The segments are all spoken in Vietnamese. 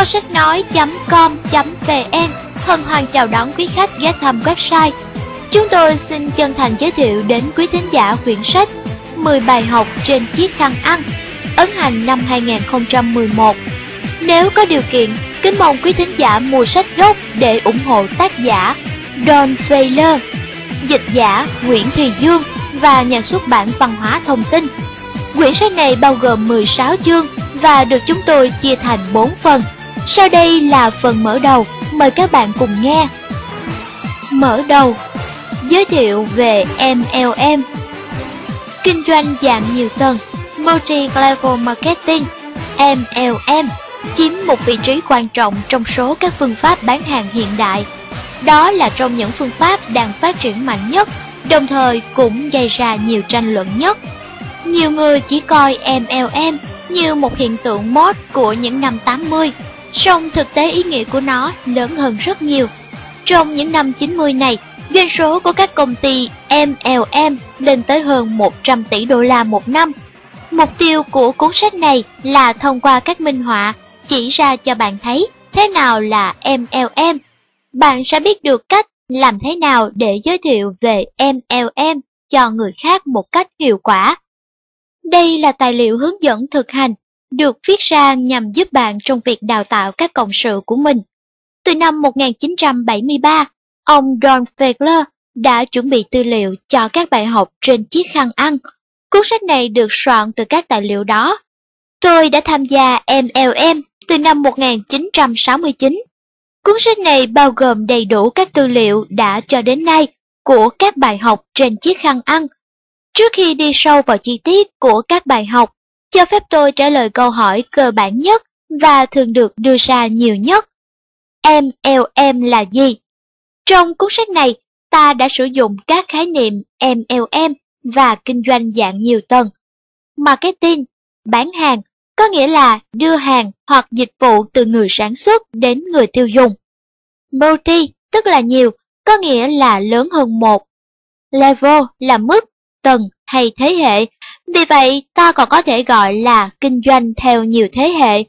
kho sách nói.com.vn hân hoan chào đón quý khách ghé thăm website. Chúng tôi xin chân thành giới thiệu đến quý thính giả quyển sách 10 bài học trên chiếc khăn ăn, ấn hành năm 2011. Nếu có điều kiện, kính mong quý thính giả mua sách gốc để ủng hộ tác giả Don Feiler, dịch giả Nguyễn Thùy Dương và nhà xuất bản văn hóa thông tin. Quyển sách này bao gồm 16 chương và được chúng tôi chia thành 4 phần. Sau đây là phần mở đầu, mời các bạn cùng nghe. Mở đầu Giới thiệu về MLM Kinh doanh dạng nhiều tầng Multi-Level Marketing MLM chiếm một vị trí quan trọng trong số các phương pháp bán hàng hiện đại. Đó là trong những phương pháp đang phát triển mạnh nhất, đồng thời cũng gây ra nhiều tranh luận nhất. Nhiều người chỉ coi MLM như một hiện tượng mod của những năm 80, song thực tế ý nghĩa của nó lớn hơn rất nhiều. Trong những năm 90 này, doanh số của các công ty MLM lên tới hơn 100 tỷ đô la một năm. Mục tiêu của cuốn sách này là thông qua các minh họa chỉ ra cho bạn thấy thế nào là MLM. Bạn sẽ biết được cách làm thế nào để giới thiệu về MLM cho người khác một cách hiệu quả. Đây là tài liệu hướng dẫn thực hành, được viết ra nhằm giúp bạn trong việc đào tạo các cộng sự của mình. Từ năm 1973, ông Don Fegler đã chuẩn bị tư liệu cho các bài học trên chiếc khăn ăn. Cuốn sách này được soạn từ các tài liệu đó. Tôi đã tham gia MLM từ năm 1969. Cuốn sách này bao gồm đầy đủ các tư liệu đã cho đến nay của các bài học trên chiếc khăn ăn. Trước khi đi sâu vào chi tiết của các bài học, cho phép tôi trả lời câu hỏi cơ bản nhất và thường được đưa ra nhiều nhất. MLM là gì? Trong cuốn sách này, ta đã sử dụng các khái niệm MLM và kinh doanh dạng nhiều tầng. Marketing, bán hàng, có nghĩa là đưa hàng hoặc dịch vụ từ người sản xuất đến người tiêu dùng. Multi tức là nhiều, có nghĩa là lớn hơn một. Level là mức, tầng hay thế hệ, vì vậy ta còn có thể gọi là kinh doanh theo nhiều thế hệ.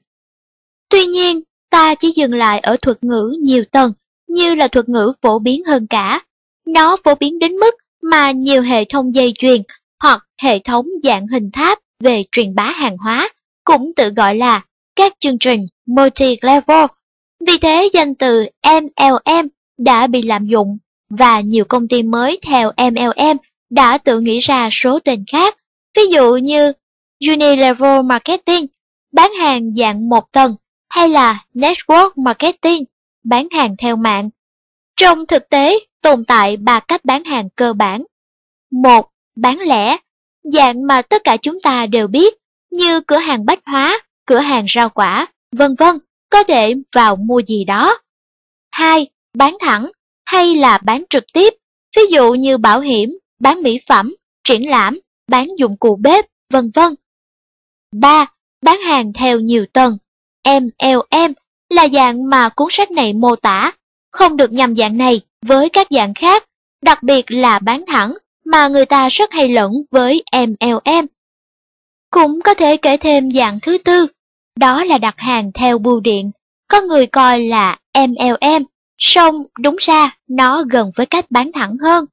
Tuy nhiên, ta chỉ dừng lại ở thuật ngữ nhiều tầng, như là thuật ngữ phổ biến hơn cả. Nó phổ biến đến mức mà nhiều hệ thống dây chuyền hoặc hệ thống dạng hình tháp về truyền bá hàng hóa cũng tự gọi là các chương trình multi-level. Vì thế danh từ MLM đã bị lạm dụng và nhiều công ty mới theo MLM đã tự nghĩ ra số tên khác, ví dụ như Unilevel Marketing, bán hàng dạng một tầng, hay là Network Marketing, bán hàng theo mạng. Trong thực tế, tồn tại ba cách bán hàng cơ bản. một Bán lẻ, dạng mà tất cả chúng ta đều biết, như cửa hàng bách hóa, cửa hàng rau quả, vân vân, có thể vào mua gì đó. 2. Bán thẳng hay là bán trực tiếp, ví dụ như bảo hiểm, bán mỹ phẩm, triển lãm, bán dụng cụ bếp, vân vân. 3. Bán hàng theo nhiều tầng, MLM là dạng mà cuốn sách này mô tả, không được nhầm dạng này với các dạng khác, đặc biệt là bán thẳng mà người ta rất hay lẫn với MLM cũng có thể kể thêm dạng thứ tư, đó là đặt hàng theo bưu điện, có người coi là MLM, song đúng ra nó gần với cách bán thẳng hơn.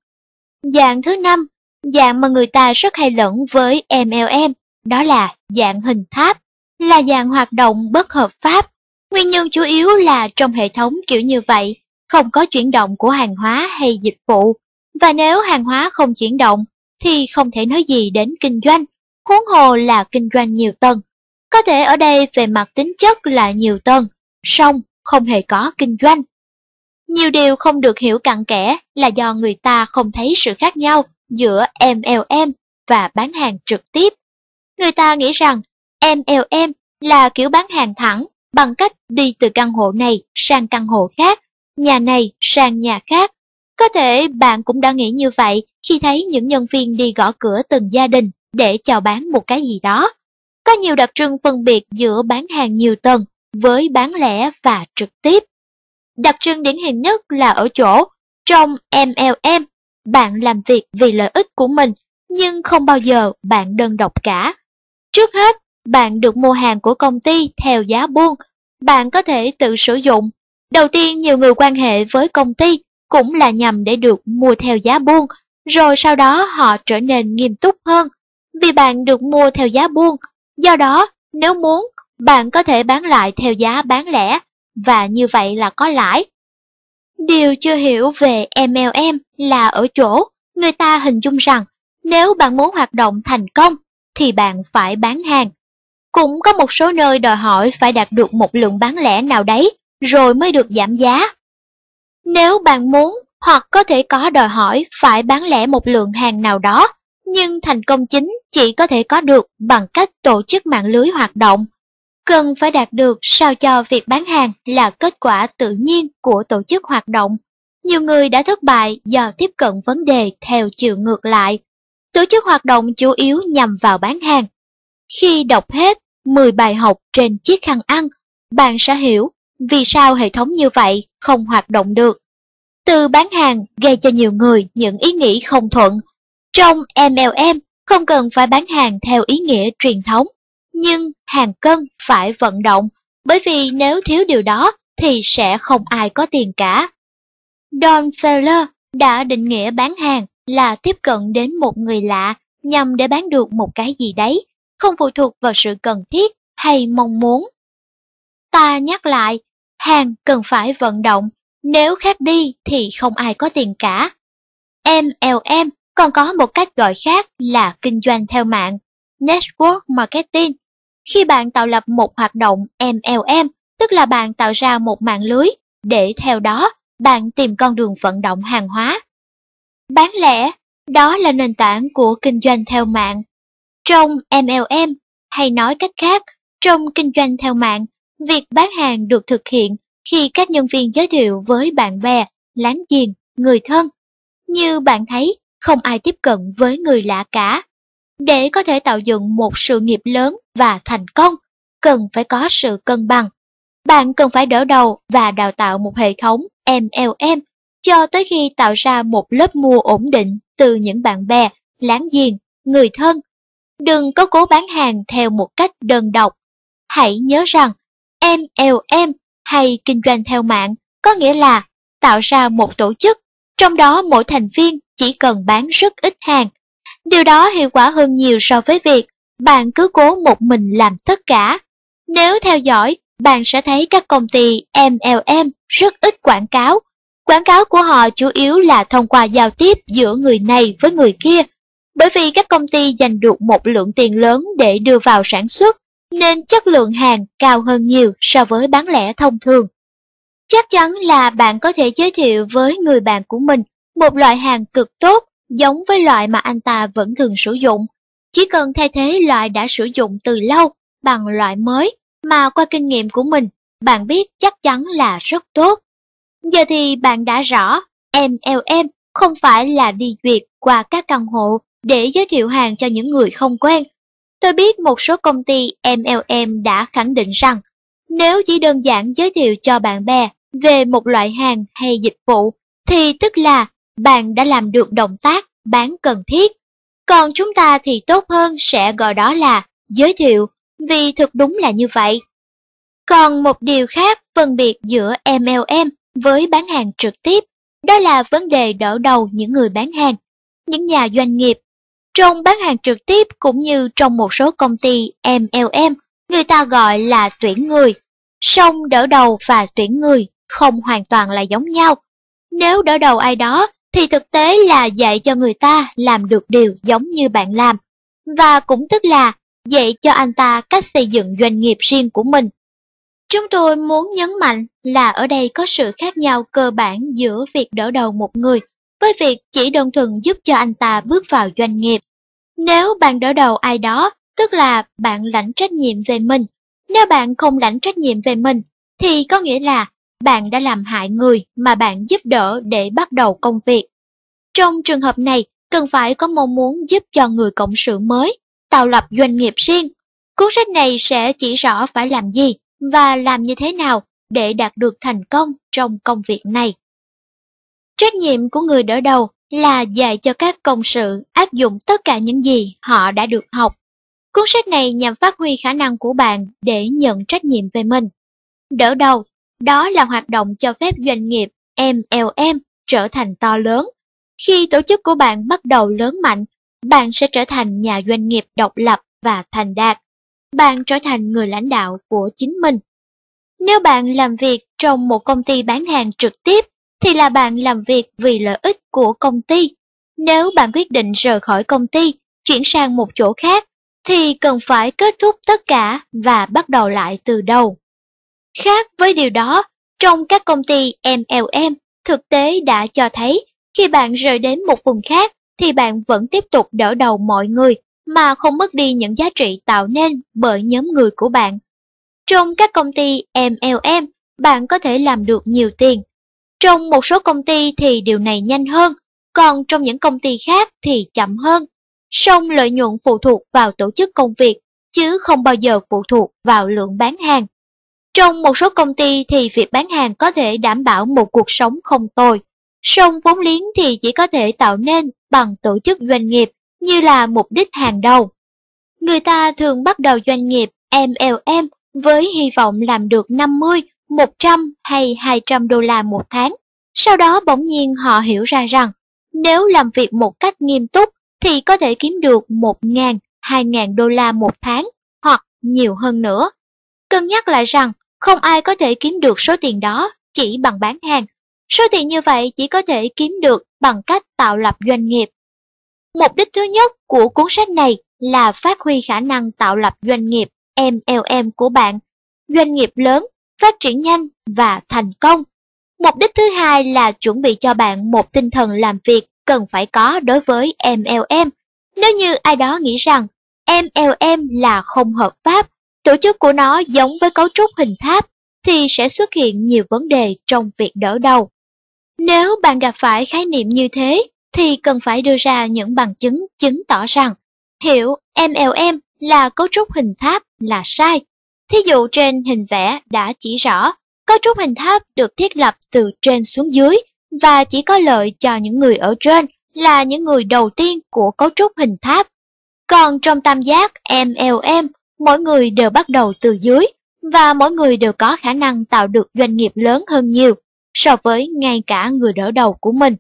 Dạng thứ năm, dạng mà người ta rất hay lẫn với MLM, đó là dạng hình tháp, là dạng hoạt động bất hợp pháp. Nguyên nhân chủ yếu là trong hệ thống kiểu như vậy, không có chuyển động của hàng hóa hay dịch vụ, và nếu hàng hóa không chuyển động thì không thể nói gì đến kinh doanh huống hồ là kinh doanh nhiều tầng. Có thể ở đây về mặt tính chất là nhiều tầng, song không hề có kinh doanh. Nhiều điều không được hiểu cặn kẽ là do người ta không thấy sự khác nhau giữa MLM và bán hàng trực tiếp. Người ta nghĩ rằng MLM là kiểu bán hàng thẳng bằng cách đi từ căn hộ này sang căn hộ khác, nhà này sang nhà khác. Có thể bạn cũng đã nghĩ như vậy khi thấy những nhân viên đi gõ cửa từng gia đình để chào bán một cái gì đó. Có nhiều đặc trưng phân biệt giữa bán hàng nhiều tầng với bán lẻ và trực tiếp. Đặc trưng điển hình nhất là ở chỗ, trong MLM, bạn làm việc vì lợi ích của mình, nhưng không bao giờ bạn đơn độc cả. Trước hết, bạn được mua hàng của công ty theo giá buôn, bạn có thể tự sử dụng. Đầu tiên nhiều người quan hệ với công ty cũng là nhằm để được mua theo giá buôn, rồi sau đó họ trở nên nghiêm túc hơn. Vì bạn được mua theo giá buôn, do đó nếu muốn, bạn có thể bán lại theo giá bán lẻ, và như vậy là có lãi. Điều chưa hiểu về MLM là ở chỗ người ta hình dung rằng nếu bạn muốn hoạt động thành công thì bạn phải bán hàng. Cũng có một số nơi đòi hỏi phải đạt được một lượng bán lẻ nào đấy rồi mới được giảm giá. Nếu bạn muốn hoặc có thể có đòi hỏi phải bán lẻ một lượng hàng nào đó, nhưng thành công chính chỉ có thể có được bằng cách tổ chức mạng lưới hoạt động. Cần phải đạt được sao cho việc bán hàng là kết quả tự nhiên của tổ chức hoạt động. Nhiều người đã thất bại do tiếp cận vấn đề theo chiều ngược lại. Tổ chức hoạt động chủ yếu nhằm vào bán hàng. Khi đọc hết 10 bài học trên chiếc khăn ăn, bạn sẽ hiểu vì sao hệ thống như vậy không hoạt động được. Từ bán hàng gây cho nhiều người những ý nghĩ không thuận. Trong MLM không cần phải bán hàng theo ý nghĩa truyền thống, nhưng hàng cân phải vận động, bởi vì nếu thiếu điều đó thì sẽ không ai có tiền cả. Don Feller đã định nghĩa bán hàng là tiếp cận đến một người lạ nhằm để bán được một cái gì đấy, không phụ thuộc vào sự cần thiết hay mong muốn. Ta nhắc lại, hàng cần phải vận động, nếu khác đi thì không ai có tiền cả. MLM còn có một cách gọi khác là kinh doanh theo mạng, Network Marketing. Khi bạn tạo lập một hoạt động MLM, tức là bạn tạo ra một mạng lưới, để theo đó bạn tìm con đường vận động hàng hóa. Bán lẻ, đó là nền tảng của kinh doanh theo mạng. Trong MLM, hay nói cách khác, trong kinh doanh theo mạng, việc bán hàng được thực hiện khi các nhân viên giới thiệu với bạn bè, láng giềng, người thân. Như bạn thấy, không ai tiếp cận với người lạ cả. Để có thể tạo dựng một sự nghiệp lớn và thành công, cần phải có sự cân bằng. Bạn cần phải đỡ đầu và đào tạo một hệ thống MLM cho tới khi tạo ra một lớp mua ổn định từ những bạn bè, láng giềng, người thân. Đừng có cố bán hàng theo một cách đơn độc. Hãy nhớ rằng MLM hay kinh doanh theo mạng có nghĩa là tạo ra một tổ chức, trong đó mỗi thành viên chỉ cần bán rất ít hàng. Điều đó hiệu quả hơn nhiều so với việc bạn cứ cố một mình làm tất cả. Nếu theo dõi, bạn sẽ thấy các công ty MLM rất ít quảng cáo. Quảng cáo của họ chủ yếu là thông qua giao tiếp giữa người này với người kia. Bởi vì các công ty dành được một lượng tiền lớn để đưa vào sản xuất, nên chất lượng hàng cao hơn nhiều so với bán lẻ thông thường. Chắc chắn là bạn có thể giới thiệu với người bạn của mình một loại hàng cực tốt giống với loại mà anh ta vẫn thường sử dụng. Chỉ cần thay thế loại đã sử dụng từ lâu bằng loại mới mà qua kinh nghiệm của mình, bạn biết chắc chắn là rất tốt. Giờ thì bạn đã rõ, MLM không phải là đi duyệt qua các căn hộ để giới thiệu hàng cho những người không quen. Tôi biết một số công ty MLM đã khẳng định rằng nếu chỉ đơn giản giới thiệu cho bạn bè về một loại hàng hay dịch vụ thì tức là bạn đã làm được động tác bán cần thiết. Còn chúng ta thì tốt hơn sẽ gọi đó là giới thiệu, vì thực đúng là như vậy. Còn một điều khác phân biệt giữa MLM với bán hàng trực tiếp, đó là vấn đề đỡ đầu những người bán hàng, những nhà doanh nghiệp. Trong bán hàng trực tiếp cũng như trong một số công ty MLM, người ta gọi là tuyển người. Song đỡ đầu và tuyển người không hoàn toàn là giống nhau. Nếu đỡ đầu ai đó thì thực tế là dạy cho người ta làm được điều giống như bạn làm. Và cũng tức là dạy cho anh ta cách xây dựng doanh nghiệp riêng của mình. Chúng tôi muốn nhấn mạnh là ở đây có sự khác nhau cơ bản giữa việc đỡ đầu một người với việc chỉ đơn thuần giúp cho anh ta bước vào doanh nghiệp. Nếu bạn đỡ đầu ai đó, tức là bạn lãnh trách nhiệm về mình. Nếu bạn không lãnh trách nhiệm về mình, thì có nghĩa là bạn đã làm hại người mà bạn giúp đỡ để bắt đầu công việc. Trong trường hợp này, cần phải có mong muốn giúp cho người cộng sự mới tạo lập doanh nghiệp riêng. Cuốn sách này sẽ chỉ rõ phải làm gì và làm như thế nào để đạt được thành công trong công việc này. Trách nhiệm của người đỡ đầu là dạy cho các công sự áp dụng tất cả những gì họ đã được học. Cuốn sách này nhằm phát huy khả năng của bạn để nhận trách nhiệm về mình. đỡ đầu. Đó là hoạt động cho phép doanh nghiệp MLM trở thành to lớn. Khi tổ chức của bạn bắt đầu lớn mạnh, bạn sẽ trở thành nhà doanh nghiệp độc lập và thành đạt. Bạn trở thành người lãnh đạo của chính mình. Nếu bạn làm việc trong một công ty bán hàng trực tiếp, thì là bạn làm việc vì lợi ích của công ty. Nếu bạn quyết định rời khỏi công ty, chuyển sang một chỗ khác, thì cần phải kết thúc tất cả và bắt đầu lại từ đầu. Khác với điều đó, trong các công ty MLM, thực tế đã cho thấy khi bạn rời đến một vùng khác thì bạn vẫn tiếp tục đỡ đầu mọi người mà không mất đi những giá trị tạo nên bởi nhóm người của bạn. Trong các công ty MLM, bạn có thể làm được nhiều tiền. Trong một số công ty thì điều này nhanh hơn, còn trong những công ty khác thì chậm hơn. Song lợi nhuận phụ thuộc vào tổ chức công việc, chứ không bao giờ phụ thuộc vào lượng bán hàng. Trong một số công ty thì việc bán hàng có thể đảm bảo một cuộc sống không tồi, song vốn liếng thì chỉ có thể tạo nên bằng tổ chức doanh nghiệp như là mục đích hàng đầu. Người ta thường bắt đầu doanh nghiệp MLM với hy vọng làm được 50, 100 hay 200 đô la một tháng. Sau đó bỗng nhiên họ hiểu ra rằng nếu làm việc một cách nghiêm túc thì có thể kiếm được 1.000, 2.000 đô la một tháng hoặc nhiều hơn nữa. Cân nhắc lại rằng không ai có thể kiếm được số tiền đó chỉ bằng bán hàng. Số tiền như vậy chỉ có thể kiếm được bằng cách tạo lập doanh nghiệp. Mục đích thứ nhất của cuốn sách này là phát huy khả năng tạo lập doanh nghiệp MLM của bạn, doanh nghiệp lớn, phát triển nhanh và thành công. Mục đích thứ hai là chuẩn bị cho bạn một tinh thần làm việc cần phải có đối với MLM. Nếu như ai đó nghĩ rằng MLM là không hợp pháp, tổ chức của nó giống với cấu trúc hình tháp, thì sẽ xuất hiện nhiều vấn đề trong việc đỡ đầu. Nếu bạn gặp phải khái niệm như thế, thì cần phải đưa ra những bằng chứng chứng tỏ rằng hiểu MLM là cấu trúc hình tháp là sai. Thí dụ trên hình vẽ đã chỉ rõ, cấu trúc hình tháp được thiết lập từ trên xuống dưới và chỉ có lợi cho những người ở trên là những người đầu tiên của cấu trúc hình tháp. Còn trong tam giác MLM, mỗi người đều bắt đầu từ dưới và mỗi người đều có khả năng tạo được doanh nghiệp lớn hơn nhiều so với ngay cả người đỡ đầu của mình.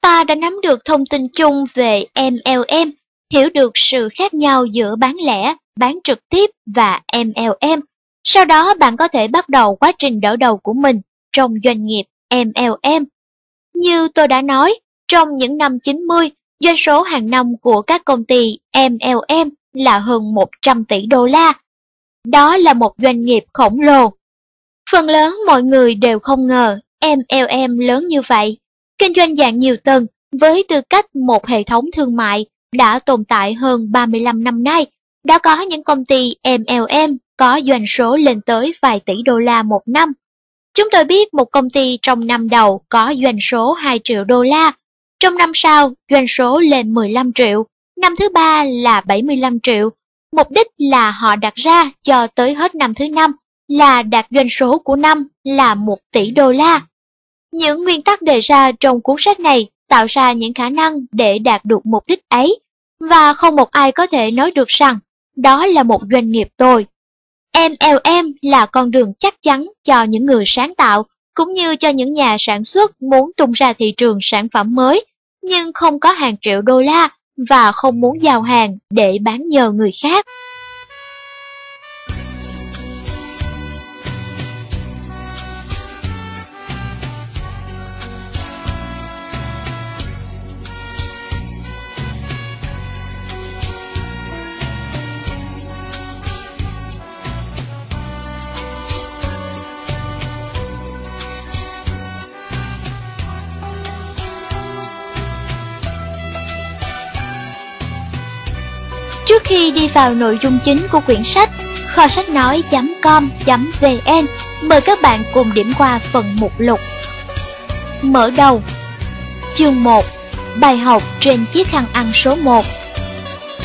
Ta đã nắm được thông tin chung về MLM, hiểu được sự khác nhau giữa bán lẻ, bán trực tiếp và MLM. Sau đó bạn có thể bắt đầu quá trình đỡ đầu của mình trong doanh nghiệp MLM. Như tôi đã nói, trong những năm 90, doanh số hàng năm của các công ty MLM là hơn 100 tỷ đô la. Đó là một doanh nghiệp khổng lồ. Phần lớn mọi người đều không ngờ MLM lớn như vậy. Kinh doanh dạng nhiều tầng với tư cách một hệ thống thương mại đã tồn tại hơn 35 năm nay. Đã có những công ty MLM có doanh số lên tới vài tỷ đô la một năm. Chúng tôi biết một công ty trong năm đầu có doanh số 2 triệu đô la, trong năm sau doanh số lên 15 triệu, năm thứ ba là 75 triệu. Mục đích là họ đặt ra cho tới hết năm thứ năm là đạt doanh số của năm là 1 tỷ đô la. Những nguyên tắc đề ra trong cuốn sách này tạo ra những khả năng để đạt được mục đích ấy, và không một ai có thể nói được rằng đó là một doanh nghiệp tồi. MLM là con đường chắc chắn cho những người sáng tạo, cũng như cho những nhà sản xuất muốn tung ra thị trường sản phẩm mới, nhưng không có hàng triệu đô la và không muốn giao hàng để bán nhờ người khác. Đi vào nội dung chính của quyển sách, kho sách nói.com.vn mời các bạn cùng điểm qua phần mục lục. Mở đầu. Chương 1 Bài học trên chiếc khăn ăn số 1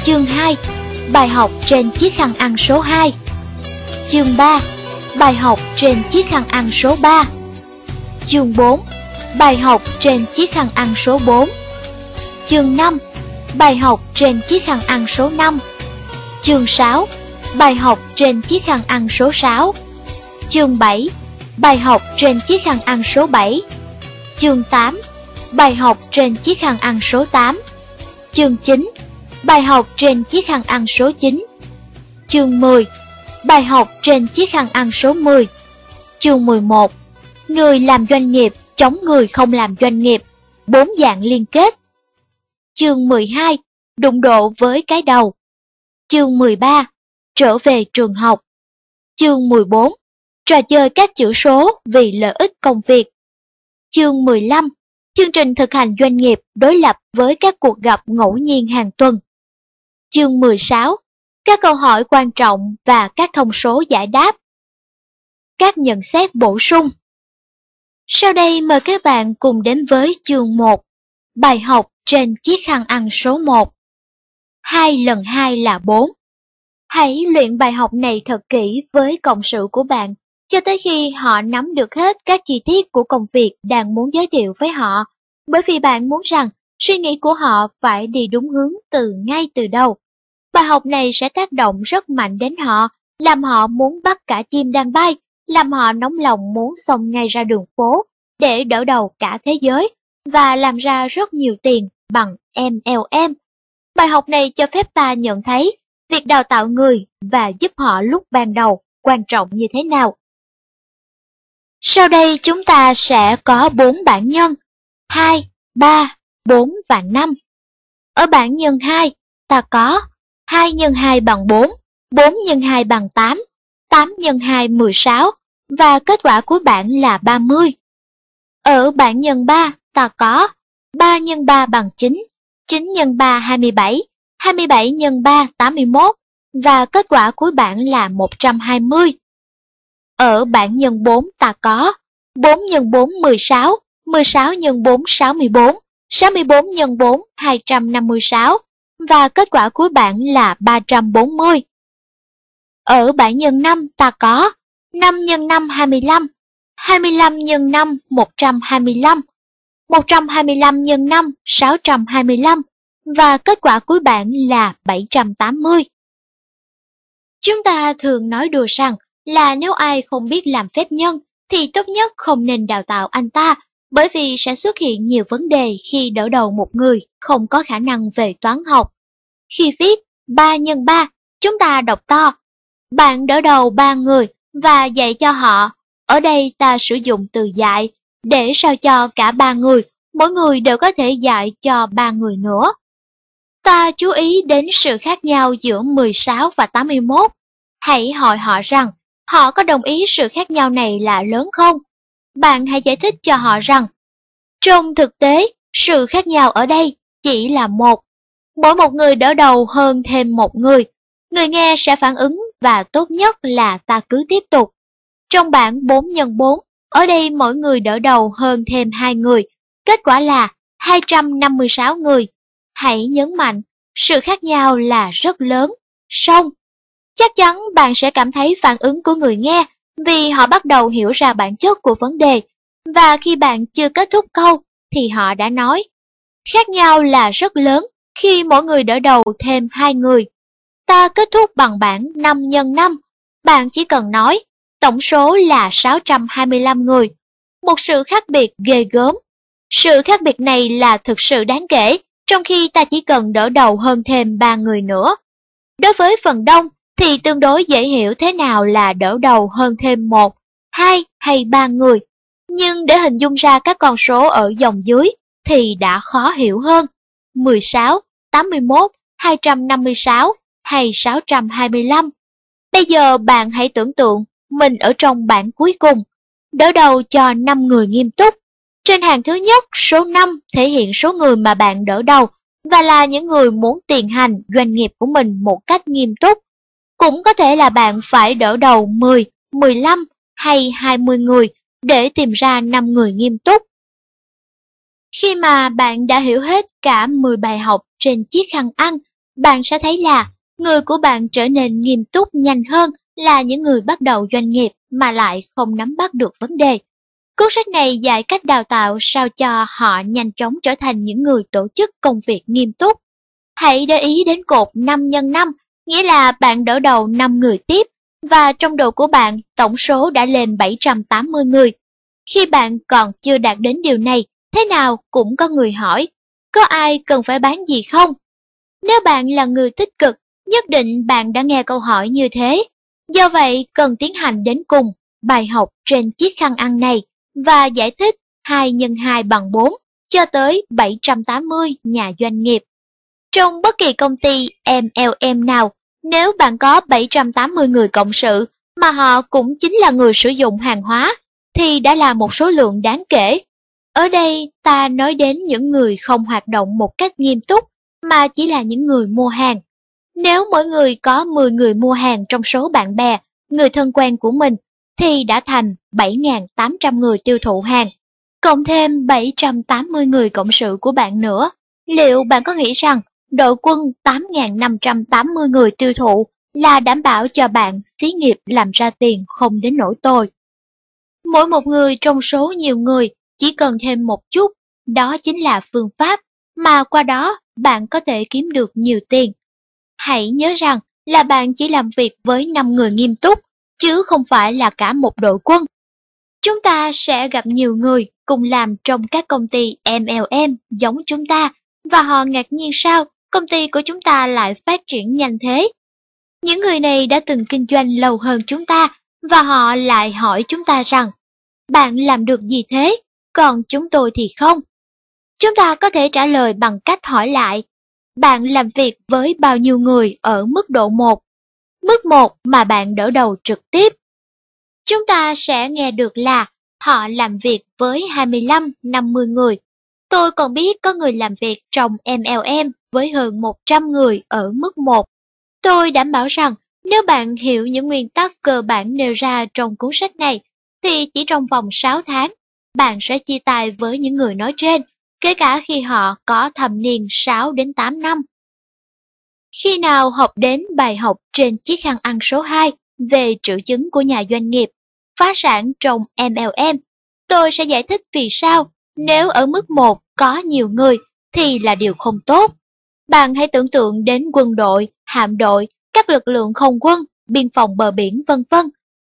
Chương 2 Bài học trên chiếc khăn ăn số 2 Chương 3 Bài học trên chiếc khăn ăn số 3 Chương 4 Bài học trên chiếc khăn ăn số 4 Chương 5 Bài học trên chiếc khăn ăn số 5 Chương 6 Bài học trên chiếc khăn ăn số 6 Chương 7 Bài học trên chiếc khăn ăn số 7 Chương 8 Bài học trên chiếc khăn ăn số 8 Chương 9 Bài học trên chiếc khăn ăn số 9 Chương 10 Bài học trên chiếc khăn ăn số 10 Chương 11 Người làm doanh nghiệp chống người không làm doanh nghiệp. Bốn dạng liên kết. Chương 12 Đụng độ với cái đầu. Chương 13 Trở về trường học. Chương 14 Trò chơi các chữ số vì lợi ích công việc. Chương 15 Chương trình thực hành doanh nghiệp đối lập với các cuộc gặp ngẫu nhiên hàng tuần. Chương 16 Các câu hỏi quan trọng và các thông số giải đáp. Các nhận xét bổ sung. Sau đây mời các bạn cùng đến với chương 1 Bài học trên chiếc khăn ăn số 1 2 lần 2 là 4 Hãy luyện bài học này thật kỹ với cộng sự của bạn cho tới khi họ nắm được hết các chi tiết của công việc đang muốn giới thiệu với họ, bởi vì bạn muốn rằng suy nghĩ của họ phải đi đúng hướng từ ngay từ đầu. Bài học này sẽ tác động rất mạnh đến họ, làm họ muốn bắt cả chim đang bay, làm họ nóng lòng muốn xông ngay ra đường phố để đỡ đầu cả thế giới và làm ra rất nhiều tiền bằng MLM. Bài học này cho phép ta nhận thấy việc đào tạo người và giúp họ lúc ban đầu quan trọng như thế nào. Sau đây chúng ta sẽ có 4 bảng nhân 2, 3, 4 và 5. Ở bảng nhân 2, ta có 2 nhân 2 bằng 4, 4 nhân 2 bằng 8, 8 nhân 2 16 và kết quả cuối bảng là 30. Ở bảng nhân 3, ta có 3 nhân 3 bằng 9, 9 x 3 27, 27 x 3 81 và kết quả cuối bảng là 120. Ở bảng nhân 4 ta có 4 x 4 16, 16 x 4 64, 64 x 4 256 và kết quả cuối bảng là 340. Ở bảng nhân 5 ta có 5 x 5 25, 25 x 5 125, 125 nhân 5 625 và kết quả cuối bảng là 780. Chúng ta thường nói đùa rằng là nếu ai không biết làm phép nhân thì tốt nhất không nên đào tạo anh ta bởi vì sẽ xuất hiện nhiều vấn đề khi đỡ đầu một người không có khả năng về toán học. Khi viết 3 x 3, chúng ta đọc to. Bạn đỡ đầu ba người và dạy cho họ. Ở đây ta sử dụng từ dạy để sao cho cả ba người, mỗi người đều có thể dạy cho ba người nữa. Ta chú ý đến sự khác nhau giữa 16 và 81. Hãy hỏi họ rằng họ có đồng ý sự khác nhau này là lớn không? Bạn hãy giải thích cho họ rằng, trong thực tế, sự khác nhau ở đây chỉ là một. Mỗi một người đỡ đầu hơn thêm một người, người nghe sẽ phản ứng và tốt nhất là ta cứ tiếp tục. Trong bảng 4 x 4, ở đây mỗi người đỡ đầu hơn thêm hai người, kết quả là 256 người. Hãy nhấn mạnh, sự khác nhau là rất lớn, song chắc chắn bạn sẽ cảm thấy phản ứng của người nghe vì họ bắt đầu hiểu ra bản chất của vấn đề. Và khi bạn chưa kết thúc câu thì họ đã nói. Khác nhau là rất lớn khi mỗi người đỡ đầu thêm hai người. Ta kết thúc bằng bảng 5 x 5. Bạn chỉ cần nói tổng số là 625 người. Một sự khác biệt ghê gớm. Sự khác biệt này là thực sự đáng kể, trong khi ta chỉ cần đỡ đầu hơn thêm 3 người nữa. Đối với phần đông, thì tương đối dễ hiểu thế nào là đỡ đầu hơn thêm một, hai hay 3 người. Nhưng để hình dung ra các con số ở dòng dưới thì đã khó hiểu hơn. 16, 81, 256 hay 625. Bây giờ bạn hãy tưởng tượng mình ở trong bảng cuối cùng, đỡ đầu cho 5 người nghiêm túc. Trên hàng thứ nhất, số 5 thể hiện số người mà bạn đỡ đầu và là những người muốn tiền hành doanh nghiệp của mình một cách nghiêm túc cũng có thể là bạn phải đỡ đầu 10, 15 hay 20 người để tìm ra 5 người nghiêm túc. Khi mà bạn đã hiểu hết cả 10 bài học trên chiếc khăn ăn, bạn sẽ thấy là người của bạn trở nên nghiêm túc nhanh hơn là những người bắt đầu doanh nghiệp mà lại không nắm bắt được vấn đề. Cuốn sách này dạy cách đào tạo sao cho họ nhanh chóng trở thành những người tổ chức công việc nghiêm túc. Hãy để ý đến cột 5 x 5 nghĩa là bạn đỡ đầu 5 người tiếp và trong đầu của bạn tổng số đã lên 780 người. Khi bạn còn chưa đạt đến điều này, thế nào cũng có người hỏi, có ai cần phải bán gì không? Nếu bạn là người tích cực, nhất định bạn đã nghe câu hỏi như thế. Do vậy, cần tiến hành đến cùng bài học trên chiếc khăn ăn này và giải thích 2 x 2 bằng 4 cho tới 780 nhà doanh nghiệp. Trong bất kỳ công ty MLM nào, nếu bạn có 780 người cộng sự mà họ cũng chính là người sử dụng hàng hóa, thì đã là một số lượng đáng kể. Ở đây ta nói đến những người không hoạt động một cách nghiêm túc, mà chỉ là những người mua hàng. Nếu mỗi người có 10 người mua hàng trong số bạn bè, người thân quen của mình, thì đã thành 7.800 người tiêu thụ hàng, cộng thêm 780 người cộng sự của bạn nữa. Liệu bạn có nghĩ rằng đội quân 8.580 người tiêu thụ là đảm bảo cho bạn xí nghiệp làm ra tiền không đến nỗi tôi? Mỗi một người trong số nhiều người chỉ cần thêm một chút, đó chính là phương pháp mà qua đó bạn có thể kiếm được nhiều tiền. Hãy nhớ rằng là bạn chỉ làm việc với 5 người nghiêm túc, chứ không phải là cả một đội quân. Chúng ta sẽ gặp nhiều người cùng làm trong các công ty MLM giống chúng ta và họ ngạc nhiên sao công ty của chúng ta lại phát triển nhanh thế. Những người này đã từng kinh doanh lâu hơn chúng ta và họ lại hỏi chúng ta rằng bạn làm được gì thế, còn chúng tôi thì không. Chúng ta có thể trả lời bằng cách hỏi lại bạn làm việc với bao nhiêu người ở mức độ 1, mức 1 mà bạn đỡ đầu trực tiếp. Chúng ta sẽ nghe được là họ làm việc với 25-50 người. Tôi còn biết có người làm việc trong MLM với hơn 100 người ở mức 1. Tôi đảm bảo rằng nếu bạn hiểu những nguyên tắc cơ bản nêu ra trong cuốn sách này, thì chỉ trong vòng 6 tháng, bạn sẽ chia tay với những người nói trên, kể cả khi họ có thầm niên 6 đến 8 năm. Khi nào học đến bài học trên chiếc khăn ăn số 2 về triệu chứng của nhà doanh nghiệp, phá sản trong MLM, tôi sẽ giải thích vì sao nếu ở mức 1 có nhiều người thì là điều không tốt. Bạn hãy tưởng tượng đến quân đội, hạm đội, các lực lượng không quân, biên phòng bờ biển vân vân,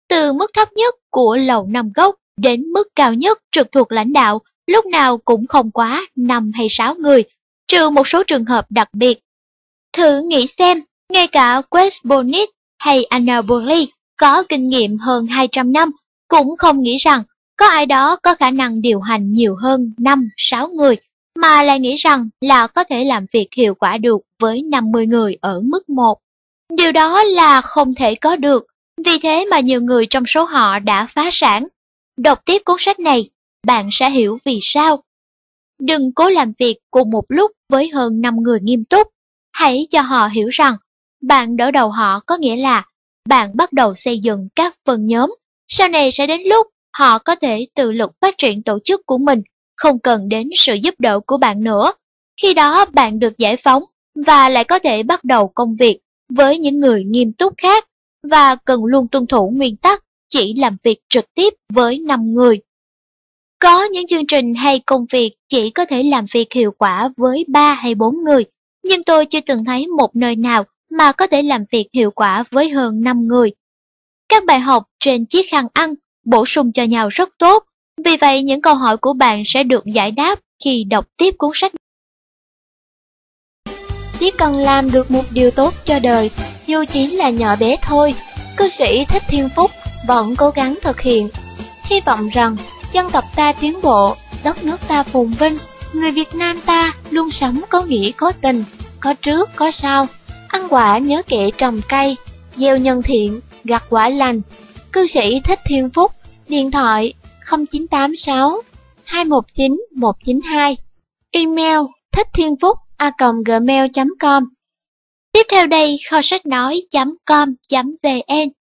từ mức thấp nhất của lầu năm gốc đến mức cao nhất trực thuộc lãnh đạo, lúc nào cũng không quá 5 hay 6 người, trừ một số trường hợp đặc biệt. Thử nghĩ xem, ngay cả West Bonnet hay Anna Burley có kinh nghiệm hơn 200 năm, cũng không nghĩ rằng có ai đó có khả năng điều hành nhiều hơn 5-6 người mà lại nghĩ rằng là có thể làm việc hiệu quả được với 50 người ở mức 1. Điều đó là không thể có được, vì thế mà nhiều người trong số họ đã phá sản. Đọc tiếp cuốn sách này, bạn sẽ hiểu vì sao. Đừng cố làm việc cùng một lúc với hơn 5 người nghiêm túc. Hãy cho họ hiểu rằng, bạn đỡ đầu họ có nghĩa là bạn bắt đầu xây dựng các phần nhóm. Sau này sẽ đến lúc họ có thể tự lực phát triển tổ chức của mình không cần đến sự giúp đỡ của bạn nữa. Khi đó bạn được giải phóng và lại có thể bắt đầu công việc với những người nghiêm túc khác và cần luôn tuân thủ nguyên tắc chỉ làm việc trực tiếp với 5 người. Có những chương trình hay công việc chỉ có thể làm việc hiệu quả với 3 hay 4 người, nhưng tôi chưa từng thấy một nơi nào mà có thể làm việc hiệu quả với hơn 5 người. Các bài học trên chiếc khăn ăn bổ sung cho nhau rất tốt vì vậy những câu hỏi của bạn sẽ được giải đáp khi đọc tiếp cuốn sách. Chỉ cần làm được một điều tốt cho đời, dù chỉ là nhỏ bé thôi, cư sĩ Thích Thiên Phúc vẫn cố gắng thực hiện. Hy vọng rằng dân tộc ta tiến bộ, đất nước ta phồn vinh, người Việt Nam ta luôn sống có nghĩa có tình, có trước có sau, ăn quả nhớ kẻ trồng cây, gieo nhân thiện, gặt quả lành. Cư sĩ Thích Thiên Phúc, điện thoại 0986 219 192 Email thích thiên phúc a gmail.com Tiếp theo đây kho sách nói.com.vn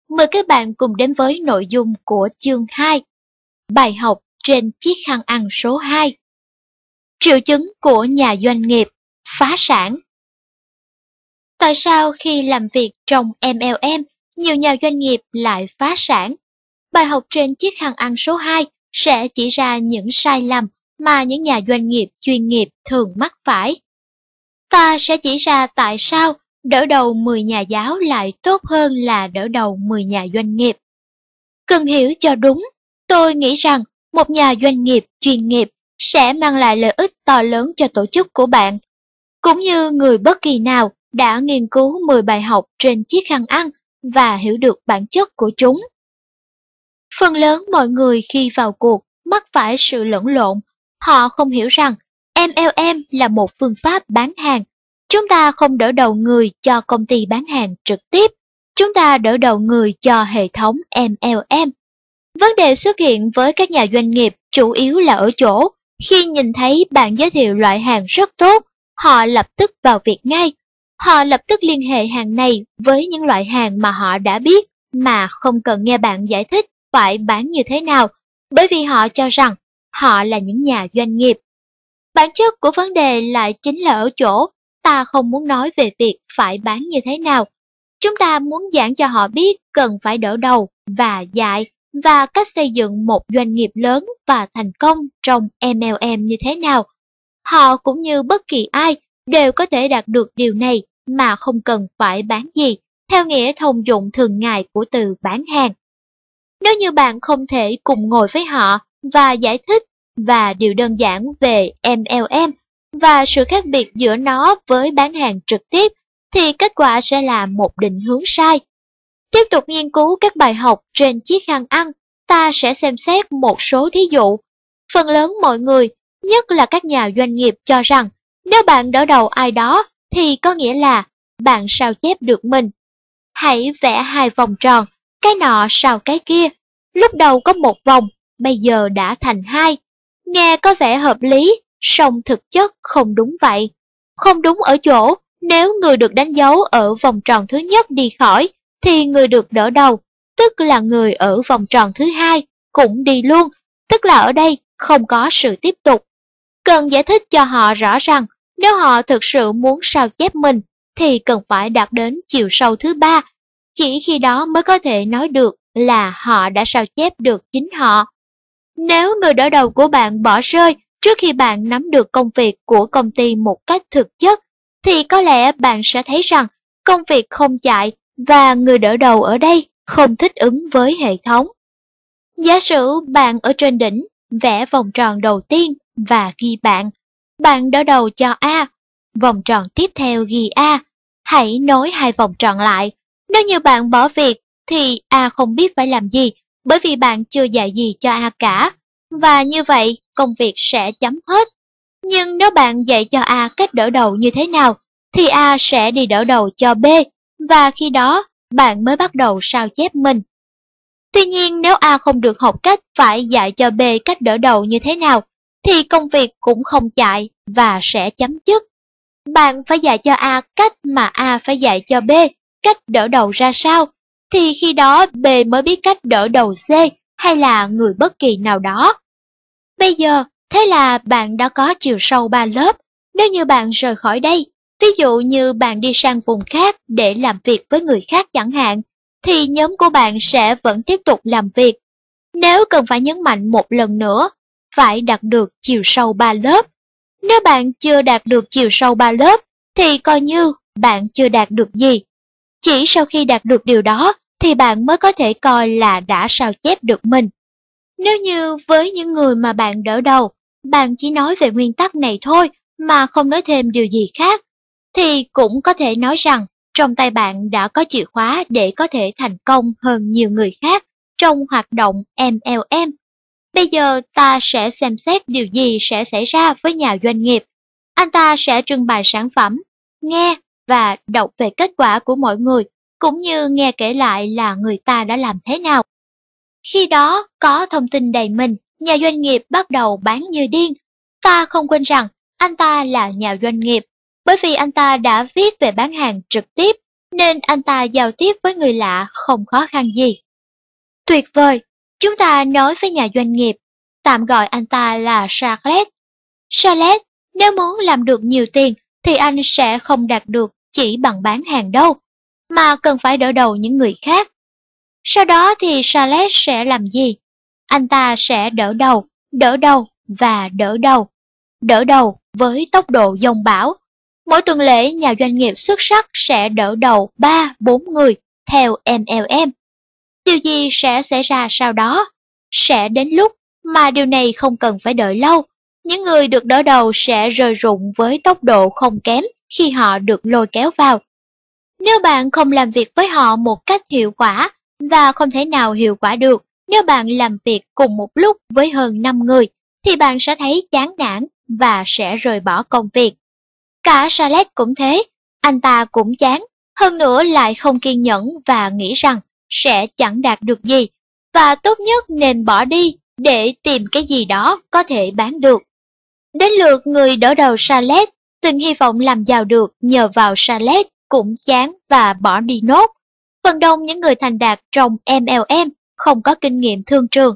Mời các bạn cùng đến với nội dung của chương 2 Bài học trên chiếc khăn ăn số 2 Triệu chứng của nhà doanh nghiệp phá sản Tại sao khi làm việc trong MLM, nhiều nhà doanh nghiệp lại phá sản? Bài học trên chiếc khăn ăn số 2 sẽ chỉ ra những sai lầm mà những nhà doanh nghiệp chuyên nghiệp thường mắc phải. Ta sẽ chỉ ra tại sao đỡ đầu 10 nhà giáo lại tốt hơn là đỡ đầu 10 nhà doanh nghiệp. Cần hiểu cho đúng, tôi nghĩ rằng một nhà doanh nghiệp, chuyên nghiệp sẽ mang lại lợi ích to lớn cho tổ chức của bạn. Cũng như người bất kỳ nào đã nghiên cứu 10 bài học trên chiếc khăn ăn và hiểu được bản chất của chúng. Phần lớn mọi người khi vào cuộc mắc phải sự lẫn lộn. Họ không hiểu rằng MLM là một phương pháp bán hàng. Chúng ta không đỡ đầu người cho công ty bán hàng trực tiếp. Chúng ta đỡ đầu người cho hệ thống MLM. Vấn đề xuất hiện với các nhà doanh nghiệp chủ yếu là ở chỗ, khi nhìn thấy bạn giới thiệu loại hàng rất tốt, họ lập tức vào việc ngay. Họ lập tức liên hệ hàng này với những loại hàng mà họ đã biết mà không cần nghe bạn giải thích phải bán như thế nào, bởi vì họ cho rằng họ là những nhà doanh nghiệp. Bản chất của vấn đề lại chính là ở chỗ ta không muốn nói về việc phải bán như thế nào. Chúng ta muốn giảng cho họ biết cần phải đỡ đầu và dạy và cách xây dựng một doanh nghiệp lớn và thành công trong MLM như thế nào. Họ cũng như bất kỳ ai đều có thể đạt được điều này mà không cần phải bán gì, theo nghĩa thông dụng thường ngày của từ bán hàng. Nếu như bạn không thể cùng ngồi với họ và giải thích và điều đơn giản về MLM và sự khác biệt giữa nó với bán hàng trực tiếp, thì kết quả sẽ là một định hướng sai. Tiếp tục nghiên cứu các bài học trên chiếc khăn ăn, ta sẽ xem xét một số thí dụ. Phần lớn mọi người, nhất là các nhà doanh nghiệp cho rằng, nếu bạn đỡ đầu ai đó, thì có nghĩa là bạn sao chép được mình. Hãy vẽ hai vòng tròn, cái nọ sao cái kia. Lúc đầu có một vòng, bây giờ đã thành hai. Nghe có vẻ hợp lý, song thực chất không đúng vậy. Không đúng ở chỗ, nếu người được đánh dấu ở vòng tròn thứ nhất đi khỏi, thì người được đỡ đầu, tức là người ở vòng tròn thứ hai, cũng đi luôn, tức là ở đây không có sự tiếp tục. Cần giải thích cho họ rõ rằng, nếu họ thực sự muốn sao chép mình, thì cần phải đạt đến chiều sâu thứ ba. Chỉ khi đó mới có thể nói được là họ đã sao chép được chính họ. Nếu người đỡ đầu của bạn bỏ rơi trước khi bạn nắm được công việc của công ty một cách thực chất, thì có lẽ bạn sẽ thấy rằng công việc không chạy và người đỡ đầu ở đây không thích ứng với hệ thống. Giả sử bạn ở trên đỉnh, vẽ vòng tròn đầu tiên và ghi bạn. Bạn đỡ đầu cho A, vòng tròn tiếp theo ghi A. Hãy nối hai vòng tròn lại. Nếu như bạn bỏ việc thì A không biết phải làm gì bởi vì bạn chưa dạy gì cho A cả. Và như vậy, công việc sẽ chấm hết. Nhưng nếu bạn dạy cho A cách đỡ đầu như thế nào, thì A sẽ đi đỡ đầu cho B, và khi đó bạn mới bắt đầu sao chép mình. Tuy nhiên nếu A không được học cách phải dạy cho B cách đỡ đầu như thế nào, thì công việc cũng không chạy và sẽ chấm dứt. Bạn phải dạy cho A cách mà A phải dạy cho B cách đỡ đầu ra sao, thì khi đó B mới biết cách đỡ đầu C hay là người bất kỳ nào đó. Bây giờ, thế là bạn đã có chiều sâu 3 lớp. Nếu như bạn rời khỏi đây, ví dụ như bạn đi sang vùng khác để làm việc với người khác chẳng hạn, thì nhóm của bạn sẽ vẫn tiếp tục làm việc. Nếu cần phải nhấn mạnh một lần nữa, phải đạt được chiều sâu 3 lớp. Nếu bạn chưa đạt được chiều sâu 3 lớp, thì coi như bạn chưa đạt được gì. Chỉ sau khi đạt được điều đó, thì bạn mới có thể coi là đã sao chép được mình. Nếu như với những người mà bạn đỡ đầu, bạn chỉ nói về nguyên tắc này thôi mà không nói thêm điều gì khác, thì cũng có thể nói rằng trong tay bạn đã có chìa khóa để có thể thành công hơn nhiều người khác trong hoạt động MLM. Bây giờ ta sẽ xem xét điều gì sẽ xảy ra với nhà doanh nghiệp. Anh ta sẽ trưng bày sản phẩm, nghe và đọc về kết quả của mọi người, cũng như nghe kể lại là người ta đã làm thế nào. Khi đó, có thông tin đầy mình, nhà doanh nghiệp bắt đầu bán như điên. Ta không quên rằng, anh ta là nhà doanh nghiệp bởi vì anh ta đã viết về bán hàng trực tiếp, nên anh ta giao tiếp với người lạ không khó khăn gì. Tuyệt vời! Chúng ta nói với nhà doanh nghiệp, tạm gọi anh ta là charles charles nếu muốn làm được nhiều tiền thì anh sẽ không đạt được chỉ bằng bán hàng đâu, mà cần phải đỡ đầu những người khác. Sau đó thì charles sẽ làm gì? Anh ta sẽ đỡ đầu, đỡ đầu và đỡ đầu. Đỡ đầu với tốc độ dông bão Mỗi tuần lễ, nhà doanh nghiệp xuất sắc sẽ đỡ đầu 3-4 người theo MLM. Điều gì sẽ xảy ra sau đó? Sẽ đến lúc mà điều này không cần phải đợi lâu. Những người được đỡ đầu sẽ rời rụng với tốc độ không kém khi họ được lôi kéo vào. Nếu bạn không làm việc với họ một cách hiệu quả và không thể nào hiệu quả được nếu bạn làm việc cùng một lúc với hơn 5 người, thì bạn sẽ thấy chán nản và sẽ rời bỏ công việc. Cả Charlotte cũng thế, anh ta cũng chán, hơn nữa lại không kiên nhẫn và nghĩ rằng sẽ chẳng đạt được gì, và tốt nhất nên bỏ đi để tìm cái gì đó có thể bán được. Đến lượt người đỡ đầu Charlotte, từng hy vọng làm giàu được nhờ vào Charlotte cũng chán và bỏ đi nốt. Phần đông những người thành đạt trong MLM không có kinh nghiệm thương trường.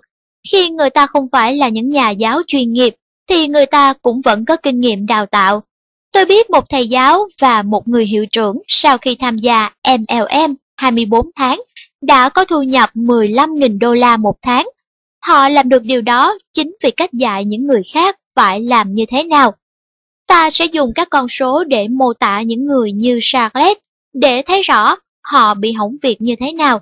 Khi người ta không phải là những nhà giáo chuyên nghiệp, thì người ta cũng vẫn có kinh nghiệm đào tạo. Tôi biết một thầy giáo và một người hiệu trưởng sau khi tham gia MLM 24 tháng đã có thu nhập 15.000 đô la một tháng. Họ làm được điều đó chính vì cách dạy những người khác phải làm như thế nào. Ta sẽ dùng các con số để mô tả những người như Charlotte để thấy rõ họ bị hỏng việc như thế nào.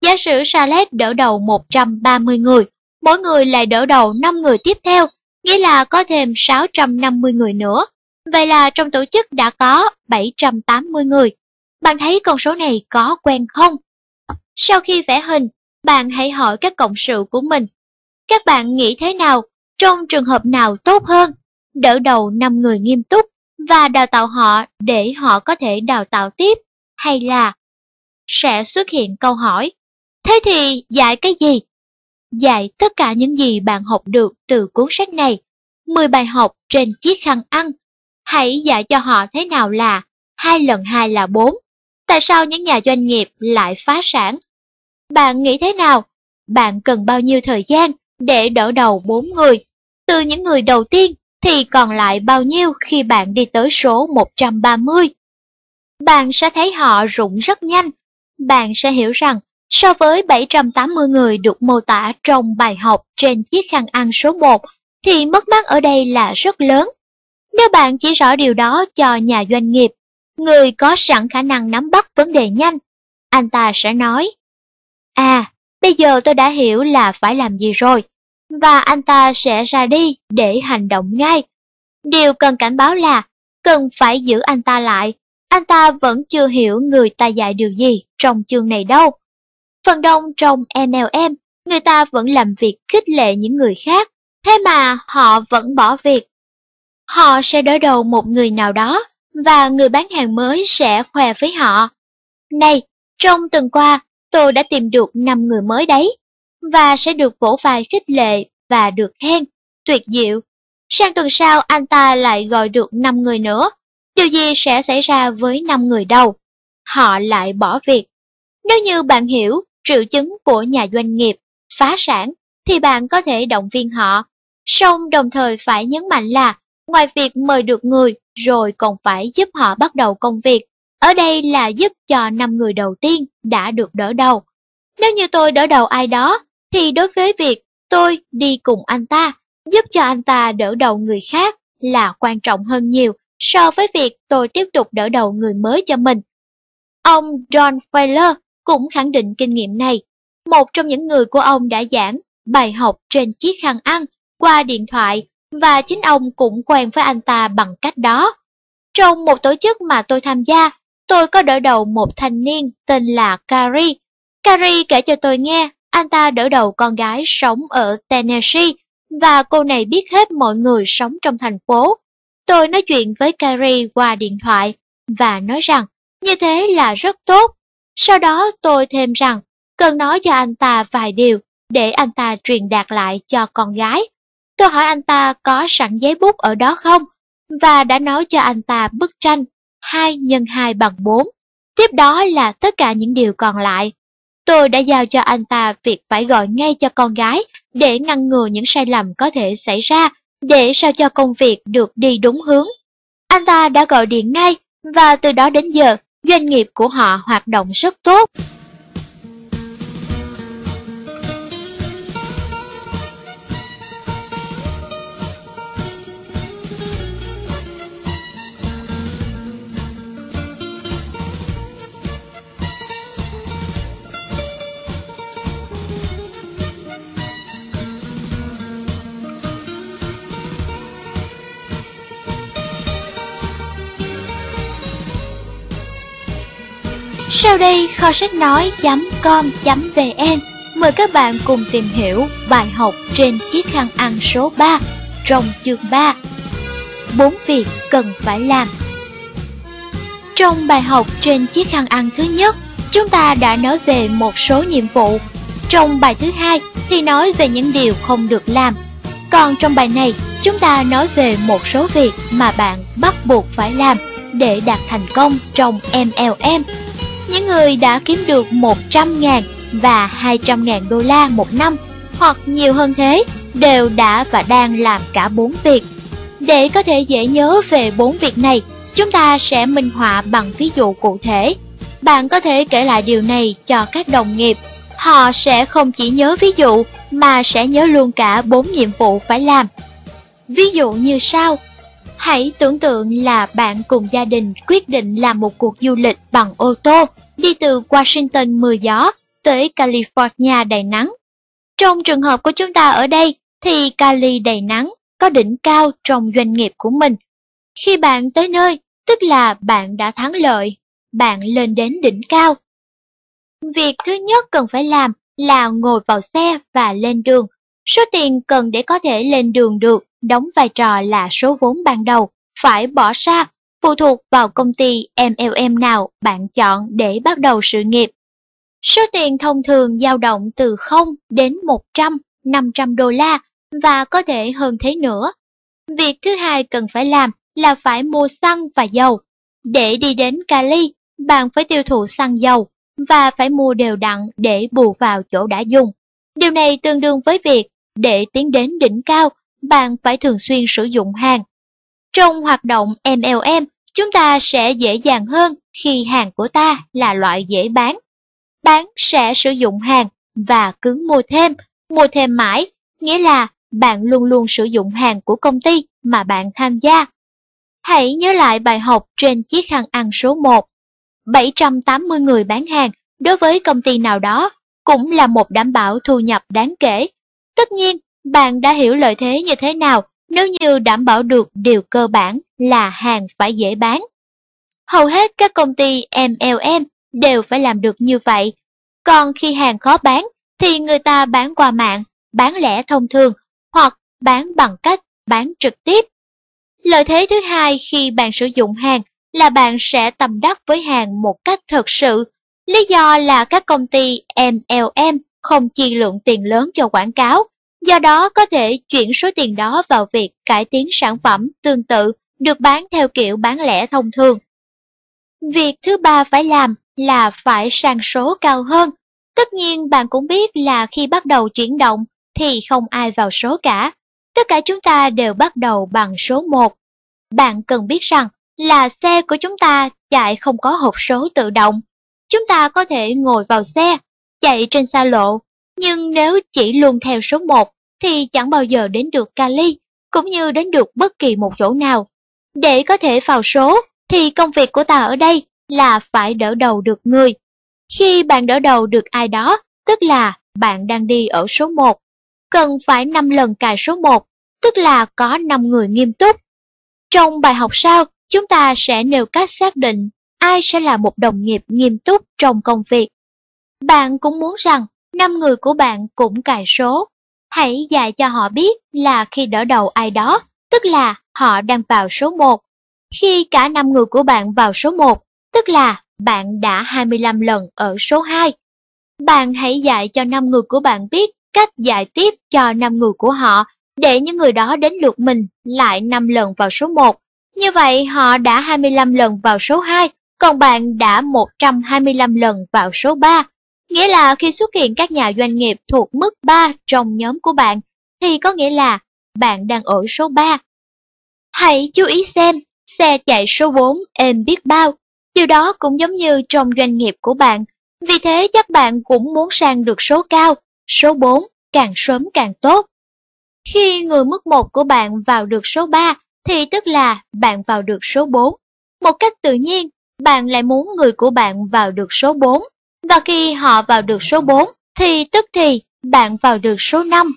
Giả sử Charlotte đỡ đầu 130 người, mỗi người lại đỡ đầu 5 người tiếp theo, nghĩa là có thêm 650 người nữa. Vậy là trong tổ chức đã có 780 người. Bạn thấy con số này có quen không? Sau khi vẽ hình, bạn hãy hỏi các cộng sự của mình. Các bạn nghĩ thế nào? Trong trường hợp nào tốt hơn? Đỡ đầu 5 người nghiêm túc và đào tạo họ để họ có thể đào tạo tiếp hay là sẽ xuất hiện câu hỏi Thế thì dạy cái gì? Dạy tất cả những gì bạn học được từ cuốn sách này. 10 bài học trên chiếc khăn ăn. Hãy dạy cho họ thế nào là hai lần hai là bốn Tại sao những nhà doanh nghiệp lại phá sản? Bạn nghĩ thế nào? Bạn cần bao nhiêu thời gian để đỡ đầu bốn người? Từ những người đầu tiên thì còn lại bao nhiêu khi bạn đi tới số 130? Bạn sẽ thấy họ rụng rất nhanh. Bạn sẽ hiểu rằng So với 780 người được mô tả trong bài học trên chiếc khăn ăn số 1, thì mất mát ở đây là rất lớn. Nếu bạn chỉ rõ điều đó cho nhà doanh nghiệp, người có sẵn khả năng nắm bắt vấn đề nhanh, anh ta sẽ nói, À, bây giờ tôi đã hiểu là phải làm gì rồi, và anh ta sẽ ra đi để hành động ngay. Điều cần cảnh báo là, cần phải giữ anh ta lại, anh ta vẫn chưa hiểu người ta dạy điều gì trong chương này đâu. Phần đông trong MLM, người ta vẫn làm việc khích lệ những người khác, thế mà họ vẫn bỏ việc. Họ sẽ đỡ đầu một người nào đó, và người bán hàng mới sẽ khoe với họ. Này, trong tuần qua, tôi đã tìm được 5 người mới đấy, và sẽ được vỗ vai khích lệ và được khen, tuyệt diệu. Sang tuần sau anh ta lại gọi được 5 người nữa. Điều gì sẽ xảy ra với 5 người đầu? Họ lại bỏ việc. Nếu như bạn hiểu triệu chứng của nhà doanh nghiệp, phá sản, thì bạn có thể động viên họ. Song đồng thời phải nhấn mạnh là, ngoài việc mời được người, rồi còn phải giúp họ bắt đầu công việc. Ở đây là giúp cho 5 người đầu tiên đã được đỡ đầu. Nếu như tôi đỡ đầu ai đó, thì đối với việc tôi đi cùng anh ta, giúp cho anh ta đỡ đầu người khác là quan trọng hơn nhiều so với việc tôi tiếp tục đỡ đầu người mới cho mình. Ông John Fowler cũng khẳng định kinh nghiệm này. Một trong những người của ông đã giảng bài học trên chiếc khăn ăn qua điện thoại và chính ông cũng quen với anh ta bằng cách đó. Trong một tổ chức mà tôi tham gia, tôi có đỡ đầu một thanh niên tên là Carrie. Carrie kể cho tôi nghe anh ta đỡ đầu con gái sống ở Tennessee và cô này biết hết mọi người sống trong thành phố. Tôi nói chuyện với Carrie qua điện thoại và nói rằng như thế là rất tốt sau đó tôi thêm rằng, cần nói cho anh ta vài điều để anh ta truyền đạt lại cho con gái. Tôi hỏi anh ta có sẵn giấy bút ở đó không? Và đã nói cho anh ta bức tranh 2 x 2 bằng 4. Tiếp đó là tất cả những điều còn lại. Tôi đã giao cho anh ta việc phải gọi ngay cho con gái để ngăn ngừa những sai lầm có thể xảy ra, để sao cho công việc được đi đúng hướng. Anh ta đã gọi điện ngay và từ đó đến giờ doanh nghiệp của họ hoạt động rất tốt. Sau đây kho sách nói.com.vn mời các bạn cùng tìm hiểu bài học trên chiếc khăn ăn số 3 trong chương 3. Bốn việc cần phải làm Trong bài học trên chiếc khăn ăn thứ nhất, chúng ta đã nói về một số nhiệm vụ. Trong bài thứ hai thì nói về những điều không được làm. Còn trong bài này, chúng ta nói về một số việc mà bạn bắt buộc phải làm để đạt thành công trong MLM. Những người đã kiếm được 100.000 và 200.000 đô la một năm hoặc nhiều hơn thế đều đã và đang làm cả bốn việc. Để có thể dễ nhớ về bốn việc này, chúng ta sẽ minh họa bằng ví dụ cụ thể. Bạn có thể kể lại điều này cho các đồng nghiệp. Họ sẽ không chỉ nhớ ví dụ mà sẽ nhớ luôn cả bốn nhiệm vụ phải làm. Ví dụ như sau. Hãy tưởng tượng là bạn cùng gia đình quyết định làm một cuộc du lịch bằng ô tô, đi từ Washington mưa gió tới California đầy nắng. Trong trường hợp của chúng ta ở đây thì Cali đầy nắng có đỉnh cao trong doanh nghiệp của mình. Khi bạn tới nơi, tức là bạn đã thắng lợi, bạn lên đến đỉnh cao. Việc thứ nhất cần phải làm là ngồi vào xe và lên đường. Số tiền cần để có thể lên đường được đóng vai trò là số vốn ban đầu, phải bỏ ra, phụ thuộc vào công ty MLM nào bạn chọn để bắt đầu sự nghiệp. Số tiền thông thường dao động từ 0 đến 100, 500 đô la và có thể hơn thế nữa. Việc thứ hai cần phải làm là phải mua xăng và dầu. Để đi đến Cali, bạn phải tiêu thụ xăng dầu và phải mua đều đặn để bù vào chỗ đã dùng. Điều này tương đương với việc để tiến đến đỉnh cao, bạn phải thường xuyên sử dụng hàng. Trong hoạt động MLM, chúng ta sẽ dễ dàng hơn khi hàng của ta là loại dễ bán bán sẽ sử dụng hàng và cứ mua thêm, mua thêm mãi, nghĩa là bạn luôn luôn sử dụng hàng của công ty mà bạn tham gia. Hãy nhớ lại bài học trên chiếc khăn ăn số 1. 780 người bán hàng đối với công ty nào đó cũng là một đảm bảo thu nhập đáng kể. Tất nhiên, bạn đã hiểu lợi thế như thế nào nếu như đảm bảo được điều cơ bản là hàng phải dễ bán. Hầu hết các công ty MLM đều phải làm được như vậy. Còn khi hàng khó bán, thì người ta bán qua mạng, bán lẻ thông thường, hoặc bán bằng cách bán trực tiếp. Lợi thế thứ hai khi bạn sử dụng hàng là bạn sẽ tầm đắc với hàng một cách thật sự. Lý do là các công ty MLM không chi lượng tiền lớn cho quảng cáo, do đó có thể chuyển số tiền đó vào việc cải tiến sản phẩm tương tự được bán theo kiểu bán lẻ thông thường. Việc thứ ba phải làm là phải sang số cao hơn. Tất nhiên bạn cũng biết là khi bắt đầu chuyển động thì không ai vào số cả. Tất cả chúng ta đều bắt đầu bằng số 1. Bạn cần biết rằng là xe của chúng ta chạy không có hộp số tự động. Chúng ta có thể ngồi vào xe, chạy trên xa lộ, nhưng nếu chỉ luôn theo số 1 thì chẳng bao giờ đến được Cali, cũng như đến được bất kỳ một chỗ nào. Để có thể vào số thì công việc của ta ở đây là phải đỡ đầu được người. Khi bạn đỡ đầu được ai đó, tức là bạn đang đi ở số 1. Cần phải 5 lần cài số 1, tức là có 5 người nghiêm túc. Trong bài học sau, chúng ta sẽ nêu cách xác định ai sẽ là một đồng nghiệp nghiêm túc trong công việc. Bạn cũng muốn rằng năm người của bạn cũng cài số. Hãy dạy cho họ biết là khi đỡ đầu ai đó, tức là họ đang vào số 1. Khi cả năm người của bạn vào số 1, tức là bạn đã 25 lần ở số 2. Bạn hãy dạy cho năm người của bạn biết cách dạy tiếp cho năm người của họ để những người đó đến lượt mình lại 5 lần vào số 1. Như vậy họ đã 25 lần vào số 2, còn bạn đã 125 lần vào số 3. Nghĩa là khi xuất hiện các nhà doanh nghiệp thuộc mức 3 trong nhóm của bạn, thì có nghĩa là bạn đang ở số 3. Hãy chú ý xem, xe chạy số 4 êm biết bao, Điều đó cũng giống như trong doanh nghiệp của bạn. Vì thế chắc bạn cũng muốn sang được số cao, số 4, càng sớm càng tốt. Khi người mức 1 của bạn vào được số 3, thì tức là bạn vào được số 4. Một cách tự nhiên, bạn lại muốn người của bạn vào được số 4. Và khi họ vào được số 4, thì tức thì bạn vào được số 5.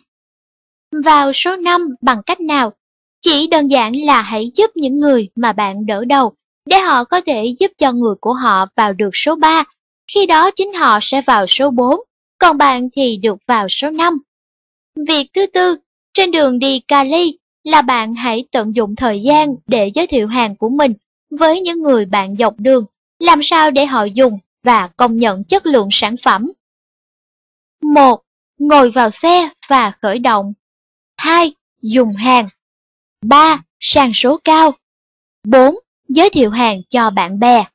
Vào số 5 bằng cách nào? Chỉ đơn giản là hãy giúp những người mà bạn đỡ đầu để họ có thể giúp cho người của họ vào được số 3 khi đó chính họ sẽ vào số 4, còn bạn thì được vào số 5. Việc thứ tư, trên đường đi Cali là bạn hãy tận dụng thời gian để giới thiệu hàng của mình với những người bạn dọc đường, làm sao để họ dùng và công nhận chất lượng sản phẩm. 1. Ngồi vào xe và khởi động. 2. Dùng hàng. 3. Sang số cao. 4. Giới thiệu hàng cho bạn bè.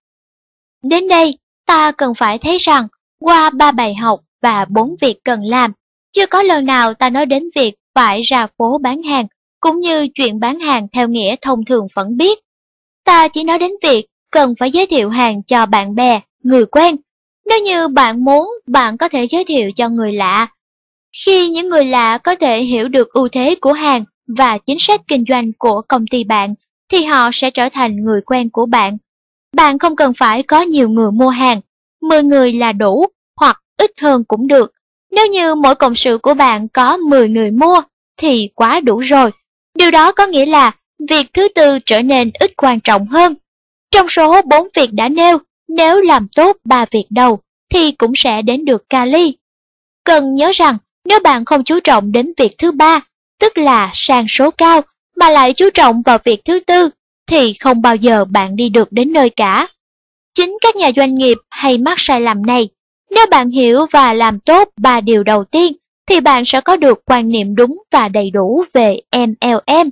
Đến đây, ta cần phải thấy rằng, qua ba bài học và bốn việc cần làm, chưa có lần nào ta nói đến việc phải ra phố bán hàng, cũng như chuyện bán hàng theo nghĩa thông thường vẫn biết. Ta chỉ nói đến việc cần phải giới thiệu hàng cho bạn bè, người quen. Nếu như bạn muốn, bạn có thể giới thiệu cho người lạ. Khi những người lạ có thể hiểu được ưu thế của hàng và chính sách kinh doanh của công ty bạn, thì họ sẽ trở thành người quen của bạn. Bạn không cần phải có nhiều người mua hàng, 10 người là đủ, hoặc ít hơn cũng được. Nếu như mỗi cộng sự của bạn có 10 người mua, thì quá đủ rồi. Điều đó có nghĩa là việc thứ tư trở nên ít quan trọng hơn. Trong số 4 việc đã nêu, nếu làm tốt ba việc đầu, thì cũng sẽ đến được Cali. Cần nhớ rằng, nếu bạn không chú trọng đến việc thứ ba, tức là sang số cao, mà lại chú trọng vào việc thứ tư, thì không bao giờ bạn đi được đến nơi cả. Chính các nhà doanh nghiệp hay mắc sai lầm này. Nếu bạn hiểu và làm tốt ba điều đầu tiên, thì bạn sẽ có được quan niệm đúng và đầy đủ về MLM.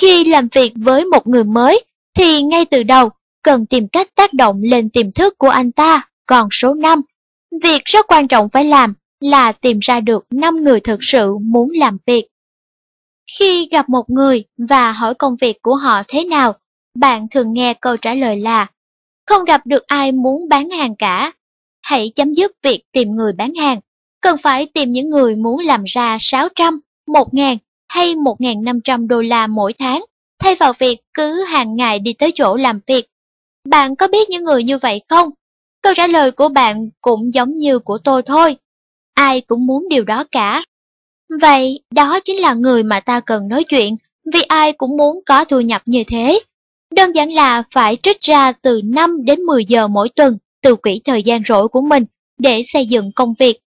Khi làm việc với một người mới, thì ngay từ đầu cần tìm cách tác động lên tiềm thức của anh ta, còn số 5. Việc rất quan trọng phải làm là tìm ra được 5 người thực sự muốn làm việc. Khi gặp một người và hỏi công việc của họ thế nào, bạn thường nghe câu trả lời là không gặp được ai muốn bán hàng cả. Hãy chấm dứt việc tìm người bán hàng. Cần phải tìm những người muốn làm ra 600, 1.000 hay 1.500 đô la mỗi tháng, thay vào việc cứ hàng ngày đi tới chỗ làm việc. Bạn có biết những người như vậy không? Câu trả lời của bạn cũng giống như của tôi thôi. Ai cũng muốn điều đó cả. Vậy đó chính là người mà ta cần nói chuyện, vì ai cũng muốn có thu nhập như thế. Đơn giản là phải trích ra từ 5 đến 10 giờ mỗi tuần từ quỹ thời gian rỗi của mình để xây dựng công việc.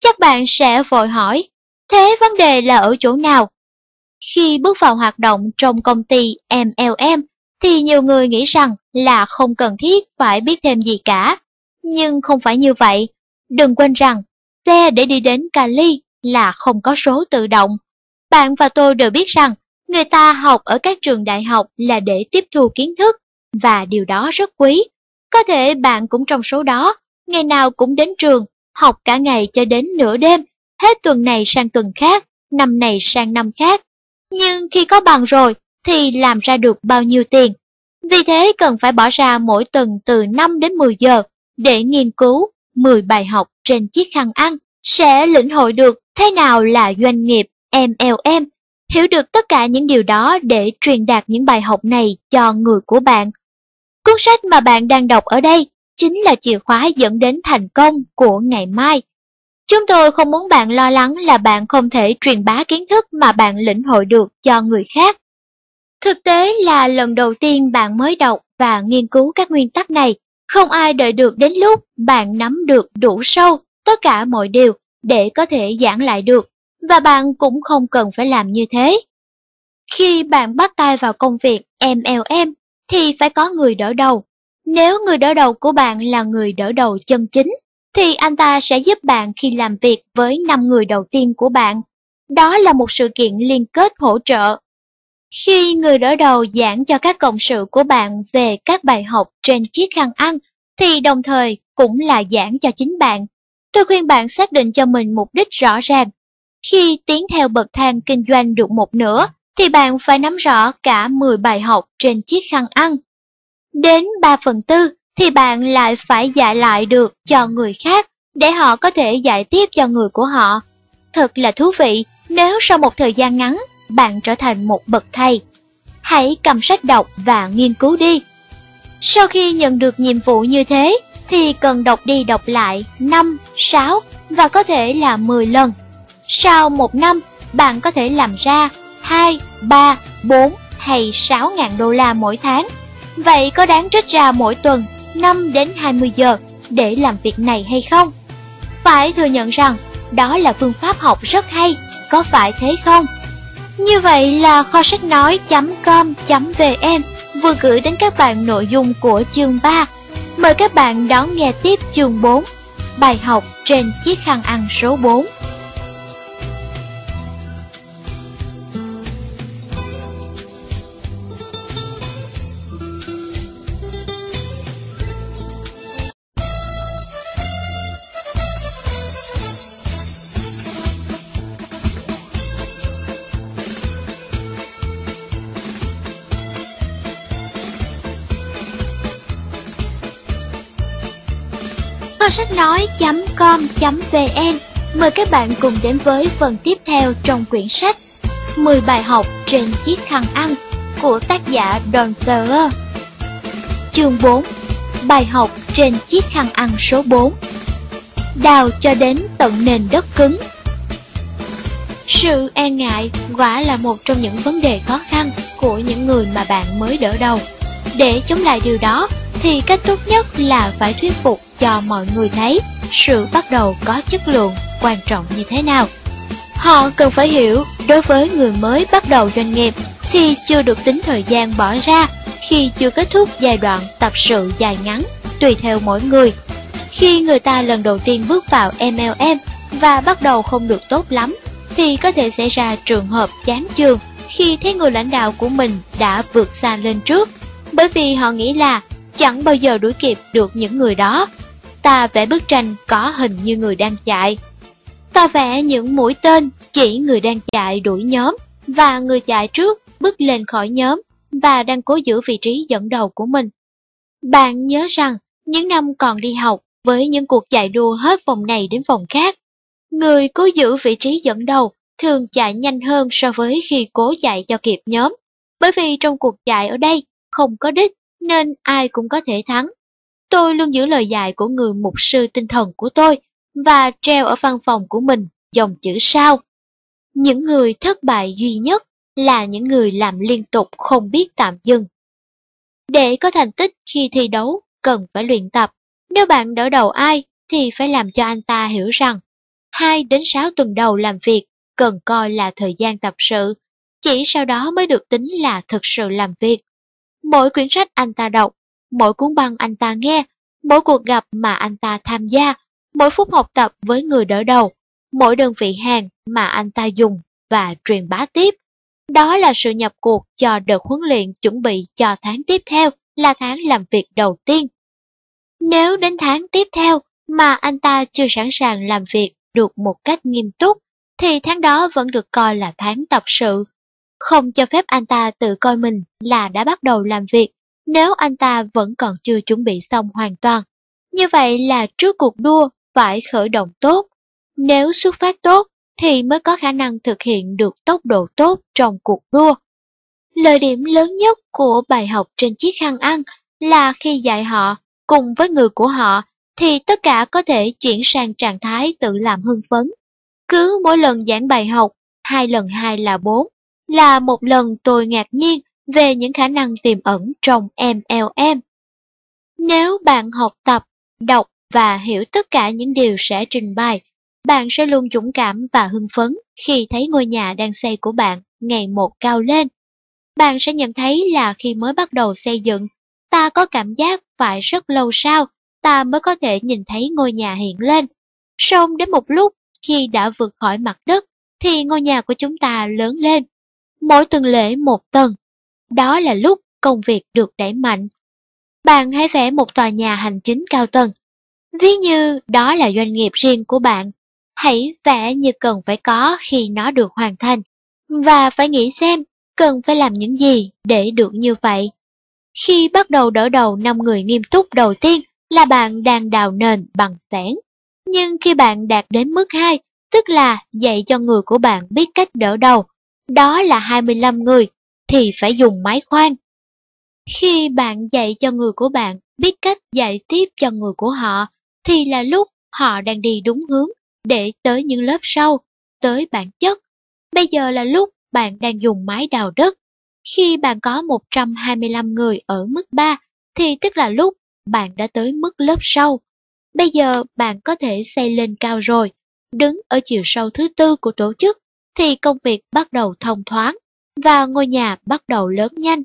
Chắc bạn sẽ vội hỏi, thế vấn đề là ở chỗ nào? Khi bước vào hoạt động trong công ty MLM, thì nhiều người nghĩ rằng là không cần thiết phải biết thêm gì cả. Nhưng không phải như vậy. Đừng quên rằng, xe để đi đến Cali là không có số tự động. Bạn và tôi đều biết rằng Người ta học ở các trường đại học là để tiếp thu kiến thức, và điều đó rất quý. Có thể bạn cũng trong số đó, ngày nào cũng đến trường, học cả ngày cho đến nửa đêm, hết tuần này sang tuần khác, năm này sang năm khác. Nhưng khi có bằng rồi, thì làm ra được bao nhiêu tiền? Vì thế cần phải bỏ ra mỗi tuần từ 5 đến 10 giờ để nghiên cứu 10 bài học trên chiếc khăn ăn, sẽ lĩnh hội được thế nào là doanh nghiệp MLM hiểu được tất cả những điều đó để truyền đạt những bài học này cho người của bạn. Cuốn sách mà bạn đang đọc ở đây chính là chìa khóa dẫn đến thành công của ngày mai. Chúng tôi không muốn bạn lo lắng là bạn không thể truyền bá kiến thức mà bạn lĩnh hội được cho người khác. Thực tế là lần đầu tiên bạn mới đọc và nghiên cứu các nguyên tắc này, không ai đợi được đến lúc bạn nắm được đủ sâu tất cả mọi điều để có thể giảng lại được và bạn cũng không cần phải làm như thế. Khi bạn bắt tay vào công việc MLM thì phải có người đỡ đầu. Nếu người đỡ đầu của bạn là người đỡ đầu chân chính, thì anh ta sẽ giúp bạn khi làm việc với 5 người đầu tiên của bạn. Đó là một sự kiện liên kết hỗ trợ. Khi người đỡ đầu giảng cho các cộng sự của bạn về các bài học trên chiếc khăn ăn, thì đồng thời cũng là giảng cho chính bạn. Tôi khuyên bạn xác định cho mình mục đích rõ ràng khi tiến theo bậc thang kinh doanh được một nửa, thì bạn phải nắm rõ cả 10 bài học trên chiếc khăn ăn. Đến 3 phần tư thì bạn lại phải dạy lại được cho người khác để họ có thể dạy tiếp cho người của họ. Thật là thú vị nếu sau một thời gian ngắn bạn trở thành một bậc thầy. Hãy cầm sách đọc và nghiên cứu đi. Sau khi nhận được nhiệm vụ như thế thì cần đọc đi đọc lại 5, 6 và có thể là 10 lần sau một năm, bạn có thể làm ra 2, 3, 4 hay 6 ngàn đô la mỗi tháng. Vậy có đáng trích ra mỗi tuần 5 đến 20 giờ để làm việc này hay không? Phải thừa nhận rằng đó là phương pháp học rất hay, có phải thế không? Như vậy là kho sách nói.com.vn vừa gửi đến các bạn nội dung của chương 3. Mời các bạn đón nghe tiếp chương 4, bài học trên chiếc khăn ăn số 4. Sách nói.com.vn Mời các bạn cùng đến với phần tiếp theo trong quyển sách 10 bài học trên chiếc khăn ăn của tác giả Don Taylor Chương 4 Bài học trên chiếc khăn ăn số 4 Đào cho đến tận nền đất cứng. Sự e ngại quả là một trong những vấn đề khó khăn của những người mà bạn mới đỡ đầu Để chống lại điều đó, thì cách tốt nhất là phải thuyết phục cho mọi người thấy sự bắt đầu có chất lượng, quan trọng như thế nào. Họ cần phải hiểu, đối với người mới bắt đầu doanh nghiệp thì chưa được tính thời gian bỏ ra khi chưa kết thúc giai đoạn tập sự dài ngắn, tùy theo mỗi người. Khi người ta lần đầu tiên bước vào MLM và bắt đầu không được tốt lắm, thì có thể xảy ra trường hợp chán chường khi thấy người lãnh đạo của mình đã vượt xa lên trước, bởi vì họ nghĩ là chẳng bao giờ đuổi kịp được những người đó. Ta vẽ bức tranh có hình như người đang chạy. Ta vẽ những mũi tên chỉ người đang chạy đuổi nhóm và người chạy trước bước lên khỏi nhóm và đang cố giữ vị trí dẫn đầu của mình. Bạn nhớ rằng những năm còn đi học với những cuộc chạy đua hết vòng này đến vòng khác, người cố giữ vị trí dẫn đầu thường chạy nhanh hơn so với khi cố chạy cho kịp nhóm. Bởi vì trong cuộc chạy ở đây không có đích nên ai cũng có thể thắng. Tôi luôn giữ lời dạy của người mục sư tinh thần của tôi và treo ở văn phòng của mình dòng chữ sau. Những người thất bại duy nhất là những người làm liên tục không biết tạm dừng. Để có thành tích khi thi đấu, cần phải luyện tập. Nếu bạn đỡ đầu ai, thì phải làm cho anh ta hiểu rằng 2 đến 6 tuần đầu làm việc cần coi là thời gian tập sự, chỉ sau đó mới được tính là thực sự làm việc. Mỗi quyển sách anh ta đọc, mỗi cuốn băng anh ta nghe, mỗi cuộc gặp mà anh ta tham gia, mỗi phút học tập với người đỡ đầu, mỗi đơn vị hàng mà anh ta dùng và truyền bá tiếp. Đó là sự nhập cuộc cho đợt huấn luyện chuẩn bị cho tháng tiếp theo là tháng làm việc đầu tiên. Nếu đến tháng tiếp theo mà anh ta chưa sẵn sàng làm việc được một cách nghiêm túc, thì tháng đó vẫn được coi là tháng tập sự không cho phép anh ta tự coi mình là đã bắt đầu làm việc nếu anh ta vẫn còn chưa chuẩn bị xong hoàn toàn. Như vậy là trước cuộc đua phải khởi động tốt. Nếu xuất phát tốt thì mới có khả năng thực hiện được tốc độ tốt trong cuộc đua. Lợi điểm lớn nhất của bài học trên chiếc khăn ăn là khi dạy họ cùng với người của họ thì tất cả có thể chuyển sang trạng thái tự làm hưng phấn. Cứ mỗi lần giảng bài học, hai lần hai là bốn, là một lần tôi ngạc nhiên về những khả năng tiềm ẩn trong MLM. Nếu bạn học tập, đọc và hiểu tất cả những điều sẽ trình bày, bạn sẽ luôn dũng cảm và hưng phấn khi thấy ngôi nhà đang xây của bạn ngày một cao lên. Bạn sẽ nhận thấy là khi mới bắt đầu xây dựng, ta có cảm giác phải rất lâu sau ta mới có thể nhìn thấy ngôi nhà hiện lên. Xong đến một lúc khi đã vượt khỏi mặt đất thì ngôi nhà của chúng ta lớn lên mỗi tuần lễ một tầng. Đó là lúc công việc được đẩy mạnh. Bạn hãy vẽ một tòa nhà hành chính cao tầng. Ví như đó là doanh nghiệp riêng của bạn. Hãy vẽ như cần phải có khi nó được hoàn thành. Và phải nghĩ xem cần phải làm những gì để được như vậy. Khi bắt đầu đỡ đầu năm người nghiêm túc đầu tiên là bạn đang đào nền bằng sẻn. Nhưng khi bạn đạt đến mức 2, tức là dạy cho người của bạn biết cách đỡ đầu, đó là 25 người, thì phải dùng máy khoan. Khi bạn dạy cho người của bạn biết cách dạy tiếp cho người của họ, thì là lúc họ đang đi đúng hướng để tới những lớp sau, tới bản chất. Bây giờ là lúc bạn đang dùng máy đào đất. Khi bạn có 125 người ở mức 3, thì tức là lúc bạn đã tới mức lớp sau. Bây giờ bạn có thể xây lên cao rồi, đứng ở chiều sâu thứ tư của tổ chức thì công việc bắt đầu thông thoáng và ngôi nhà bắt đầu lớn nhanh.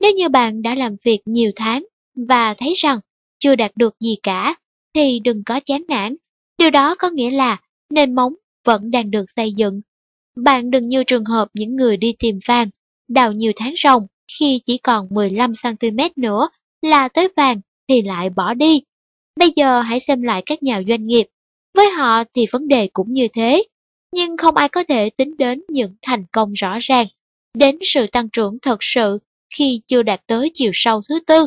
Nếu như bạn đã làm việc nhiều tháng và thấy rằng chưa đạt được gì cả, thì đừng có chán nản. Điều đó có nghĩa là nền móng vẫn đang được xây dựng. Bạn đừng như trường hợp những người đi tìm vàng, đào nhiều tháng ròng khi chỉ còn 15cm nữa là tới vàng thì lại bỏ đi. Bây giờ hãy xem lại các nhà doanh nghiệp. Với họ thì vấn đề cũng như thế, nhưng không ai có thể tính đến những thành công rõ ràng, đến sự tăng trưởng thật sự khi chưa đạt tới chiều sâu thứ tư.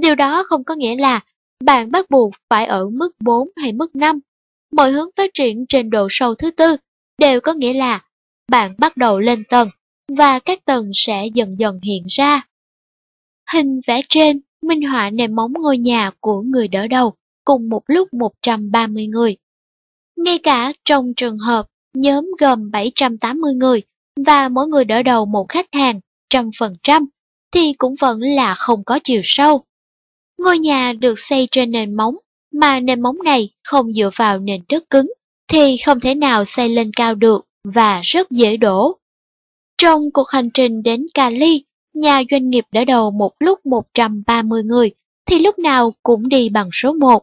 Điều đó không có nghĩa là bạn bắt buộc phải ở mức 4 hay mức 5. Mọi hướng phát triển trên độ sâu thứ tư đều có nghĩa là bạn bắt đầu lên tầng và các tầng sẽ dần dần hiện ra. Hình vẽ trên minh họa nền móng ngôi nhà của người đỡ đầu cùng một lúc 130 người. Ngay cả trong trường hợp nhóm gồm 780 người và mỗi người đỡ đầu một khách hàng trăm phần trăm thì cũng vẫn là không có chiều sâu. Ngôi nhà được xây trên nền móng, mà nền móng này không dựa vào nền đất cứng, thì không thể nào xây lên cao được và rất dễ đổ. Trong cuộc hành trình đến Cali, nhà doanh nghiệp đỡ đầu một lúc 130 người, thì lúc nào cũng đi bằng số 1.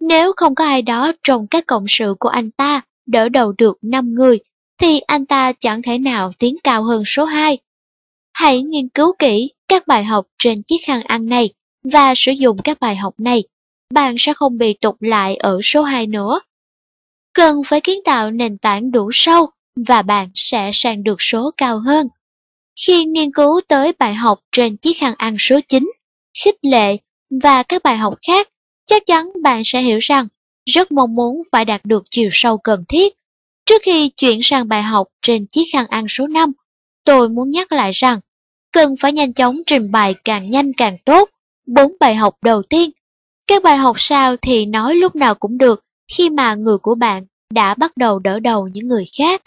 Nếu không có ai đó trong các cộng sự của anh ta đỡ đầu được 5 người, thì anh ta chẳng thể nào tiến cao hơn số 2. Hãy nghiên cứu kỹ các bài học trên chiếc khăn ăn này và sử dụng các bài học này, bạn sẽ không bị tụt lại ở số 2 nữa. Cần phải kiến tạo nền tảng đủ sâu và bạn sẽ sang được số cao hơn. Khi nghiên cứu tới bài học trên chiếc khăn ăn số 9, khích lệ và các bài học khác, chắc chắn bạn sẽ hiểu rằng rất mong muốn phải đạt được chiều sâu cần thiết. Trước khi chuyển sang bài học trên chiếc khăn ăn số 5, tôi muốn nhắc lại rằng cần phải nhanh chóng trình bày càng nhanh càng tốt. Bốn bài học đầu tiên. Các bài học sau thì nói lúc nào cũng được khi mà người của bạn đã bắt đầu đỡ đầu những người khác.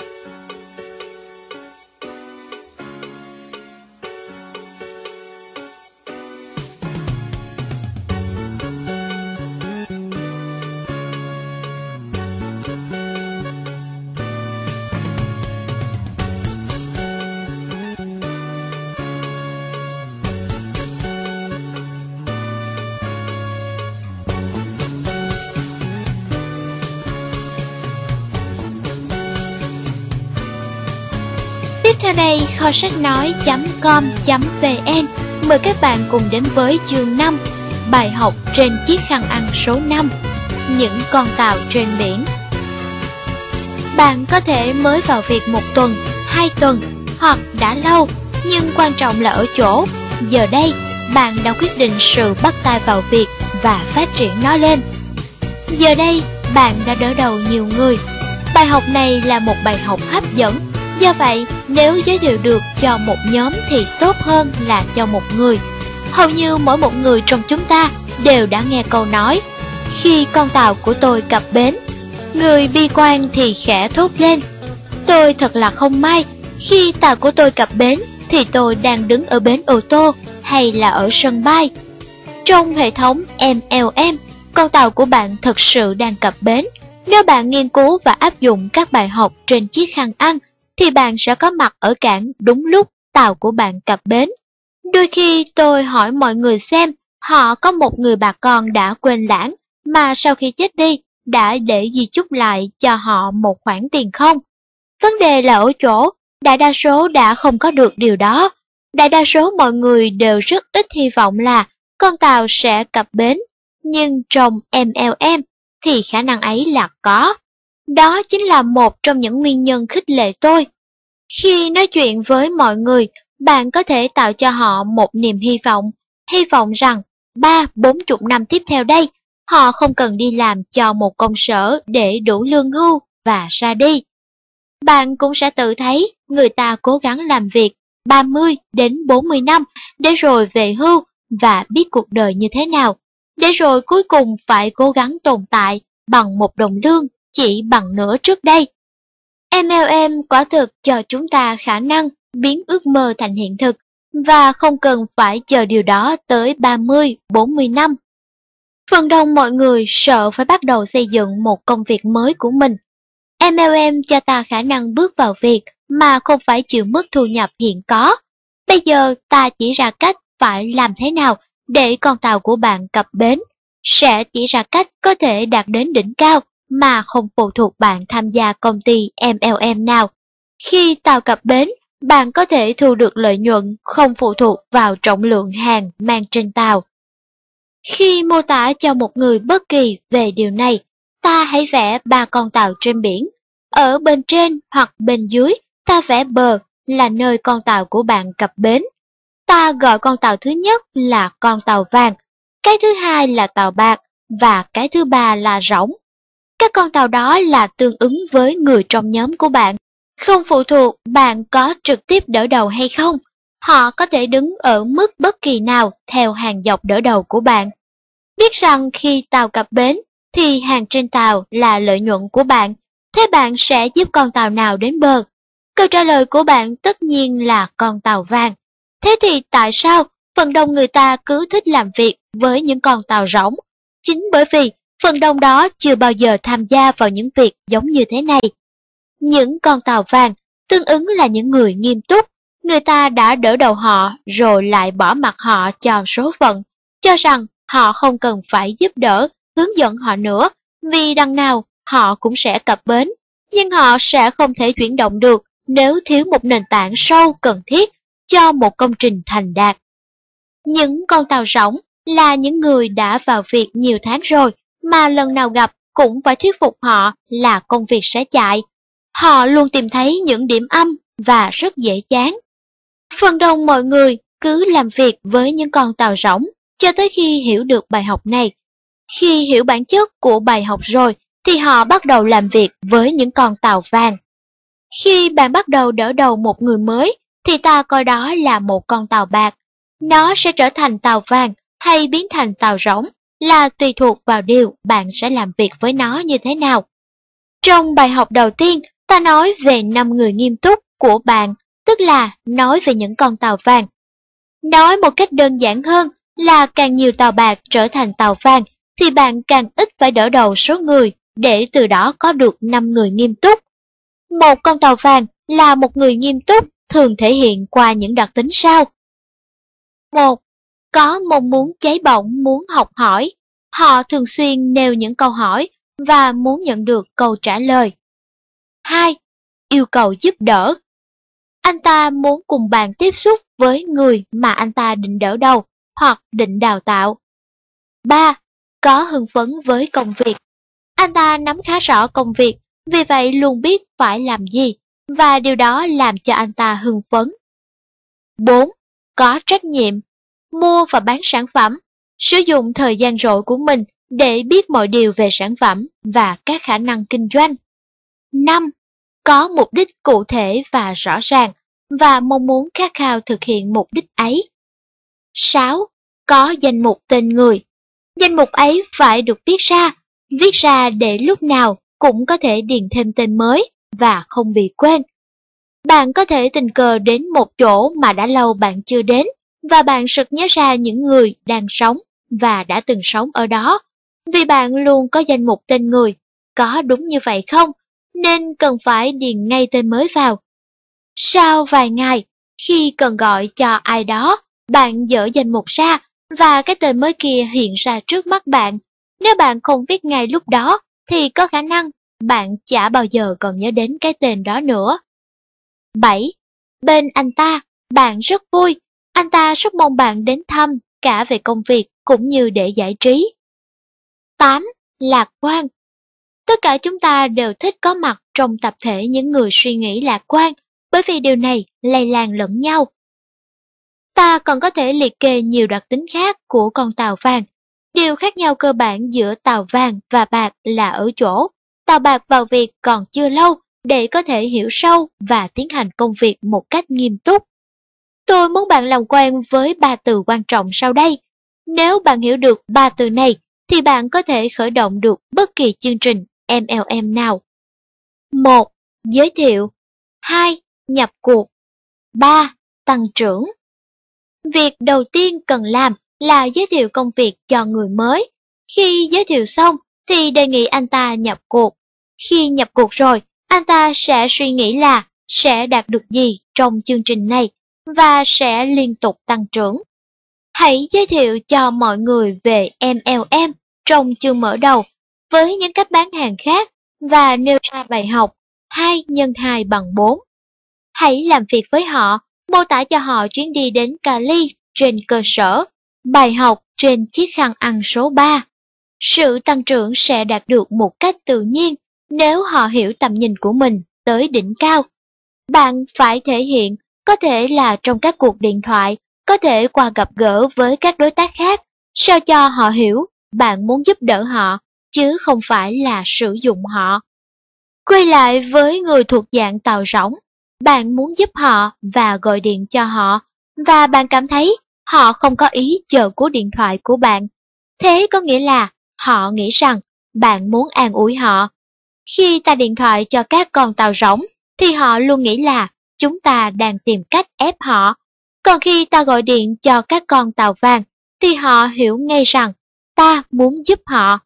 Kho sách nói.com.vn mời các bạn cùng đến với chương 5, bài học trên chiếc khăn ăn số 5, những con tàu trên biển. Bạn có thể mới vào việc một tuần, hai tuần hoặc đã lâu, nhưng quan trọng là ở chỗ, giờ đây bạn đã quyết định sự bắt tay vào việc và phát triển nó lên. Giờ đây, bạn đã đỡ đầu nhiều người. Bài học này là một bài học hấp dẫn Do vậy, nếu giới thiệu được cho một nhóm thì tốt hơn là cho một người. Hầu như mỗi một người trong chúng ta đều đã nghe câu nói Khi con tàu của tôi cập bến, người bi quan thì khẽ thốt lên Tôi thật là không may, khi tàu của tôi cập bến thì tôi đang đứng ở bến ô tô hay là ở sân bay. Trong hệ thống MLM, con tàu của bạn thực sự đang cập bến. Nếu bạn nghiên cứu và áp dụng các bài học trên chiếc khăn ăn thì bạn sẽ có mặt ở cảng đúng lúc tàu của bạn cập bến. Đôi khi tôi hỏi mọi người xem họ có một người bà con đã quên lãng mà sau khi chết đi đã để di chúc lại cho họ một khoản tiền không. Vấn đề là ở chỗ, đại đa số đã không có được điều đó. Đại đa số mọi người đều rất ít hy vọng là con tàu sẽ cập bến, nhưng trong MLM thì khả năng ấy là có. Đó chính là một trong những nguyên nhân khích lệ tôi. Khi nói chuyện với mọi người, bạn có thể tạo cho họ một niềm hy vọng, hy vọng rằng ba bốn chục năm tiếp theo đây, họ không cần đi làm cho một công sở để đủ lương hưu và ra đi. Bạn cũng sẽ tự thấy người ta cố gắng làm việc 30 đến 40 năm để rồi về hưu và biết cuộc đời như thế nào, để rồi cuối cùng phải cố gắng tồn tại bằng một đồng lương chỉ bằng nửa trước đây. MLM quả thực cho chúng ta khả năng biến ước mơ thành hiện thực và không cần phải chờ điều đó tới 30, 40 năm. Phần đông mọi người sợ phải bắt đầu xây dựng một công việc mới của mình. MLM cho ta khả năng bước vào việc mà không phải chịu mức thu nhập hiện có. Bây giờ ta chỉ ra cách phải làm thế nào để con tàu của bạn cập bến, sẽ chỉ ra cách có thể đạt đến đỉnh cao mà không phụ thuộc bạn tham gia công ty MLM nào. Khi tàu cập bến, bạn có thể thu được lợi nhuận không phụ thuộc vào trọng lượng hàng mang trên tàu. Khi mô tả cho một người bất kỳ về điều này, ta hãy vẽ ba con tàu trên biển. Ở bên trên hoặc bên dưới, ta vẽ bờ là nơi con tàu của bạn cập bến. Ta gọi con tàu thứ nhất là con tàu vàng, cái thứ hai là tàu bạc và cái thứ ba là rỗng. Các con tàu đó là tương ứng với người trong nhóm của bạn. Không phụ thuộc bạn có trực tiếp đỡ đầu hay không. Họ có thể đứng ở mức bất kỳ nào theo hàng dọc đỡ đầu của bạn. Biết rằng khi tàu cập bến, thì hàng trên tàu là lợi nhuận của bạn. Thế bạn sẽ giúp con tàu nào đến bờ? Câu trả lời của bạn tất nhiên là con tàu vàng. Thế thì tại sao phần đông người ta cứ thích làm việc với những con tàu rỗng? Chính bởi vì phần đông đó chưa bao giờ tham gia vào những việc giống như thế này. Những con tàu vàng tương ứng là những người nghiêm túc, người ta đã đỡ đầu họ rồi lại bỏ mặt họ cho số phận, cho rằng họ không cần phải giúp đỡ, hướng dẫn họ nữa, vì đằng nào họ cũng sẽ cập bến, nhưng họ sẽ không thể chuyển động được nếu thiếu một nền tảng sâu cần thiết cho một công trình thành đạt. Những con tàu rỗng là những người đã vào việc nhiều tháng rồi mà lần nào gặp cũng phải thuyết phục họ là công việc sẽ chạy. Họ luôn tìm thấy những điểm âm và rất dễ chán. Phần đông mọi người cứ làm việc với những con tàu rỗng cho tới khi hiểu được bài học này. Khi hiểu bản chất của bài học rồi thì họ bắt đầu làm việc với những con tàu vàng. Khi bạn bắt đầu đỡ đầu một người mới thì ta coi đó là một con tàu bạc. Nó sẽ trở thành tàu vàng hay biến thành tàu rỗng là tùy thuộc vào điều bạn sẽ làm việc với nó như thế nào. Trong bài học đầu tiên, ta nói về 5 người nghiêm túc của bạn, tức là nói về những con tàu vàng. Nói một cách đơn giản hơn là càng nhiều tàu bạc trở thành tàu vàng thì bạn càng ít phải đỡ đầu số người để từ đó có được 5 người nghiêm túc. Một con tàu vàng là một người nghiêm túc thường thể hiện qua những đặc tính sau. 1 có mong muốn cháy bỏng muốn học hỏi. Họ thường xuyên nêu những câu hỏi và muốn nhận được câu trả lời. 2. Yêu cầu giúp đỡ. Anh ta muốn cùng bạn tiếp xúc với người mà anh ta định đỡ đầu hoặc định đào tạo. 3. Có hưng phấn với công việc. Anh ta nắm khá rõ công việc, vì vậy luôn biết phải làm gì, và điều đó làm cho anh ta hưng phấn. 4. Có trách nhiệm mua và bán sản phẩm, sử dụng thời gian rỗi của mình để biết mọi điều về sản phẩm và các khả năng kinh doanh. 5. Có mục đích cụ thể và rõ ràng và mong muốn khát khao thực hiện mục đích ấy. 6. Có danh mục tên người. Danh mục ấy phải được viết ra, viết ra để lúc nào cũng có thể điền thêm tên mới và không bị quên. Bạn có thể tình cờ đến một chỗ mà đã lâu bạn chưa đến và bạn sực nhớ ra những người đang sống và đã từng sống ở đó. Vì bạn luôn có danh mục tên người, có đúng như vậy không? Nên cần phải điền ngay tên mới vào. Sau vài ngày, khi cần gọi cho ai đó, bạn dỡ danh mục ra và cái tên mới kia hiện ra trước mắt bạn. Nếu bạn không viết ngay lúc đó, thì có khả năng bạn chả bao giờ còn nhớ đến cái tên đó nữa. 7. Bên anh ta, bạn rất vui anh ta rất mong bạn đến thăm cả về công việc cũng như để giải trí. 8. Lạc quan Tất cả chúng ta đều thích có mặt trong tập thể những người suy nghĩ lạc quan, bởi vì điều này lây lan lẫn nhau. Ta còn có thể liệt kê nhiều đặc tính khác của con tàu vàng. Điều khác nhau cơ bản giữa tàu vàng và bạc là ở chỗ, tàu bạc vào việc còn chưa lâu để có thể hiểu sâu và tiến hành công việc một cách nghiêm túc. Tôi muốn bạn làm quen với ba từ quan trọng sau đây. Nếu bạn hiểu được ba từ này, thì bạn có thể khởi động được bất kỳ chương trình MLM nào. 1. Giới thiệu 2. Nhập cuộc 3. Tăng trưởng Việc đầu tiên cần làm là giới thiệu công việc cho người mới. Khi giới thiệu xong thì đề nghị anh ta nhập cuộc. Khi nhập cuộc rồi, anh ta sẽ suy nghĩ là sẽ đạt được gì trong chương trình này và sẽ liên tục tăng trưởng. Hãy giới thiệu cho mọi người về MLM trong chương mở đầu với những cách bán hàng khác và nêu ra bài học 2 x 2 bằng 4. Hãy làm việc với họ, mô tả cho họ chuyến đi đến Cali trên cơ sở bài học trên chiếc khăn ăn số 3. Sự tăng trưởng sẽ đạt được một cách tự nhiên nếu họ hiểu tầm nhìn của mình tới đỉnh cao. Bạn phải thể hiện, có thể là trong các cuộc điện thoại, có thể qua gặp gỡ với các đối tác khác, sao cho họ hiểu bạn muốn giúp đỡ họ, chứ không phải là sử dụng họ. Quay lại với người thuộc dạng tàu rỗng, bạn muốn giúp họ và gọi điện cho họ, và bạn cảm thấy họ không có ý chờ cú điện thoại của bạn. Thế có nghĩa là họ nghĩ rằng bạn muốn an ủi họ. Khi ta điện thoại cho các con tàu rỗng, thì họ luôn nghĩ là chúng ta đang tìm cách ép họ. Còn khi ta gọi điện cho các con tàu vàng, thì họ hiểu ngay rằng ta muốn giúp họ.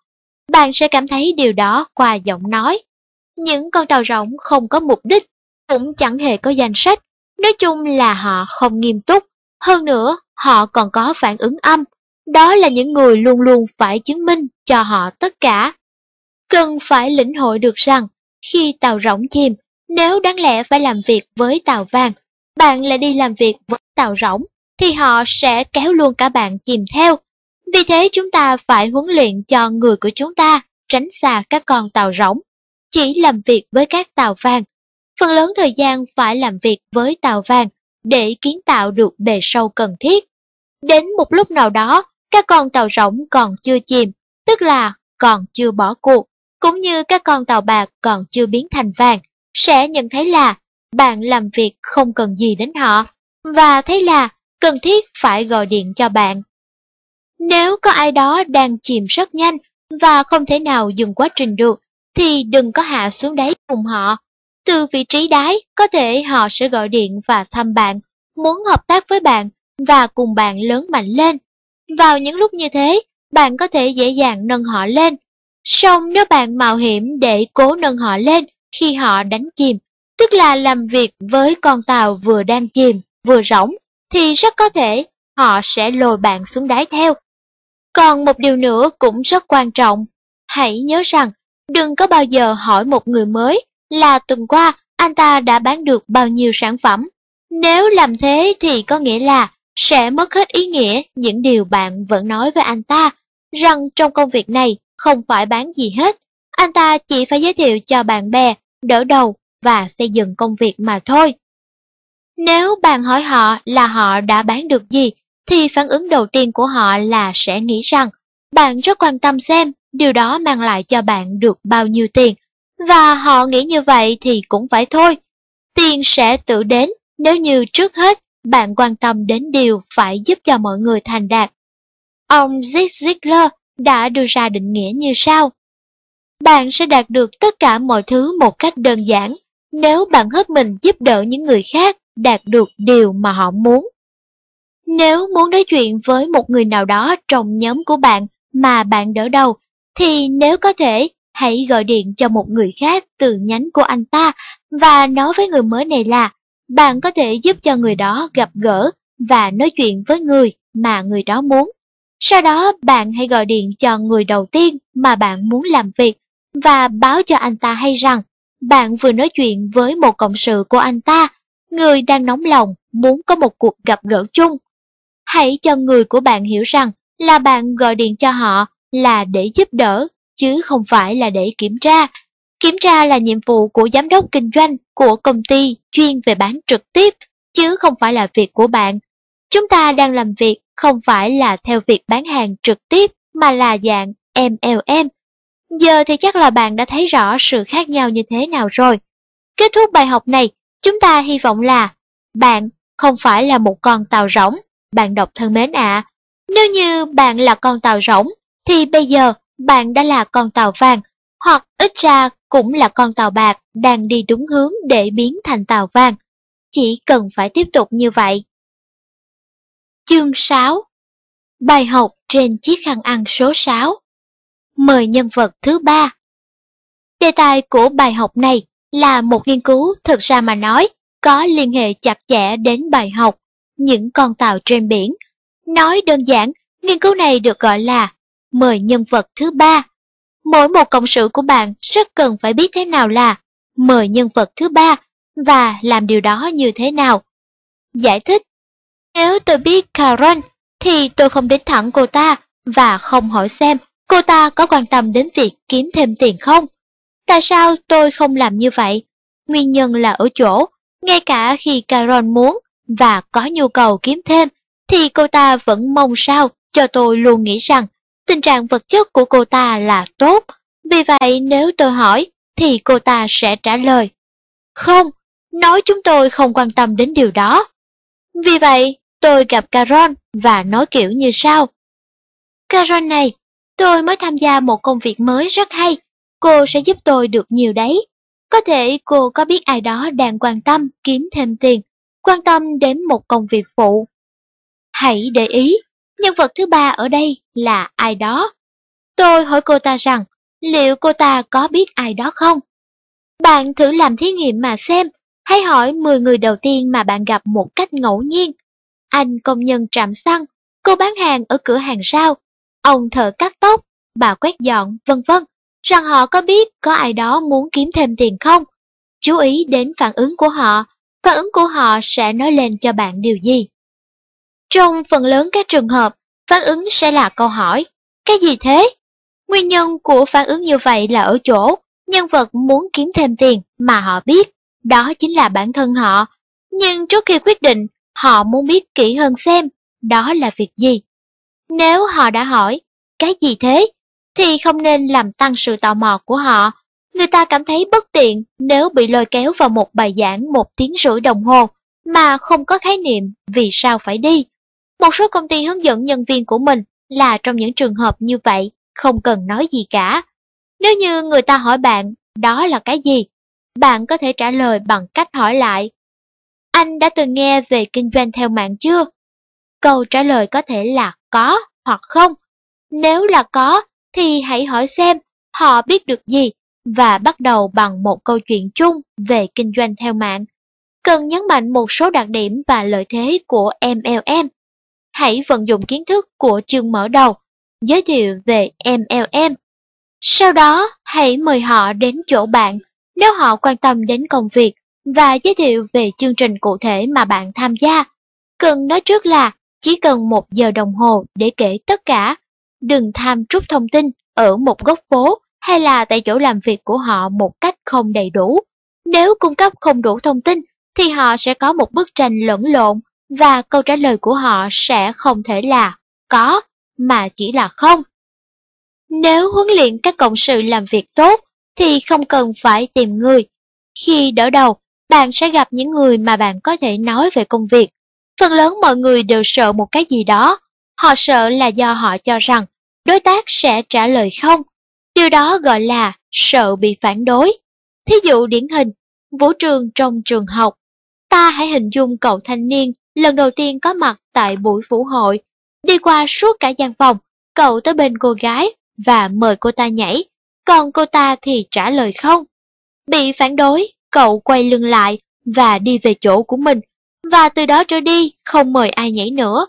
Bạn sẽ cảm thấy điều đó qua giọng nói. Những con tàu rỗng không có mục đích, cũng chẳng hề có danh sách. Nói chung là họ không nghiêm túc. Hơn nữa, họ còn có phản ứng âm. Đó là những người luôn luôn phải chứng minh cho họ tất cả. Cần phải lĩnh hội được rằng, khi tàu rỗng chìm, nếu đáng lẽ phải làm việc với tàu vàng, bạn lại đi làm việc với tàu rỗng, thì họ sẽ kéo luôn cả bạn chìm theo. Vì thế chúng ta phải huấn luyện cho người của chúng ta tránh xa các con tàu rỗng, chỉ làm việc với các tàu vàng. Phần lớn thời gian phải làm việc với tàu vàng để kiến tạo được bề sâu cần thiết. Đến một lúc nào đó, các con tàu rỗng còn chưa chìm, tức là còn chưa bỏ cuộc, cũng như các con tàu bạc còn chưa biến thành vàng, sẽ nhận thấy là bạn làm việc không cần gì đến họ, và thấy là cần thiết phải gọi điện cho bạn. Nếu có ai đó đang chìm rất nhanh và không thể nào dừng quá trình được, thì đừng có hạ xuống đáy cùng họ. Từ vị trí đáy, có thể họ sẽ gọi điện và thăm bạn, muốn hợp tác với bạn và cùng bạn lớn mạnh lên. Vào những lúc như thế, bạn có thể dễ dàng nâng họ lên. Song nếu bạn mạo hiểm để cố nâng họ lên khi họ đánh chìm, tức là làm việc với con tàu vừa đang chìm, vừa rỗng, thì rất có thể họ sẽ lôi bạn xuống đáy theo. Còn một điều nữa cũng rất quan trọng, hãy nhớ rằng đừng có bao giờ hỏi một người mới là tuần qua anh ta đã bán được bao nhiêu sản phẩm. Nếu làm thế thì có nghĩa là sẽ mất hết ý nghĩa những điều bạn vẫn nói với anh ta, rằng trong công việc này không phải bán gì hết. Anh ta chỉ phải giới thiệu cho bạn bè, đỡ đầu và xây dựng công việc mà thôi. Nếu bạn hỏi họ là họ đã bán được gì, thì phản ứng đầu tiên của họ là sẽ nghĩ rằng bạn rất quan tâm xem điều đó mang lại cho bạn được bao nhiêu tiền. Và họ nghĩ như vậy thì cũng phải thôi. Tiền sẽ tự đến nếu như trước hết bạn quan tâm đến điều phải giúp cho mọi người thành đạt. Ông Zig Ziglar đã đưa ra định nghĩa như sau. Bạn sẽ đạt được tất cả mọi thứ một cách đơn giản nếu bạn hết mình giúp đỡ những người khác đạt được điều mà họ muốn. Nếu muốn nói chuyện với một người nào đó trong nhóm của bạn mà bạn đỡ đầu, thì nếu có thể, hãy gọi điện cho một người khác từ nhánh của anh ta và nói với người mới này là bạn có thể giúp cho người đó gặp gỡ và nói chuyện với người mà người đó muốn. Sau đó bạn hãy gọi điện cho người đầu tiên mà bạn muốn làm việc và báo cho anh ta hay rằng bạn vừa nói chuyện với một cộng sự của anh ta, người đang nóng lòng muốn có một cuộc gặp gỡ chung. Hãy cho người của bạn hiểu rằng là bạn gọi điện cho họ là để giúp đỡ, chứ không phải là để kiểm tra. Kiểm tra là nhiệm vụ của giám đốc kinh doanh của công ty chuyên về bán trực tiếp, chứ không phải là việc của bạn. Chúng ta đang làm việc không phải là theo việc bán hàng trực tiếp mà là dạng MLM. Giờ thì chắc là bạn đã thấy rõ sự khác nhau như thế nào rồi. Kết thúc bài học này, chúng ta hy vọng là bạn không phải là một con tàu rỗng, bạn đọc thân mến ạ. Nếu như bạn là con tàu rỗng, thì bây giờ bạn đã là con tàu vàng, hoặc ít ra cũng là con tàu bạc đang đi đúng hướng để biến thành tàu vàng. Chỉ cần phải tiếp tục như vậy. Chương 6 Bài học trên chiếc khăn ăn số 6 mời nhân vật thứ ba. Đề tài của bài học này là một nghiên cứu thực ra mà nói có liên hệ chặt chẽ đến bài học những con tàu trên biển. Nói đơn giản, nghiên cứu này được gọi là mời nhân vật thứ ba. Mỗi một cộng sự của bạn rất cần phải biết thế nào là mời nhân vật thứ ba và làm điều đó như thế nào. Giải thích Nếu tôi biết Karen thì tôi không đến thẳng cô ta và không hỏi xem cô ta có quan tâm đến việc kiếm thêm tiền không. Tại sao tôi không làm như vậy? Nguyên nhân là ở chỗ, ngay cả khi Carol muốn và có nhu cầu kiếm thêm, thì cô ta vẫn mong sao cho tôi luôn nghĩ rằng tình trạng vật chất của cô ta là tốt. Vì vậy nếu tôi hỏi, thì cô ta sẽ trả lời. Không, nói chúng tôi không quan tâm đến điều đó. Vì vậy, tôi gặp Caron và nói kiểu như sau. Caron này, tôi mới tham gia một công việc mới rất hay, cô sẽ giúp tôi được nhiều đấy. Có thể cô có biết ai đó đang quan tâm kiếm thêm tiền, quan tâm đến một công việc phụ. Hãy để ý, nhân vật thứ ba ở đây là ai đó. Tôi hỏi cô ta rằng, liệu cô ta có biết ai đó không? Bạn thử làm thí nghiệm mà xem, hãy hỏi 10 người đầu tiên mà bạn gặp một cách ngẫu nhiên. Anh công nhân trạm xăng, cô bán hàng ở cửa hàng rau, ông thợ cắt tóc, bà quét dọn, vân vân, rằng họ có biết có ai đó muốn kiếm thêm tiền không? Chú ý đến phản ứng của họ, phản ứng của họ sẽ nói lên cho bạn điều gì? Trong phần lớn các trường hợp, phản ứng sẽ là câu hỏi, cái gì thế? Nguyên nhân của phản ứng như vậy là ở chỗ nhân vật muốn kiếm thêm tiền mà họ biết, đó chính là bản thân họ. Nhưng trước khi quyết định, họ muốn biết kỹ hơn xem đó là việc gì. Nếu họ đã hỏi, cái gì thế, thì không nên làm tăng sự tò mò của họ. Người ta cảm thấy bất tiện nếu bị lôi kéo vào một bài giảng một tiếng rưỡi đồng hồ mà không có khái niệm vì sao phải đi. Một số công ty hướng dẫn nhân viên của mình là trong những trường hợp như vậy, không cần nói gì cả. Nếu như người ta hỏi bạn, đó là cái gì? Bạn có thể trả lời bằng cách hỏi lại. Anh đã từng nghe về kinh doanh theo mạng chưa? Câu trả lời có thể là có hoặc không. Nếu là có, thì hãy hỏi xem họ biết được gì và bắt đầu bằng một câu chuyện chung về kinh doanh theo mạng. Cần nhấn mạnh một số đặc điểm và lợi thế của MLM. Hãy vận dụng kiến thức của chương mở đầu, giới thiệu về MLM sau đó, hãy mời họ đến chỗ bạn nếu họ quan tâm đến công việc và giới thiệu về chương trình cụ thể mà bạn tham gia. Cần nói trước là chỉ cần một giờ đồng hồ để kể tất cả. Đừng tham trút thông tin ở một góc phố hay là tại chỗ làm việc của họ một cách không đầy đủ. Nếu cung cấp không đủ thông tin thì họ sẽ có một bức tranh lẫn lộn và câu trả lời của họ sẽ không thể là có mà chỉ là không. Nếu huấn luyện các cộng sự làm việc tốt, thì không cần phải tìm người. Khi đỡ đầu, bạn sẽ gặp những người mà bạn có thể nói về công việc. Phần lớn mọi người đều sợ một cái gì đó. Họ sợ là do họ cho rằng đối tác sẽ trả lời không. Điều đó gọi là sợ bị phản đối. Thí dụ điển hình, vũ trường trong trường học. Ta hãy hình dung cậu thanh niên lần đầu tiên có mặt tại buổi vũ hội. Đi qua suốt cả gian phòng, cậu tới bên cô gái và mời cô ta nhảy, còn cô ta thì trả lời không. Bị phản đối, cậu quay lưng lại và đi về chỗ của mình, và từ đó trở đi không mời ai nhảy nữa.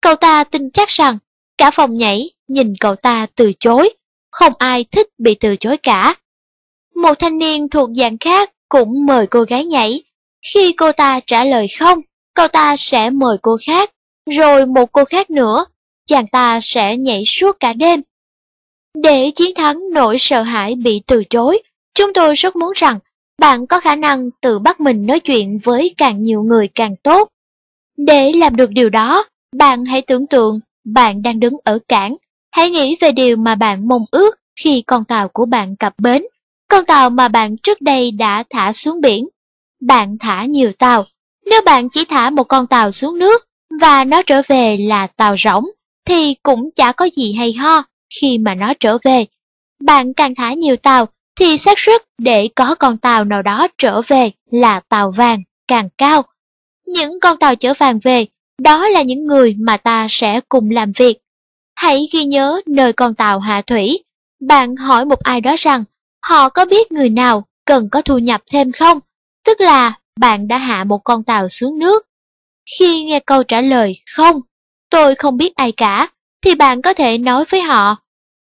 Cậu ta tin chắc rằng cả phòng nhảy nhìn cậu ta từ chối, không ai thích bị từ chối cả. Một thanh niên thuộc dạng khác cũng mời cô gái nhảy. Khi cô ta trả lời không, cậu ta sẽ mời cô khác, rồi một cô khác nữa. Chàng ta sẽ nhảy suốt cả đêm để chiến thắng nỗi sợ hãi bị từ chối, chúng tôi rất muốn rằng bạn có khả năng tự bắt mình nói chuyện với càng nhiều người càng tốt. Để làm được điều đó, bạn hãy tưởng tượng bạn đang đứng ở cảng. Hãy nghĩ về điều mà bạn mong ước khi con tàu của bạn cập bến, con tàu mà bạn trước đây đã thả xuống biển. Bạn thả nhiều tàu. Nếu bạn chỉ thả một con tàu xuống nước và nó trở về là tàu rỗng, thì cũng chả có gì hay ho khi mà nó trở về. Bạn càng thả nhiều tàu thì xác suất để có con tàu nào đó trở về là tàu vàng càng cao. Những con tàu chở vàng về, đó là những người mà ta sẽ cùng làm việc. Hãy ghi nhớ nơi con tàu hạ thủy bạn hỏi một ai đó rằng họ có biết người nào cần có thu nhập thêm không? Tức là bạn đã hạ một con tàu xuống nước. Khi nghe câu trả lời không, tôi không biết ai cả, thì bạn có thể nói với họ,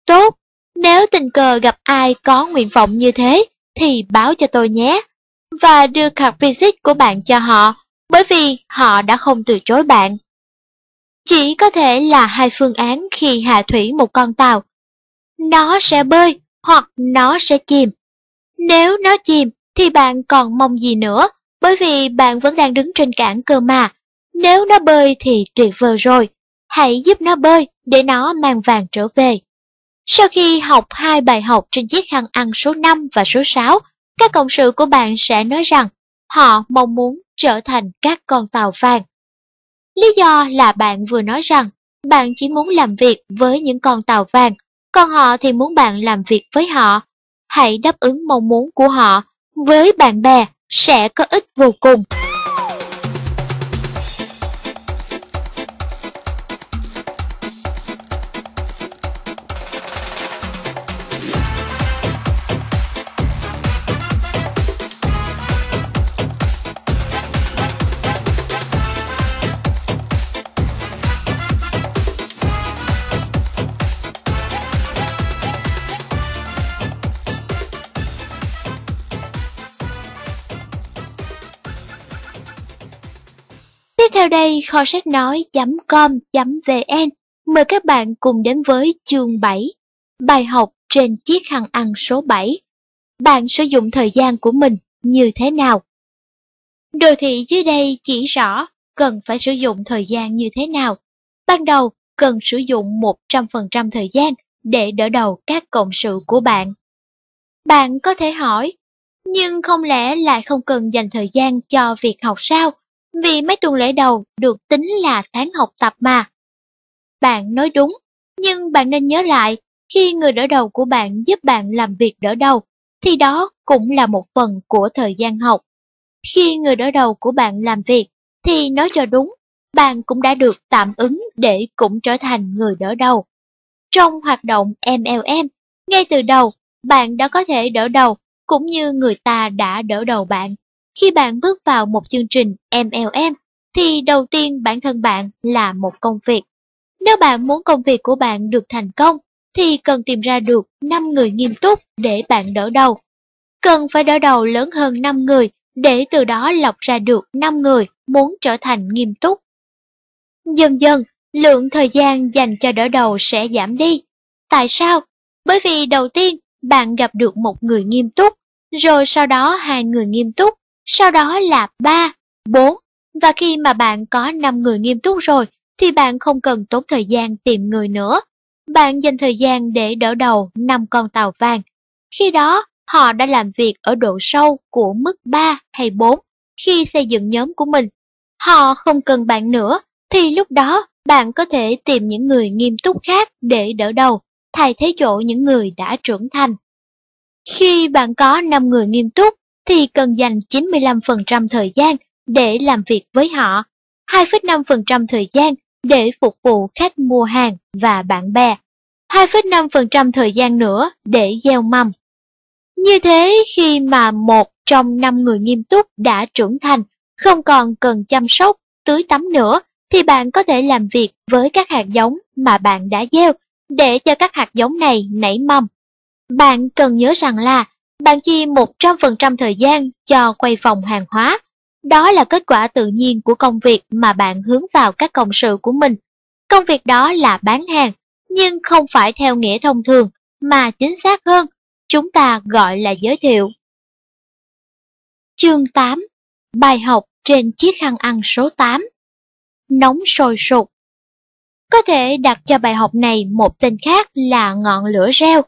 tốt, nếu tình cờ gặp ai có nguyện vọng như thế, thì báo cho tôi nhé, và đưa card visit của bạn cho họ, bởi vì họ đã không từ chối bạn. Chỉ có thể là hai phương án khi hạ thủy một con tàu. Nó sẽ bơi hoặc nó sẽ chìm. Nếu nó chìm thì bạn còn mong gì nữa, bởi vì bạn vẫn đang đứng trên cảng cơ mà. Nếu nó bơi thì tuyệt vời rồi, hãy giúp nó bơi để nó mang vàng trở về. Sau khi học hai bài học trên chiếc khăn ăn số 5 và số 6, các cộng sự của bạn sẽ nói rằng họ mong muốn trở thành các con tàu vàng. Lý do là bạn vừa nói rằng bạn chỉ muốn làm việc với những con tàu vàng, còn họ thì muốn bạn làm việc với họ. Hãy đáp ứng mong muốn của họ, với bạn bè sẽ có ích vô cùng. Sau đây, kho sách nói.com.vn mời các bạn cùng đến với chương 7, bài học trên chiếc khăn ăn số 7. Bạn sử dụng thời gian của mình như thế nào? Đồ thị dưới đây chỉ rõ cần phải sử dụng thời gian như thế nào. Ban đầu, cần sử dụng 100% thời gian để đỡ đầu các cộng sự của bạn. Bạn có thể hỏi, nhưng không lẽ lại không cần dành thời gian cho việc học sao? Vì mấy tuần lễ đầu được tính là tháng học tập mà. Bạn nói đúng, nhưng bạn nên nhớ lại, khi người đỡ đầu của bạn giúp bạn làm việc đỡ đầu, thì đó cũng là một phần của thời gian học. Khi người đỡ đầu của bạn làm việc, thì nói cho đúng, bạn cũng đã được tạm ứng để cũng trở thành người đỡ đầu. Trong hoạt động MLM, ngay từ đầu, bạn đã có thể đỡ đầu, cũng như người ta đã đỡ đầu bạn. Khi bạn bước vào một chương trình MLM, thì đầu tiên bản thân bạn là một công việc. Nếu bạn muốn công việc của bạn được thành công, thì cần tìm ra được 5 người nghiêm túc để bạn đỡ đầu. Cần phải đỡ đầu lớn hơn 5 người để từ đó lọc ra được 5 người muốn trở thành nghiêm túc. Dần dần, lượng thời gian dành cho đỡ đầu sẽ giảm đi. Tại sao? Bởi vì đầu tiên bạn gặp được một người nghiêm túc, rồi sau đó hai người nghiêm túc, sau đó là 3, 4, và khi mà bạn có 5 người nghiêm túc rồi, thì bạn không cần tốn thời gian tìm người nữa. Bạn dành thời gian để đỡ đầu 5 con tàu vàng. Khi đó, họ đã làm việc ở độ sâu của mức 3 hay 4 khi xây dựng nhóm của mình. Họ không cần bạn nữa, thì lúc đó bạn có thể tìm những người nghiêm túc khác để đỡ đầu, thay thế chỗ những người đã trưởng thành. Khi bạn có 5 người nghiêm túc, thì cần dành 95% thời gian để làm việc với họ, 2,5% thời gian để phục vụ khách mua hàng và bạn bè, 2,5% thời gian nữa để gieo mầm. Như thế khi mà một trong năm người nghiêm túc đã trưởng thành, không còn cần chăm sóc, tưới tắm nữa, thì bạn có thể làm việc với các hạt giống mà bạn đã gieo để cho các hạt giống này nảy mầm. Bạn cần nhớ rằng là bạn chi 100% thời gian cho quay vòng hàng hóa. Đó là kết quả tự nhiên của công việc mà bạn hướng vào các cộng sự của mình. Công việc đó là bán hàng, nhưng không phải theo nghĩa thông thường, mà chính xác hơn, chúng ta gọi là giới thiệu. Chương 8 Bài học trên chiếc khăn ăn số 8 Nóng sôi sục Có thể đặt cho bài học này một tên khác là ngọn lửa reo.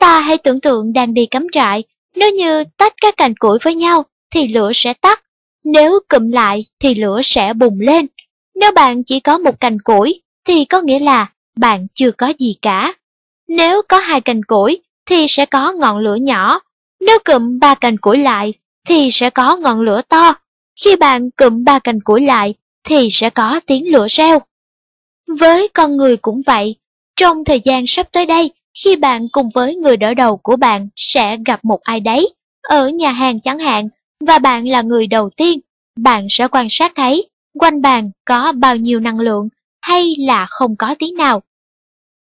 Ta hãy tưởng tượng đang đi cắm trại, nếu như tách các cành củi với nhau thì lửa sẽ tắt, nếu cụm lại thì lửa sẽ bùng lên. Nếu bạn chỉ có một cành củi thì có nghĩa là bạn chưa có gì cả. Nếu có hai cành củi thì sẽ có ngọn lửa nhỏ, nếu cụm ba cành củi lại thì sẽ có ngọn lửa to. Khi bạn cụm ba cành củi lại thì sẽ có tiếng lửa reo. Với con người cũng vậy, trong thời gian sắp tới đây, khi bạn cùng với người đỡ đầu của bạn sẽ gặp một ai đấy, ở nhà hàng chẳng hạn, và bạn là người đầu tiên, bạn sẽ quan sát thấy quanh bạn có bao nhiêu năng lượng hay là không có tí nào.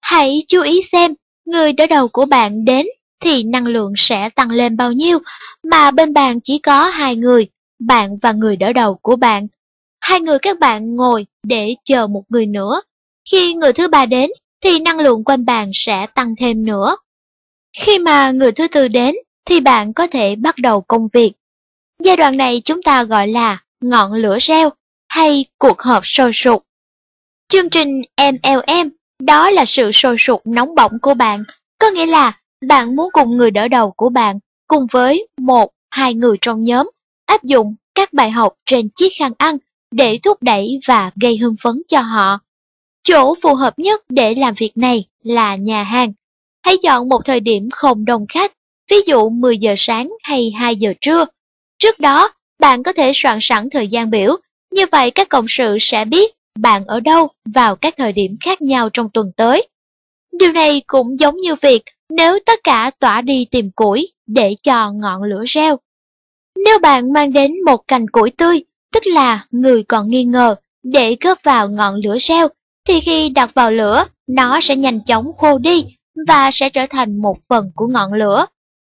Hãy chú ý xem người đỡ đầu của bạn đến thì năng lượng sẽ tăng lên bao nhiêu, mà bên bạn chỉ có hai người, bạn và người đỡ đầu của bạn. Hai người các bạn ngồi để chờ một người nữa. Khi người thứ ba đến thì năng lượng quanh bạn sẽ tăng thêm nữa. Khi mà người thứ tư đến thì bạn có thể bắt đầu công việc. Giai đoạn này chúng ta gọi là ngọn lửa reo hay cuộc họp sôi sục. Chương trình MLM đó là sự sôi sục nóng bỏng của bạn, có nghĩa là bạn muốn cùng người đỡ đầu của bạn cùng với một, hai người trong nhóm áp dụng các bài học trên chiếc khăn ăn để thúc đẩy và gây hưng phấn cho họ. Chỗ phù hợp nhất để làm việc này là nhà hàng. Hãy chọn một thời điểm không đông khách, ví dụ 10 giờ sáng hay 2 giờ trưa. Trước đó, bạn có thể soạn sẵn thời gian biểu, như vậy các cộng sự sẽ biết bạn ở đâu vào các thời điểm khác nhau trong tuần tới. Điều này cũng giống như việc nếu tất cả tỏa đi tìm củi để cho ngọn lửa reo. Nếu bạn mang đến một cành củi tươi, tức là người còn nghi ngờ, để góp vào ngọn lửa reo, thì khi đặt vào lửa, nó sẽ nhanh chóng khô đi và sẽ trở thành một phần của ngọn lửa.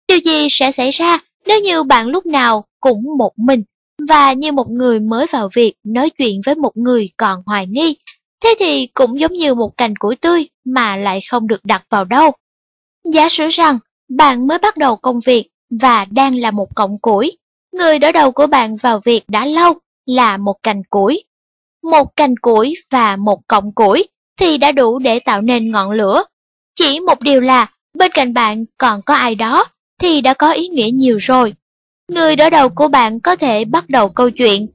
Điều gì sẽ xảy ra nếu như bạn lúc nào cũng một mình và như một người mới vào việc nói chuyện với một người còn hoài nghi, thế thì cũng giống như một cành củi tươi mà lại không được đặt vào đâu. Giả sử rằng bạn mới bắt đầu công việc và đang là một cọng củi, người đỡ đầu của bạn vào việc đã lâu là một cành củi. Một cành củi và một cọng củi thì đã đủ để tạo nên ngọn lửa. Chỉ một điều là bên cạnh bạn còn có ai đó thì đã có ý nghĩa nhiều rồi. Người đỡ đầu của bạn có thể bắt đầu câu chuyện.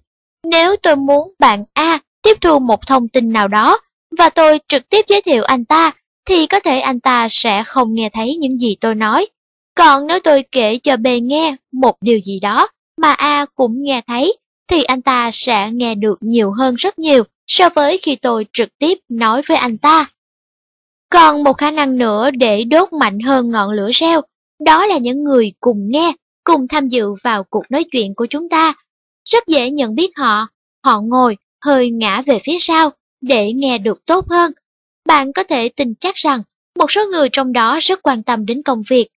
Nếu tôi muốn bạn A tiếp thu một thông tin nào đó và tôi trực tiếp giới thiệu anh ta thì có thể anh ta sẽ không nghe thấy những gì tôi nói. Còn nếu tôi kể cho B nghe một điều gì đó mà A cũng nghe thấy, thì anh ta sẽ nghe được nhiều hơn rất nhiều so với khi tôi trực tiếp nói với anh ta. Còn một khả năng nữa để đốt mạnh hơn ngọn lửa reo, đó là những người cùng nghe, cùng tham dự vào cuộc nói chuyện của chúng ta. Rất dễ nhận biết họ, họ ngồi hơi ngã về phía sau để nghe được tốt hơn bạn có thể tin chắc rằng một số người trong đó rất quan tâm đến công việc.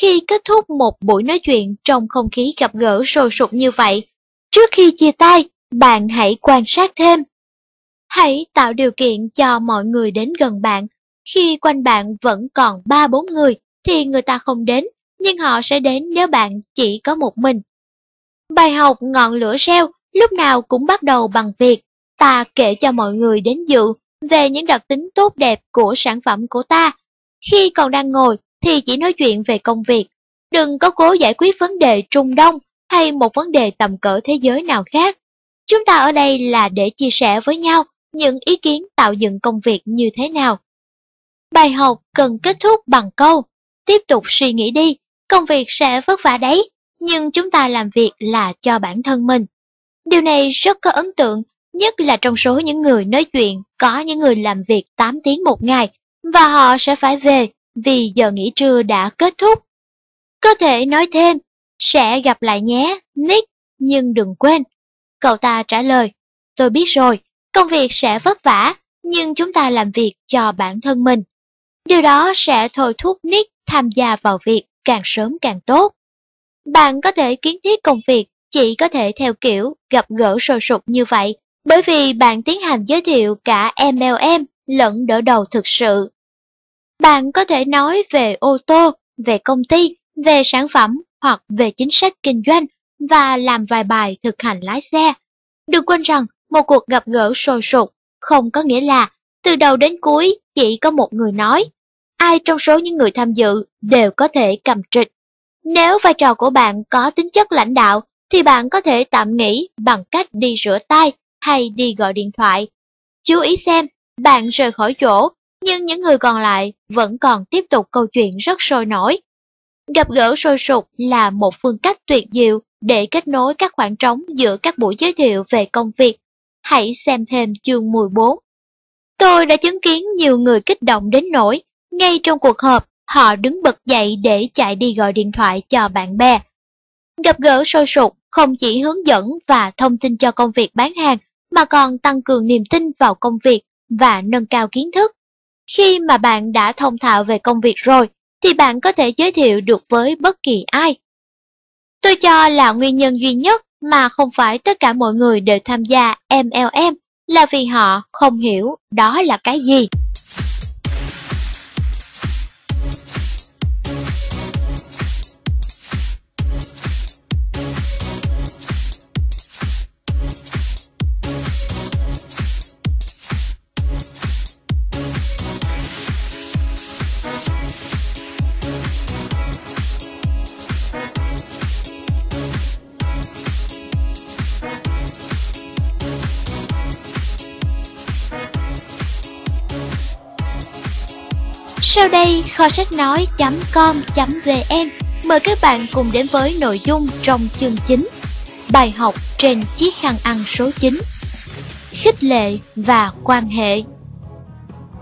Khi kết thúc một buổi nói chuyện trong không khí gặp gỡ sôi sục như vậy, trước khi chia tay, bạn hãy quan sát thêm. Hãy tạo điều kiện cho mọi người đến gần bạn. Khi quanh bạn vẫn còn 3-4 người thì người ta không đến, nhưng họ sẽ đến nếu bạn chỉ có một mình. Bài học ngọn lửa reo lúc nào cũng bắt đầu bằng việc ta kể cho mọi người đến dự về những đặc tính tốt đẹp của sản phẩm của ta. Khi còn đang ngồi thì chỉ nói chuyện về công việc. Đừng có cố giải quyết vấn đề Trung Đông hay một vấn đề tầm cỡ thế giới nào khác. Chúng ta ở đây là để chia sẻ với nhau những ý kiến tạo dựng công việc như thế nào. Bài học cần kết thúc bằng câu, tiếp tục suy nghĩ đi, công việc sẽ vất vả đấy, nhưng chúng ta làm việc là cho bản thân mình. Điều này rất có ấn tượng Nhất là trong số những người nói chuyện, có những người làm việc 8 tiếng một ngày, và họ sẽ phải về vì giờ nghỉ trưa đã kết thúc. Có thể nói thêm, sẽ gặp lại nhé, Nick, nhưng đừng quên. Cậu ta trả lời, tôi biết rồi, công việc sẽ vất vả, nhưng chúng ta làm việc cho bản thân mình. Điều đó sẽ thôi thúc Nick tham gia vào việc càng sớm càng tốt. Bạn có thể kiến thiết công việc chỉ có thể theo kiểu gặp gỡ sôi sục như vậy bởi vì bạn tiến hành giới thiệu cả MLM lẫn đỡ đầu thực sự. Bạn có thể nói về ô tô, về công ty, về sản phẩm hoặc về chính sách kinh doanh và làm vài bài thực hành lái xe. Đừng quên rằng một cuộc gặp gỡ sôi sục không có nghĩa là từ đầu đến cuối chỉ có một người nói. Ai trong số những người tham dự đều có thể cầm trịch. Nếu vai trò của bạn có tính chất lãnh đạo thì bạn có thể tạm nghỉ bằng cách đi rửa tay hay đi gọi điện thoại. Chú ý xem, bạn rời khỏi chỗ, nhưng những người còn lại vẫn còn tiếp tục câu chuyện rất sôi nổi. Gặp gỡ sôi sục là một phương cách tuyệt diệu để kết nối các khoảng trống giữa các buổi giới thiệu về công việc. Hãy xem thêm chương 14. Tôi đã chứng kiến nhiều người kích động đến nỗi, ngay trong cuộc họp, họ đứng bật dậy để chạy đi gọi điện thoại cho bạn bè. Gặp gỡ sôi sục không chỉ hướng dẫn và thông tin cho công việc bán hàng, mà còn tăng cường niềm tin vào công việc và nâng cao kiến thức. Khi mà bạn đã thông thạo về công việc rồi, thì bạn có thể giới thiệu được với bất kỳ ai. Tôi cho là nguyên nhân duy nhất mà không phải tất cả mọi người đều tham gia MLM là vì họ không hiểu đó là cái gì. Sau đây, kho sách nói.com.vn mời các bạn cùng đến với nội dung trong chương chính. Bài học trên chiếc khăn ăn số 9 Khích lệ và quan hệ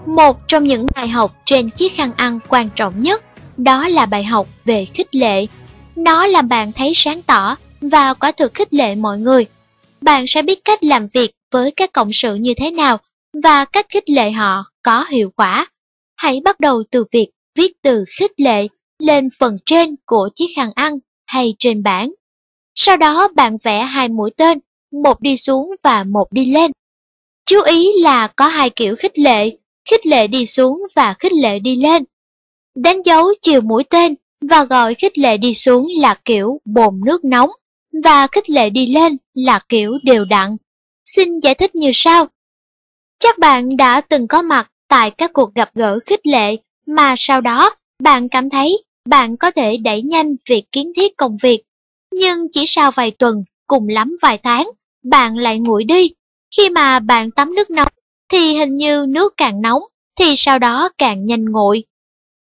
Một trong những bài học trên chiếc khăn ăn quan trọng nhất đó là bài học về khích lệ. Nó làm bạn thấy sáng tỏ và quả thực khích lệ mọi người. Bạn sẽ biết cách làm việc với các cộng sự như thế nào và cách khích lệ họ có hiệu quả hãy bắt đầu từ việc viết từ khích lệ lên phần trên của chiếc khăn ăn hay trên bảng. Sau đó bạn vẽ hai mũi tên, một đi xuống và một đi lên. Chú ý là có hai kiểu khích lệ, khích lệ đi xuống và khích lệ đi lên. Đánh dấu chiều mũi tên và gọi khích lệ đi xuống là kiểu bồn nước nóng và khích lệ đi lên là kiểu đều đặn. Xin giải thích như sau. Chắc bạn đã từng có mặt tại các cuộc gặp gỡ khích lệ mà sau đó bạn cảm thấy bạn có thể đẩy nhanh việc kiến thiết công việc. Nhưng chỉ sau vài tuần, cùng lắm vài tháng, bạn lại nguội đi. Khi mà bạn tắm nước nóng thì hình như nước càng nóng thì sau đó càng nhanh nguội.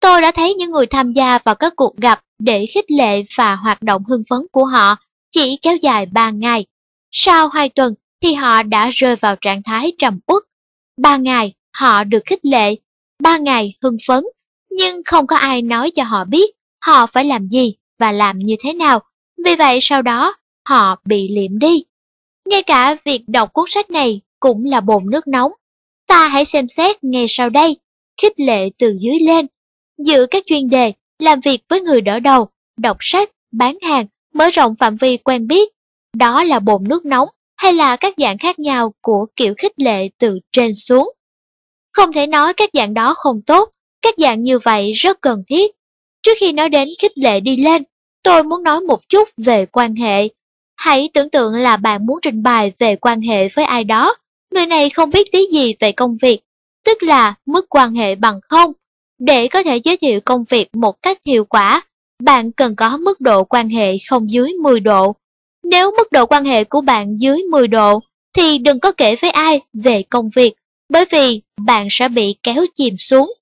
Tôi đã thấy những người tham gia vào các cuộc gặp để khích lệ và hoạt động hưng phấn của họ chỉ kéo dài 3 ngày. Sau 2 tuần thì họ đã rơi vào trạng thái trầm uất. 3 ngày Họ được khích lệ, ba ngày hưng phấn, nhưng không có ai nói cho họ biết họ phải làm gì và làm như thế nào. Vì vậy sau đó, họ bị liệm đi. Ngay cả việc đọc cuốn sách này cũng là bồn nước nóng. Ta hãy xem xét ngay sau đây, khích lệ từ dưới lên. Giữ các chuyên đề, làm việc với người đỡ đầu, đọc sách, bán hàng, mở rộng phạm vi quen biết. Đó là bồn nước nóng hay là các dạng khác nhau của kiểu khích lệ từ trên xuống. Không thể nói các dạng đó không tốt, các dạng như vậy rất cần thiết. Trước khi nói đến khích lệ đi lên, tôi muốn nói một chút về quan hệ. Hãy tưởng tượng là bạn muốn trình bày về quan hệ với ai đó, người này không biết tí gì về công việc, tức là mức quan hệ bằng không. Để có thể giới thiệu công việc một cách hiệu quả, bạn cần có mức độ quan hệ không dưới 10 độ. Nếu mức độ quan hệ của bạn dưới 10 độ, thì đừng có kể với ai về công việc, bởi vì bạn sẽ bị kéo chìm xuống.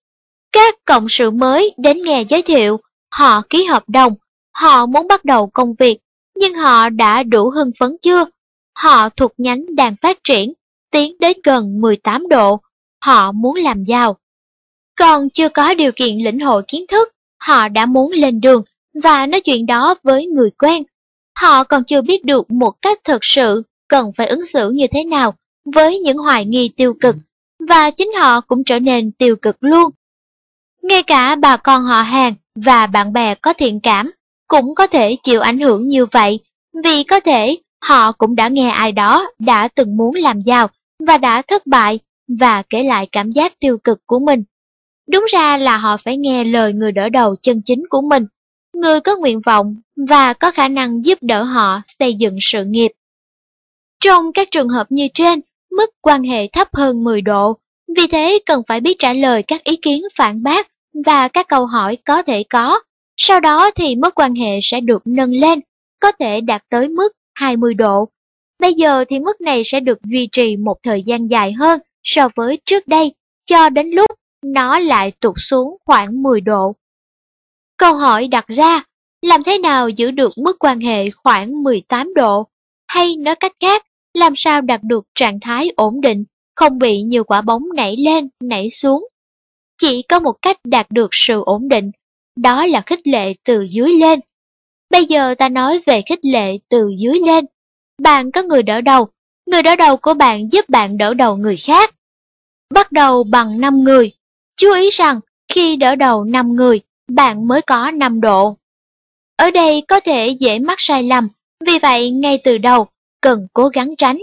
Các cộng sự mới đến nghe giới thiệu, họ ký hợp đồng, họ muốn bắt đầu công việc, nhưng họ đã đủ hưng phấn chưa? Họ thuộc nhánh đang phát triển, tiến đến gần 18 độ, họ muốn làm giàu. Còn chưa có điều kiện lĩnh hội kiến thức, họ đã muốn lên đường và nói chuyện đó với người quen. Họ còn chưa biết được một cách thật sự cần phải ứng xử như thế nào với những hoài nghi tiêu cực và chính họ cũng trở nên tiêu cực luôn. Ngay cả bà con họ hàng và bạn bè có thiện cảm cũng có thể chịu ảnh hưởng như vậy, vì có thể họ cũng đã nghe ai đó đã từng muốn làm giàu và đã thất bại và kể lại cảm giác tiêu cực của mình. Đúng ra là họ phải nghe lời người đỡ đầu chân chính của mình, người có nguyện vọng và có khả năng giúp đỡ họ xây dựng sự nghiệp. Trong các trường hợp như trên, mức quan hệ thấp hơn 10 độ, vì thế cần phải biết trả lời các ý kiến phản bác và các câu hỏi có thể có. Sau đó thì mức quan hệ sẽ được nâng lên, có thể đạt tới mức 20 độ. Bây giờ thì mức này sẽ được duy trì một thời gian dài hơn so với trước đây, cho đến lúc nó lại tụt xuống khoảng 10 độ. Câu hỏi đặt ra, làm thế nào giữ được mức quan hệ khoảng 18 độ? Hay nói cách khác, làm sao đạt được trạng thái ổn định, không bị nhiều quả bóng nảy lên, nảy xuống. Chỉ có một cách đạt được sự ổn định, đó là khích lệ từ dưới lên. Bây giờ ta nói về khích lệ từ dưới lên. Bạn có người đỡ đầu, người đỡ đầu của bạn giúp bạn đỡ đầu người khác. Bắt đầu bằng 5 người. Chú ý rằng khi đỡ đầu 5 người, bạn mới có 5 độ. Ở đây có thể dễ mắc sai lầm, vì vậy ngay từ đầu cần cố gắng tránh.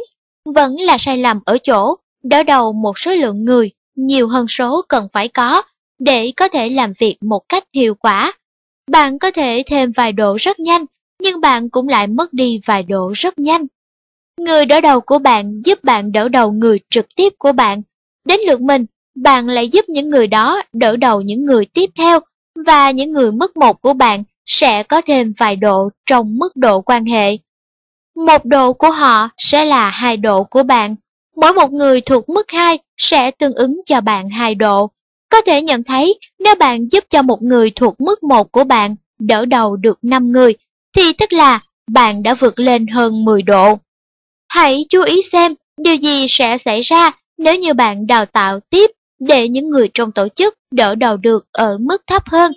Vẫn là sai lầm ở chỗ đỡ đầu một số lượng người nhiều hơn số cần phải có để có thể làm việc một cách hiệu quả. Bạn có thể thêm vài độ rất nhanh, nhưng bạn cũng lại mất đi vài độ rất nhanh. Người đỡ đầu của bạn giúp bạn đỡ đầu người trực tiếp của bạn. Đến lượt mình, bạn lại giúp những người đó đỡ đầu những người tiếp theo, và những người mức một của bạn sẽ có thêm vài độ trong mức độ quan hệ. Một độ của họ sẽ là hai độ của bạn. Mỗi một người thuộc mức 2 sẽ tương ứng cho bạn hai độ. Có thể nhận thấy nếu bạn giúp cho một người thuộc mức 1 của bạn đỡ đầu được 5 người, thì tức là bạn đã vượt lên hơn 10 độ. Hãy chú ý xem điều gì sẽ xảy ra nếu như bạn đào tạo tiếp để những người trong tổ chức đỡ đầu được ở mức thấp hơn.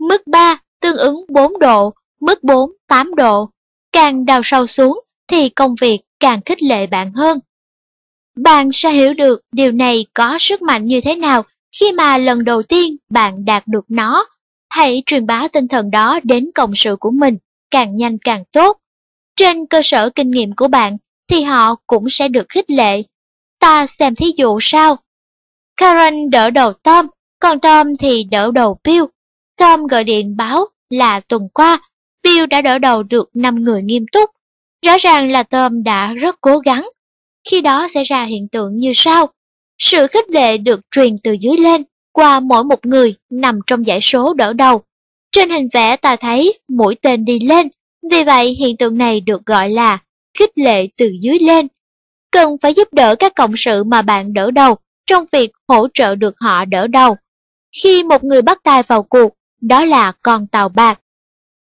Mức 3 tương ứng 4 độ, mức 4 8 độ. Càng đào sâu xuống thì công việc càng khích lệ bạn hơn. Bạn sẽ hiểu được điều này có sức mạnh như thế nào khi mà lần đầu tiên bạn đạt được nó. Hãy truyền bá tinh thần đó đến cộng sự của mình, càng nhanh càng tốt. Trên cơ sở kinh nghiệm của bạn thì họ cũng sẽ được khích lệ. Ta xem thí dụ sao? Karen đỡ đầu Tom, còn Tom thì đỡ đầu Bill. Tom gọi điện báo là tuần qua, Bill đã đỡ đầu được 5 người nghiêm túc. Rõ ràng là Tom đã rất cố gắng. Khi đó sẽ ra hiện tượng như sau. Sự khích lệ được truyền từ dưới lên qua mỗi một người nằm trong giải số đỡ đầu. Trên hình vẽ ta thấy mũi tên đi lên, vì vậy hiện tượng này được gọi là khích lệ từ dưới lên. Cần phải giúp đỡ các cộng sự mà bạn đỡ đầu trong việc hỗ trợ được họ đỡ đầu. Khi một người bắt tay vào cuộc, đó là con tàu bạc.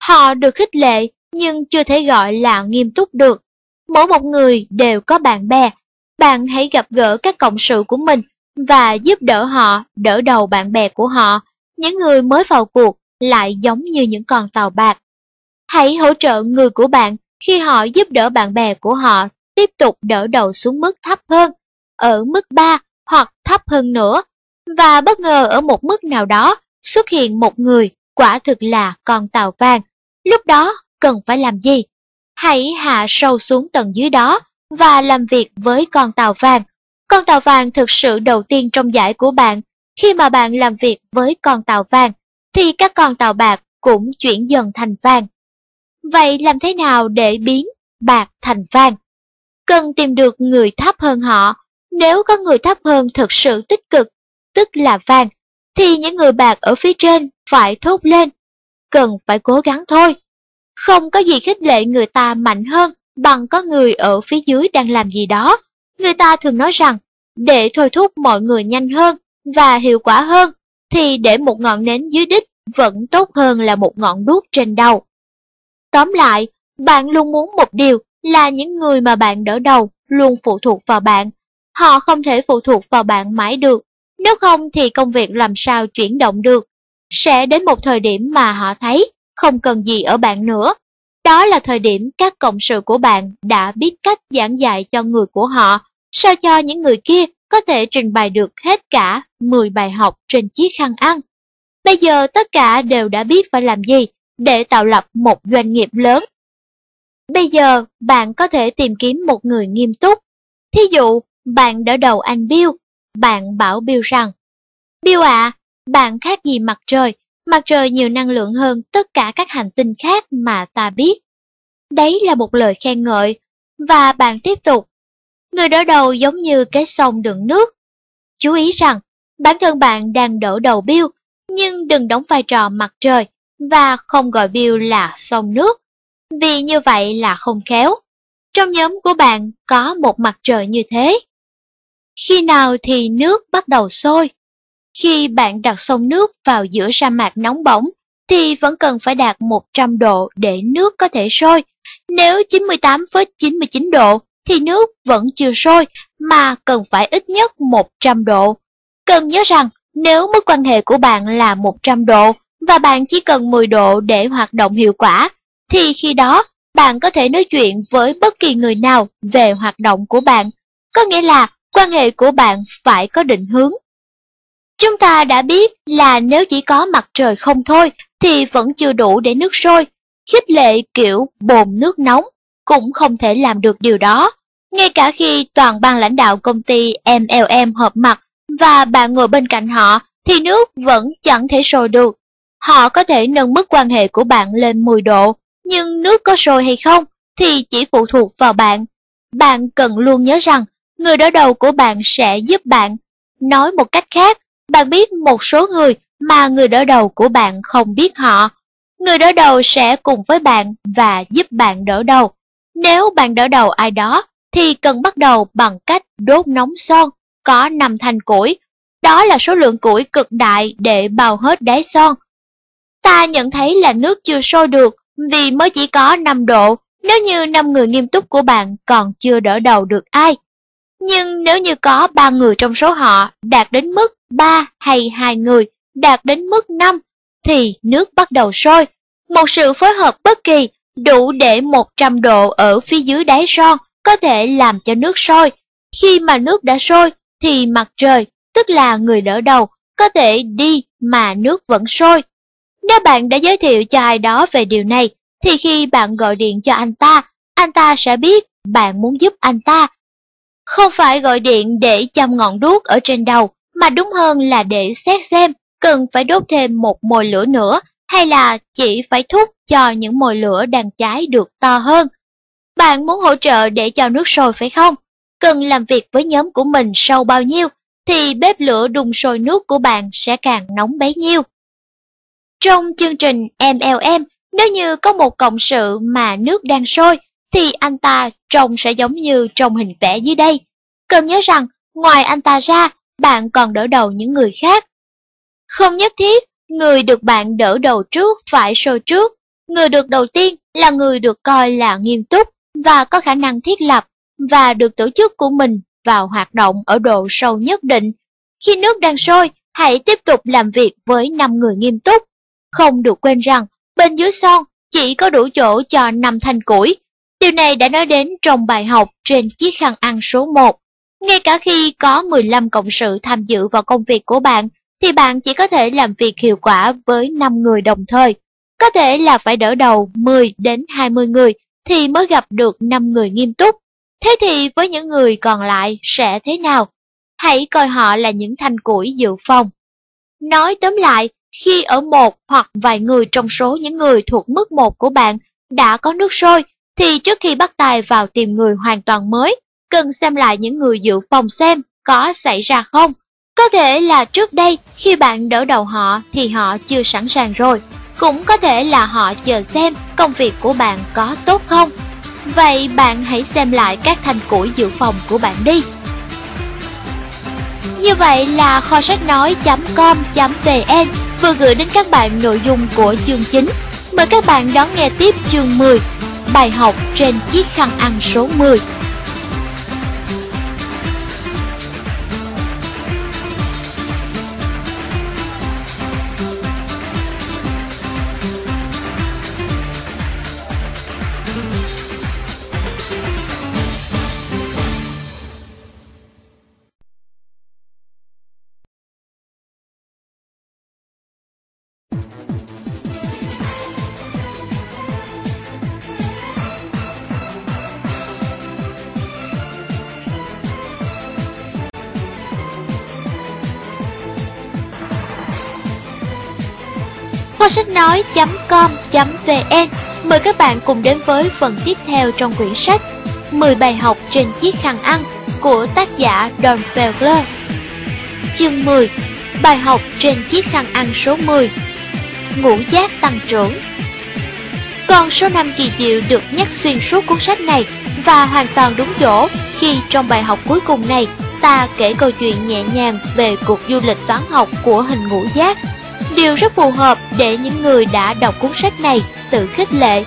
Họ được khích lệ nhưng chưa thể gọi là nghiêm túc được. Mỗi một người đều có bạn bè. Bạn hãy gặp gỡ các cộng sự của mình và giúp đỡ họ đỡ đầu bạn bè của họ. Những người mới vào cuộc lại giống như những con tàu bạc. Hãy hỗ trợ người của bạn khi họ giúp đỡ bạn bè của họ tiếp tục đỡ đầu xuống mức thấp hơn, ở mức 3 hoặc thấp hơn nữa. Và bất ngờ ở một mức nào đó xuất hiện một người quả thực là con tàu vàng. Lúc đó cần phải làm gì? Hãy hạ sâu xuống tầng dưới đó và làm việc với con tàu vàng. Con tàu vàng thực sự đầu tiên trong giải của bạn. Khi mà bạn làm việc với con tàu vàng, thì các con tàu bạc cũng chuyển dần thành vàng. Vậy làm thế nào để biến bạc thành vàng? Cần tìm được người thấp hơn họ. Nếu có người thấp hơn thực sự tích cực, tức là vàng, thì những người bạc ở phía trên phải thốt lên. Cần phải cố gắng thôi. Không có gì khích lệ người ta mạnh hơn bằng có người ở phía dưới đang làm gì đó. Người ta thường nói rằng, để thôi thúc mọi người nhanh hơn và hiệu quả hơn, thì để một ngọn nến dưới đích vẫn tốt hơn là một ngọn đuốc trên đầu. Tóm lại, bạn luôn muốn một điều là những người mà bạn đỡ đầu luôn phụ thuộc vào bạn. Họ không thể phụ thuộc vào bạn mãi được, nếu không thì công việc làm sao chuyển động được. Sẽ đến một thời điểm mà họ thấy không cần gì ở bạn nữa. Đó là thời điểm các cộng sự của bạn đã biết cách giảng dạy cho người của họ, sao cho những người kia có thể trình bày được hết cả 10 bài học trên chiếc khăn ăn. Bây giờ tất cả đều đã biết phải làm gì để tạo lập một doanh nghiệp lớn. Bây giờ bạn có thể tìm kiếm một người nghiêm túc. Thí dụ, bạn đỡ đầu anh Bill, bạn bảo Bill rằng, Bill ạ, bạn khác gì mặt trời, mặt trời nhiều năng lượng hơn tất cả các hành tinh khác mà ta biết. Đấy là một lời khen ngợi, và bạn tiếp tục. Người đỡ đầu giống như cái sông đựng nước. Chú ý rằng, bản thân bạn đang đỡ đầu Bill, nhưng đừng đóng vai trò mặt trời và không gọi Bill là sông nước, vì như vậy là không khéo. Trong nhóm của bạn có một mặt trời như thế. Khi nào thì nước bắt đầu sôi? Khi bạn đặt sông nước vào giữa sa mạc nóng bỏng, thì vẫn cần phải đạt 100 độ để nước có thể sôi. Nếu 98,99 độ, thì nước vẫn chưa sôi, mà cần phải ít nhất 100 độ. Cần nhớ rằng, nếu mối quan hệ của bạn là 100 độ, và bạn chỉ cần 10 độ để hoạt động hiệu quả, thì khi đó bạn có thể nói chuyện với bất kỳ người nào về hoạt động của bạn. Có nghĩa là quan hệ của bạn phải có định hướng. Chúng ta đã biết là nếu chỉ có mặt trời không thôi thì vẫn chưa đủ để nước sôi. Khích lệ kiểu bồn nước nóng cũng không thể làm được điều đó. Ngay cả khi toàn ban lãnh đạo công ty MLM hợp mặt và bạn ngồi bên cạnh họ thì nước vẫn chẳng thể sôi được. Họ có thể nâng mức quan hệ của bạn lên 10 độ, nhưng nước có sôi hay không thì chỉ phụ thuộc vào bạn. Bạn cần luôn nhớ rằng người đối đầu của bạn sẽ giúp bạn. Nói một cách khác, bạn biết một số người mà người đỡ đầu của bạn không biết họ. Người đỡ đầu sẽ cùng với bạn và giúp bạn đỡ đầu. Nếu bạn đỡ đầu ai đó, thì cần bắt đầu bằng cách đốt nóng son, có 5 thanh củi. Đó là số lượng củi cực đại để bào hết đáy son. Ta nhận thấy là nước chưa sôi được vì mới chỉ có 5 độ, nếu như 5 người nghiêm túc của bạn còn chưa đỡ đầu được ai. Nhưng nếu như có 3 người trong số họ đạt đến mức 3 hay 2 người đạt đến mức 5, thì nước bắt đầu sôi. Một sự phối hợp bất kỳ đủ để 100 độ ở phía dưới đáy son có thể làm cho nước sôi. Khi mà nước đã sôi thì mặt trời, tức là người đỡ đầu, có thể đi mà nước vẫn sôi. Nếu bạn đã giới thiệu cho ai đó về điều này, thì khi bạn gọi điện cho anh ta, anh ta sẽ biết bạn muốn giúp anh ta. Không phải gọi điện để chăm ngọn đuốc ở trên đầu, mà đúng hơn là để xét xem cần phải đốt thêm một mồi lửa nữa hay là chỉ phải thúc cho những mồi lửa đang cháy được to hơn. Bạn muốn hỗ trợ để cho nước sôi phải không? Cần làm việc với nhóm của mình sâu bao nhiêu thì bếp lửa đun sôi nước của bạn sẽ càng nóng bấy nhiêu. Trong chương trình MLM, nếu như có một cộng sự mà nước đang sôi thì anh ta trông sẽ giống như trong hình vẽ dưới đây. Cần nhớ rằng, ngoài anh ta ra, bạn còn đỡ đầu những người khác. Không nhất thiết, người được bạn đỡ đầu trước phải sôi trước. Người được đầu tiên là người được coi là nghiêm túc và có khả năng thiết lập và được tổ chức của mình vào hoạt động ở độ sâu nhất định. Khi nước đang sôi, hãy tiếp tục làm việc với 5 người nghiêm túc. Không được quên rằng, bên dưới son chỉ có đủ chỗ cho 5 thanh củi. Điều này đã nói đến trong bài học trên chiếc khăn ăn số 1. Ngay cả khi có 15 cộng sự tham dự vào công việc của bạn, thì bạn chỉ có thể làm việc hiệu quả với 5 người đồng thời. Có thể là phải đỡ đầu 10 đến 20 người thì mới gặp được 5 người nghiêm túc. Thế thì với những người còn lại sẽ thế nào? Hãy coi họ là những thanh củi dự phòng. Nói tóm lại, khi ở một hoặc vài người trong số những người thuộc mức một của bạn đã có nước sôi, thì trước khi bắt tay vào tìm người hoàn toàn mới, cần xem lại những người dự phòng xem có xảy ra không. Có thể là trước đây khi bạn đỡ đầu họ thì họ chưa sẵn sàng rồi. Cũng có thể là họ chờ xem công việc của bạn có tốt không. Vậy bạn hãy xem lại các thành củi dự phòng của bạn đi. Như vậy là kho sách nói.com.vn vừa gửi đến các bạn nội dung của chương chính. Mời các bạn đón nghe tiếp chương 10, bài học trên chiếc khăn ăn số 10. nói.com.vn Mời các bạn cùng đến với phần tiếp theo trong quyển sách 10 bài học trên chiếc khăn ăn của tác giả Don Felgler Chương 10 Bài học trên chiếc khăn ăn số 10 Ngũ giác tăng trưởng. Con số 5 kỳ diệu được nhắc xuyên suốt cuốn sách này và hoàn toàn đúng chỗ khi trong bài học cuối cùng này ta kể câu chuyện nhẹ nhàng về cuộc du lịch toán học của hình ngũ giác. Điều rất phù hợp để những người đã đọc cuốn sách này tự khích lệ.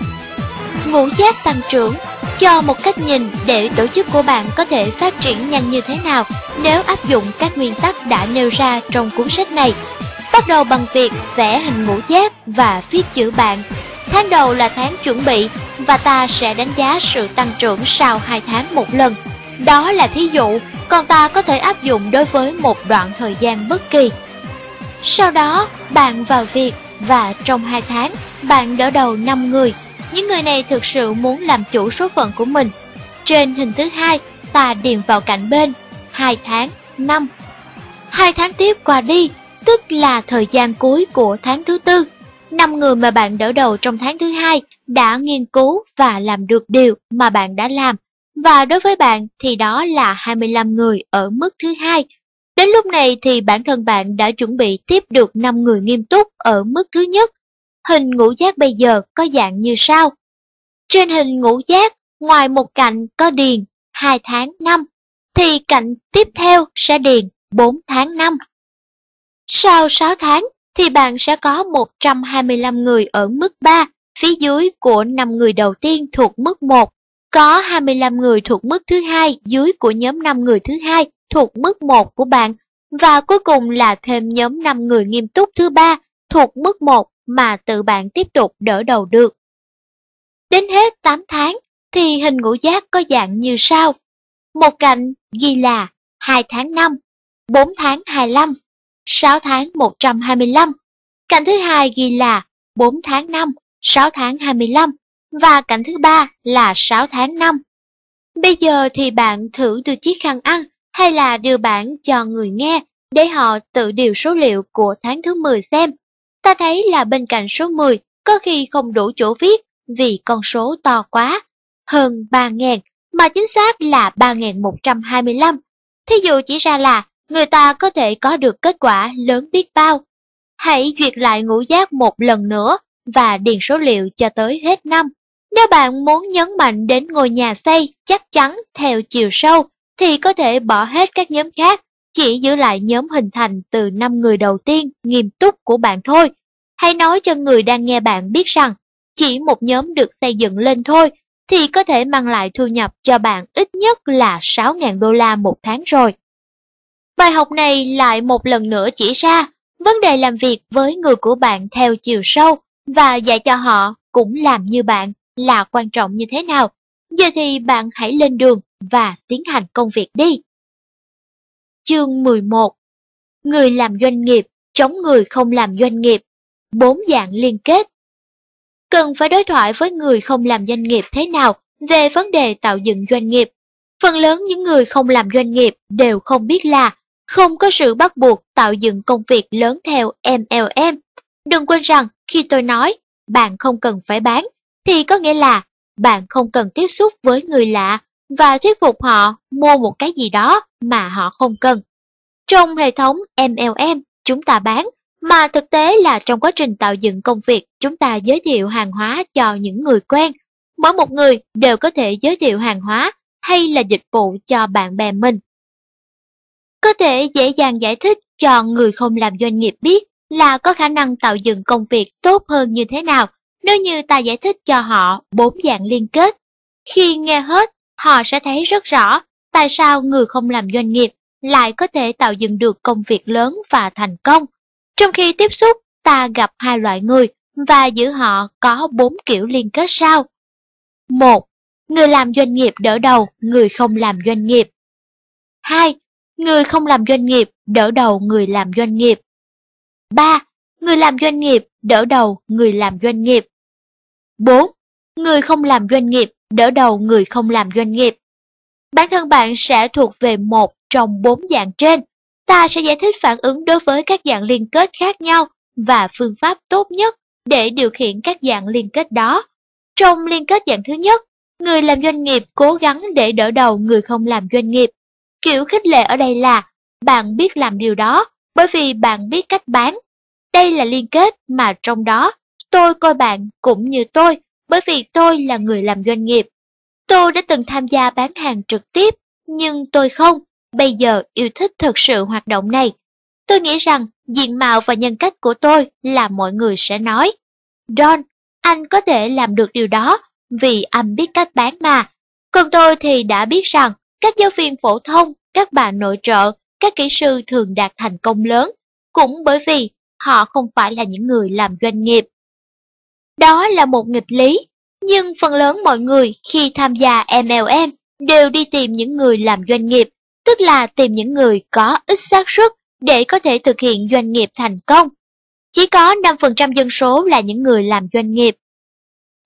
Ngũ giác tăng trưởng cho một cách nhìn để tổ chức của bạn có thể phát triển nhanh như thế nào nếu áp dụng các nguyên tắc đã nêu ra trong cuốn sách này. Bắt đầu bằng việc vẽ hình ngũ giác và viết chữ bạn. Tháng đầu là tháng chuẩn bị và ta sẽ đánh giá sự tăng trưởng sau 2 tháng một lần. Đó là thí dụ, còn ta có thể áp dụng đối với một đoạn thời gian bất kỳ. Sau đó, bạn vào việc và trong 2 tháng, bạn đỡ đầu 5 người. Những người này thực sự muốn làm chủ số phận của mình. Trên hình thứ hai, ta điền vào cạnh bên 2 tháng, 5. 2 tháng tiếp qua đi, tức là thời gian cuối của tháng thứ tư. Năm người mà bạn đỡ đầu trong tháng thứ hai đã nghiên cứu và làm được điều mà bạn đã làm. Và đối với bạn thì đó là 25 người ở mức thứ hai. Đến lúc này thì bản thân bạn đã chuẩn bị tiếp được 5 người nghiêm túc ở mức thứ nhất. Hình ngũ giác bây giờ có dạng như sau. Trên hình ngũ giác, ngoài một cạnh có điền 2 tháng 5, thì cạnh tiếp theo sẽ điền 4 tháng 5. Sau 6 tháng thì bạn sẽ có 125 người ở mức 3, phía dưới của 5 người đầu tiên thuộc mức 1, có 25 người thuộc mức thứ hai dưới của nhóm 5 người thứ hai thuộc mức 1 của bạn và cuối cùng là thêm nhóm 5 người nghiêm túc thứ ba thuộc mức 1 mà tự bạn tiếp tục đỡ đầu được. Đến hết 8 tháng thì hình ngũ giác có dạng như sau. Một cạnh ghi là 2 tháng 5, 4 tháng 25, 6 tháng 125. Cạnh thứ hai ghi là 4 tháng 5, 6 tháng 25 và cạnh thứ ba là 6 tháng 5. Bây giờ thì bạn thử từ chiếc khăn ăn hay là điều bản cho người nghe để họ tự điều số liệu của tháng thứ 10 xem. Ta thấy là bên cạnh số 10 có khi không đủ chỗ viết vì con số to quá, hơn 3.000 mà chính xác là 3.125. Thí dụ chỉ ra là người ta có thể có được kết quả lớn biết bao. Hãy duyệt lại ngũ giác một lần nữa và điền số liệu cho tới hết năm. Nếu bạn muốn nhấn mạnh đến ngôi nhà xây chắc chắn theo chiều sâu, thì có thể bỏ hết các nhóm khác, chỉ giữ lại nhóm hình thành từ 5 người đầu tiên nghiêm túc của bạn thôi. Hãy nói cho người đang nghe bạn biết rằng, chỉ một nhóm được xây dựng lên thôi, thì có thể mang lại thu nhập cho bạn ít nhất là 6.000 đô la một tháng rồi. Bài học này lại một lần nữa chỉ ra vấn đề làm việc với người của bạn theo chiều sâu và dạy cho họ cũng làm như bạn là quan trọng như thế nào. Giờ thì bạn hãy lên đường và tiến hành công việc đi. Chương 11 Người làm doanh nghiệp chống người không làm doanh nghiệp Bốn dạng liên kết Cần phải đối thoại với người không làm doanh nghiệp thế nào về vấn đề tạo dựng doanh nghiệp. Phần lớn những người không làm doanh nghiệp đều không biết là không có sự bắt buộc tạo dựng công việc lớn theo MLM. Đừng quên rằng khi tôi nói bạn không cần phải bán, thì có nghĩa là bạn không cần tiếp xúc với người lạ và thuyết phục họ mua một cái gì đó mà họ không cần. Trong hệ thống MLM, chúng ta bán, mà thực tế là trong quá trình tạo dựng công việc, chúng ta giới thiệu hàng hóa cho những người quen. Mỗi một người đều có thể giới thiệu hàng hóa hay là dịch vụ cho bạn bè mình. Có thể dễ dàng giải thích cho người không làm doanh nghiệp biết là có khả năng tạo dựng công việc tốt hơn như thế nào nếu như ta giải thích cho họ bốn dạng liên kết. Khi nghe hết, họ sẽ thấy rất rõ tại sao người không làm doanh nghiệp lại có thể tạo dựng được công việc lớn và thành công. Trong khi tiếp xúc, ta gặp hai loại người và giữa họ có bốn kiểu liên kết sau. một Người làm doanh nghiệp đỡ đầu, người không làm doanh nghiệp. 2. Người không làm doanh nghiệp đỡ đầu người làm doanh nghiệp. 3. Người làm doanh nghiệp đỡ đầu người làm doanh nghiệp. 4. Người không làm doanh nghiệp đỡ đầu người không làm doanh nghiệp. Bản thân bạn sẽ thuộc về một trong bốn dạng trên. Ta sẽ giải thích phản ứng đối với các dạng liên kết khác nhau và phương pháp tốt nhất để điều khiển các dạng liên kết đó. Trong liên kết dạng thứ nhất, người làm doanh nghiệp cố gắng để đỡ đầu người không làm doanh nghiệp. Kiểu khích lệ ở đây là bạn biết làm điều đó bởi vì bạn biết cách bán. Đây là liên kết mà trong đó tôi coi bạn cũng như tôi bởi vì tôi là người làm doanh nghiệp. Tôi đã từng tham gia bán hàng trực tiếp, nhưng tôi không, bây giờ yêu thích thực sự hoạt động này. Tôi nghĩ rằng diện mạo và nhân cách của tôi là mọi người sẽ nói. Don, anh có thể làm được điều đó vì anh biết cách bán mà. Còn tôi thì đã biết rằng các giáo viên phổ thông, các bà nội trợ, các kỹ sư thường đạt thành công lớn, cũng bởi vì họ không phải là những người làm doanh nghiệp. Đó là một nghịch lý, nhưng phần lớn mọi người khi tham gia MLM đều đi tìm những người làm doanh nghiệp, tức là tìm những người có ít xác suất để có thể thực hiện doanh nghiệp thành công. Chỉ có 5% dân số là những người làm doanh nghiệp.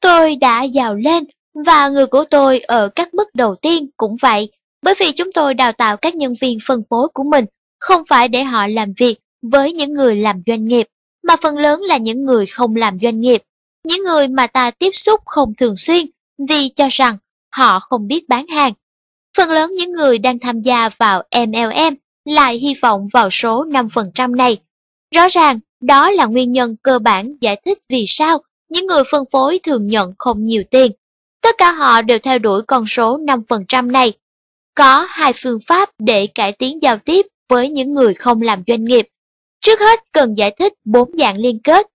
Tôi đã giàu lên và người của tôi ở các mức đầu tiên cũng vậy, bởi vì chúng tôi đào tạo các nhân viên phân phối của mình không phải để họ làm việc với những người làm doanh nghiệp, mà phần lớn là những người không làm doanh nghiệp, những người mà ta tiếp xúc không thường xuyên vì cho rằng họ không biết bán hàng. Phần lớn những người đang tham gia vào MLM lại hy vọng vào số 5% này. Rõ ràng, đó là nguyên nhân cơ bản giải thích vì sao những người phân phối thường nhận không nhiều tiền. Tất cả họ đều theo đuổi con số 5% này. Có hai phương pháp để cải tiến giao tiếp với những người không làm doanh nghiệp. Trước hết cần giải thích bốn dạng liên kết.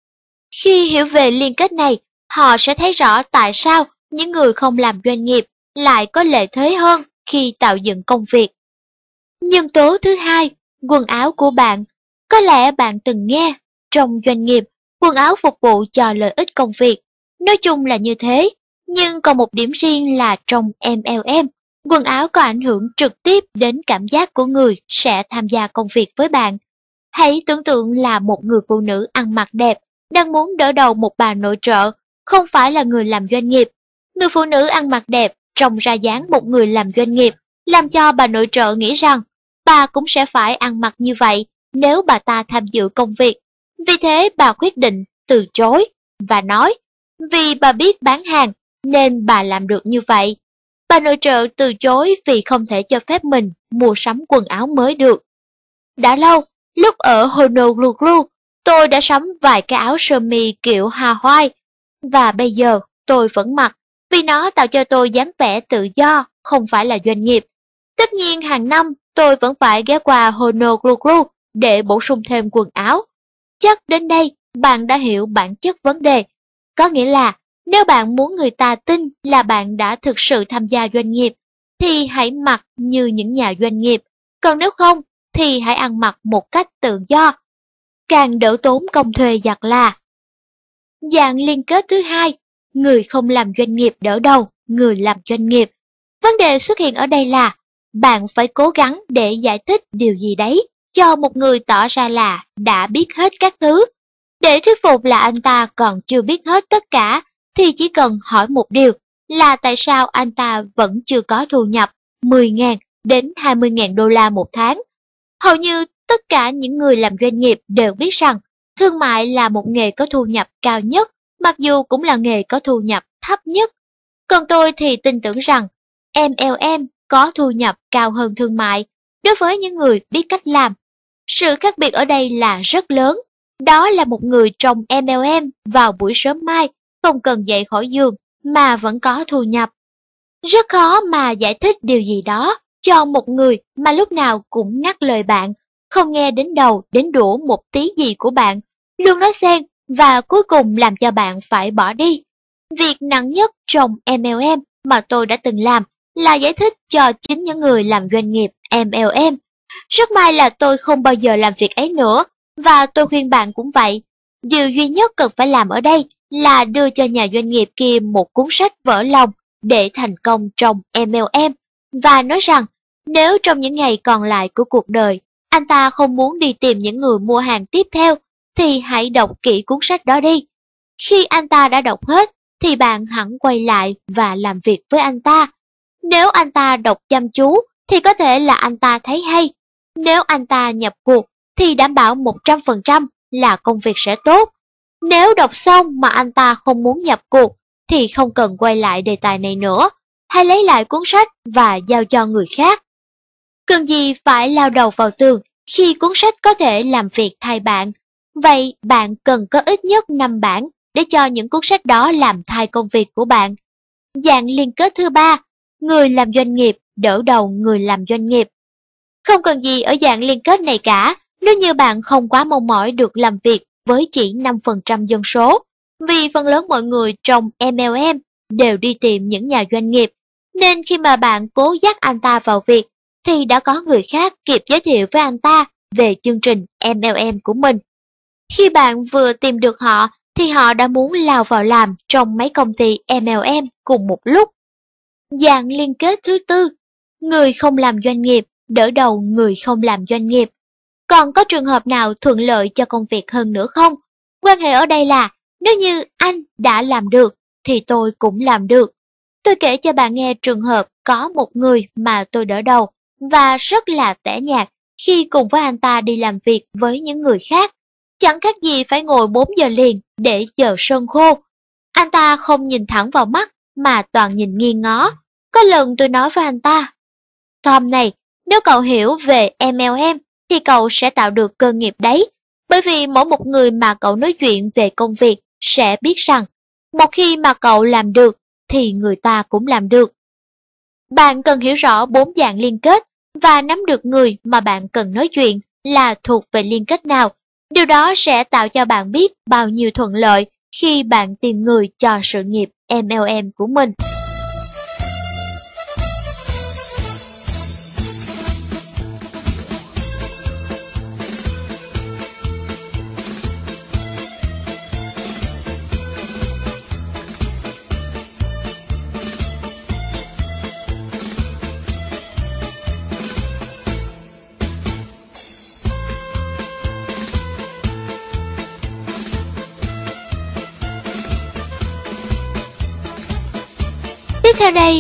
Khi hiểu về liên kết này, họ sẽ thấy rõ tại sao những người không làm doanh nghiệp lại có lợi thế hơn khi tạo dựng công việc. Nhân tố thứ hai, quần áo của bạn. Có lẽ bạn từng nghe, trong doanh nghiệp, quần áo phục vụ cho lợi ích công việc. Nói chung là như thế, nhưng còn một điểm riêng là trong MLM, quần áo có ảnh hưởng trực tiếp đến cảm giác của người sẽ tham gia công việc với bạn. Hãy tưởng tượng là một người phụ nữ ăn mặc đẹp, đang muốn đỡ đầu một bà nội trợ, không phải là người làm doanh nghiệp. Người phụ nữ ăn mặc đẹp, trông ra dáng một người làm doanh nghiệp, làm cho bà nội trợ nghĩ rằng bà cũng sẽ phải ăn mặc như vậy nếu bà ta tham dự công việc. Vì thế bà quyết định từ chối và nói vì bà biết bán hàng nên bà làm được như vậy. Bà nội trợ từ chối vì không thể cho phép mình mua sắm quần áo mới được. Đã lâu, lúc ở Honolulu, tôi đã sắm vài cái áo sơ mi kiểu Hawaii và bây giờ tôi vẫn mặc vì nó tạo cho tôi dáng vẻ tự do, không phải là doanh nghiệp. Tất nhiên hàng năm tôi vẫn phải ghé qua Honolulu để bổ sung thêm quần áo. Chắc đến đây bạn đã hiểu bản chất vấn đề. Có nghĩa là nếu bạn muốn người ta tin là bạn đã thực sự tham gia doanh nghiệp, thì hãy mặc như những nhà doanh nghiệp. Còn nếu không, thì hãy ăn mặc một cách tự do. Càng đỡ tốn công thuê giặt là. Dạng liên kết thứ hai, người không làm doanh nghiệp đỡ đầu, người làm doanh nghiệp. Vấn đề xuất hiện ở đây là bạn phải cố gắng để giải thích điều gì đấy cho một người tỏ ra là đã biết hết các thứ. Để thuyết phục là anh ta còn chưa biết hết tất cả, thì chỉ cần hỏi một điều là tại sao anh ta vẫn chưa có thu nhập 10.000 đến 20.000 đô la một tháng. Hầu như tất cả những người làm doanh nghiệp đều biết rằng thương mại là một nghề có thu nhập cao nhất, mặc dù cũng là nghề có thu nhập thấp nhất. Còn tôi thì tin tưởng rằng MLM có thu nhập cao hơn thương mại đối với những người biết cách làm. Sự khác biệt ở đây là rất lớn. Đó là một người trong MLM vào buổi sớm mai không cần dậy khỏi giường mà vẫn có thu nhập. Rất khó mà giải thích điều gì đó cho một người mà lúc nào cũng ngắt lời bạn, không nghe đến đầu đến đũa một tí gì của bạn, luôn nói xen và cuối cùng làm cho bạn phải bỏ đi. Việc nặng nhất trong MLM mà tôi đã từng làm là giải thích cho chính những người làm doanh nghiệp MLM. Rất may là tôi không bao giờ làm việc ấy nữa, và tôi khuyên bạn cũng vậy. Điều duy nhất cần phải làm ở đây là đưa cho nhà doanh nghiệp kia một cuốn sách vỡ lòng để thành công trong MLM, và nói rằng nếu trong những ngày còn lại của cuộc đời, anh ta không muốn đi tìm những người mua hàng tiếp theo, thì hãy đọc kỹ cuốn sách đó đi. Khi anh ta đã đọc hết, thì bạn hẳn quay lại và làm việc với anh ta nếu anh ta đọc chăm chú thì có thể là anh ta thấy hay. Nếu anh ta nhập cuộc thì đảm bảo 100% là công việc sẽ tốt. Nếu đọc xong mà anh ta không muốn nhập cuộc thì không cần quay lại đề tài này nữa. Hãy lấy lại cuốn sách và giao cho người khác. Cần gì phải lao đầu vào tường khi cuốn sách có thể làm việc thay bạn. Vậy bạn cần có ít nhất 5 bản để cho những cuốn sách đó làm thay công việc của bạn. Dạng liên kết thứ ba người làm doanh nghiệp đỡ đầu người làm doanh nghiệp. Không cần gì ở dạng liên kết này cả, nếu như bạn không quá mong mỏi được làm việc với chỉ 5% dân số, vì phần lớn mọi người trong MLM đều đi tìm những nhà doanh nghiệp, nên khi mà bạn cố dắt anh ta vào việc, thì đã có người khác kịp giới thiệu với anh ta về chương trình MLM của mình. Khi bạn vừa tìm được họ thì họ đã muốn lao vào làm trong mấy công ty MLM cùng một lúc. Dạng liên kết thứ tư, người không làm doanh nghiệp, đỡ đầu người không làm doanh nghiệp. Còn có trường hợp nào thuận lợi cho công việc hơn nữa không? Quan hệ ở đây là, nếu như anh đã làm được, thì tôi cũng làm được. Tôi kể cho bạn nghe trường hợp có một người mà tôi đỡ đầu, và rất là tẻ nhạt khi cùng với anh ta đi làm việc với những người khác. Chẳng khác gì phải ngồi 4 giờ liền để chờ sơn khô. Anh ta không nhìn thẳng vào mắt mà toàn nhìn nghiêng ngó. Có lần tôi nói với anh ta, Tom này, nếu cậu hiểu về MLM thì cậu sẽ tạo được cơ nghiệp đấy. Bởi vì mỗi một người mà cậu nói chuyện về công việc sẽ biết rằng một khi mà cậu làm được thì người ta cũng làm được. Bạn cần hiểu rõ bốn dạng liên kết và nắm được người mà bạn cần nói chuyện là thuộc về liên kết nào. Điều đó sẽ tạo cho bạn biết bao nhiêu thuận lợi khi bạn tìm người cho sự nghiệp MLM của mình.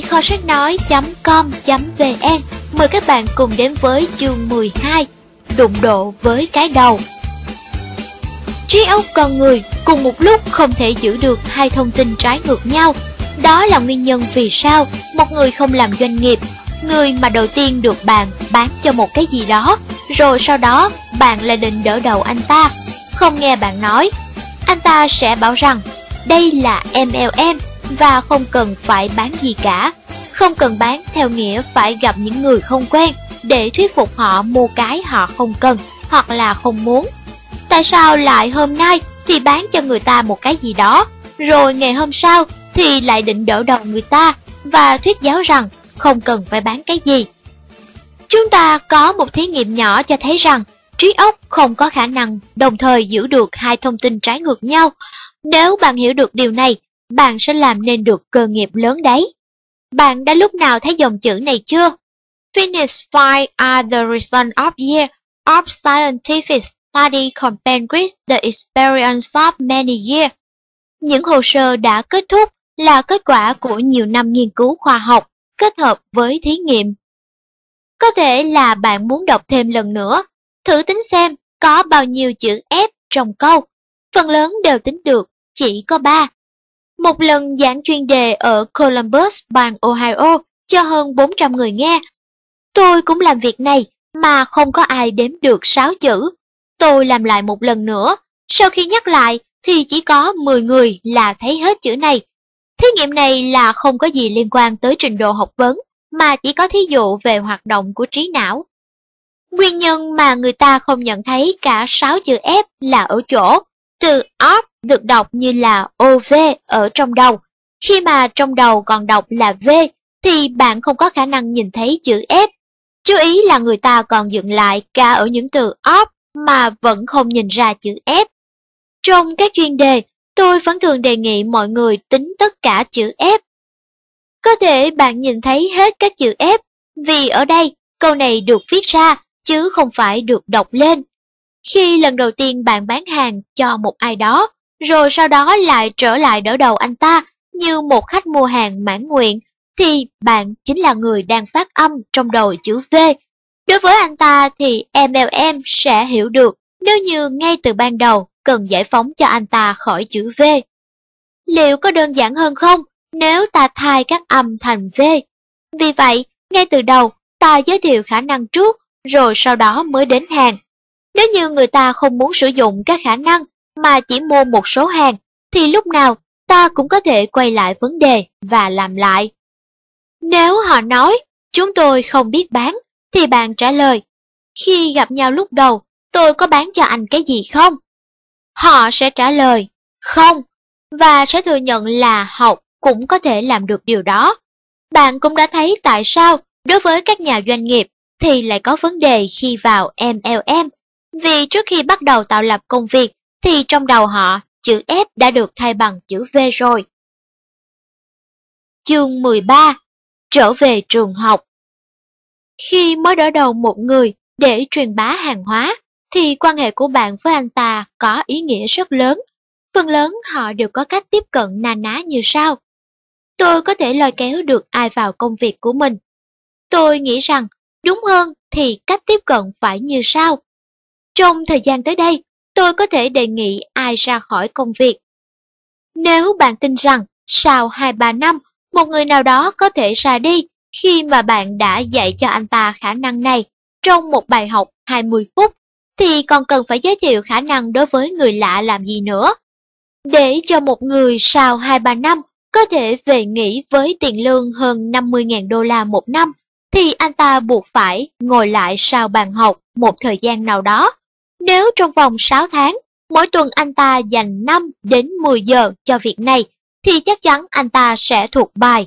Kho sách nói.com.vn mời các bạn cùng đến với chương 12 Đụng độ với cái đầu. Trí óc con người cùng một lúc không thể giữ được hai thông tin trái ngược nhau. Đó là nguyên nhân vì sao một người không làm doanh nghiệp, Người mà đầu tiên được bạn bán cho một cái gì đó, Rồi sau đó bạn lại định đỡ đầu anh ta. Không nghe bạn nói, Anh ta sẽ bảo rằng, đây là MLM và không cần phải bán gì cả. Không cần bán theo nghĩa phải gặp những người không quen để thuyết phục họ mua cái họ không cần hoặc là không muốn. Tại sao lại hôm nay thì bán cho người ta một cái gì đó, rồi ngày hôm sau thì lại định đỡ đầu người ta và thuyết giáo rằng không cần phải bán cái gì. Chúng ta có một thí nghiệm nhỏ cho thấy rằng trí óc không có khả năng đồng thời giữ được hai thông tin trái ngược nhau. Nếu bạn hiểu được điều này bạn sẽ làm nên được cơ nghiệp lớn đấy. Bạn đã lúc nào thấy dòng chữ này chưa? Finish five are the result of year of scientific study compared with the experience of many years. Những hồ sơ đã kết thúc là kết quả của nhiều năm nghiên cứu khoa học kết hợp với thí nghiệm. Có thể là bạn muốn đọc thêm lần nữa, thử tính xem có bao nhiêu chữ F trong câu. Phần lớn đều tính được, chỉ có 3 một lần giảng chuyên đề ở Columbus, bang Ohio, cho hơn 400 người nghe. Tôi cũng làm việc này mà không có ai đếm được 6 chữ. Tôi làm lại một lần nữa, sau khi nhắc lại thì chỉ có 10 người là thấy hết chữ này. Thí nghiệm này là không có gì liên quan tới trình độ học vấn, mà chỉ có thí dụ về hoạt động của trí não. Nguyên nhân mà người ta không nhận thấy cả 6 chữ F là ở chỗ, từ up được đọc như là OV ở trong đầu. Khi mà trong đầu còn đọc là V thì bạn không có khả năng nhìn thấy chữ F. Chú ý là người ta còn dựng lại cả ở những từ op mà vẫn không nhìn ra chữ F. Trong các chuyên đề, tôi vẫn thường đề nghị mọi người tính tất cả chữ F. Có thể bạn nhìn thấy hết các chữ F vì ở đây câu này được viết ra chứ không phải được đọc lên. Khi lần đầu tiên bạn bán hàng cho một ai đó, rồi sau đó lại trở lại đỡ đầu anh ta như một khách mua hàng mãn nguyện, thì bạn chính là người đang phát âm trong đầu chữ V. Đối với anh ta thì MLM sẽ hiểu được nếu như ngay từ ban đầu cần giải phóng cho anh ta khỏi chữ V. Liệu có đơn giản hơn không nếu ta thay các âm thành V? Vì vậy, ngay từ đầu, ta giới thiệu khả năng trước, rồi sau đó mới đến hàng. Nếu như người ta không muốn sử dụng các khả năng mà chỉ mua một số hàng, thì lúc nào ta cũng có thể quay lại vấn đề và làm lại. Nếu họ nói, chúng tôi không biết bán, thì bạn trả lời, khi gặp nhau lúc đầu, tôi có bán cho anh cái gì không? Họ sẽ trả lời, không, và sẽ thừa nhận là học cũng có thể làm được điều đó. Bạn cũng đã thấy tại sao đối với các nhà doanh nghiệp thì lại có vấn đề khi vào MLM vì trước khi bắt đầu tạo lập công việc thì trong đầu họ chữ F đã được thay bằng chữ V rồi. Chương 13 Trở về trường học Khi mới đỡ đầu một người để truyền bá hàng hóa, thì quan hệ của bạn với anh ta có ý nghĩa rất lớn. Phần lớn họ đều có cách tiếp cận na ná như sau. Tôi có thể lôi kéo được ai vào công việc của mình. Tôi nghĩ rằng, đúng hơn thì cách tiếp cận phải như sau. Trong thời gian tới đây, tôi có thể đề nghị ai ra khỏi công việc. Nếu bạn tin rằng sau 2-3 năm, một người nào đó có thể ra đi khi mà bạn đã dạy cho anh ta khả năng này trong một bài học 20 phút, thì còn cần phải giới thiệu khả năng đối với người lạ làm gì nữa. Để cho một người sau 2-3 năm có thể về nghỉ với tiền lương hơn 50.000 đô la một năm, thì anh ta buộc phải ngồi lại sau bàn học một thời gian nào đó. Nếu trong vòng 6 tháng, mỗi tuần anh ta dành 5 đến 10 giờ cho việc này, thì chắc chắn anh ta sẽ thuộc bài.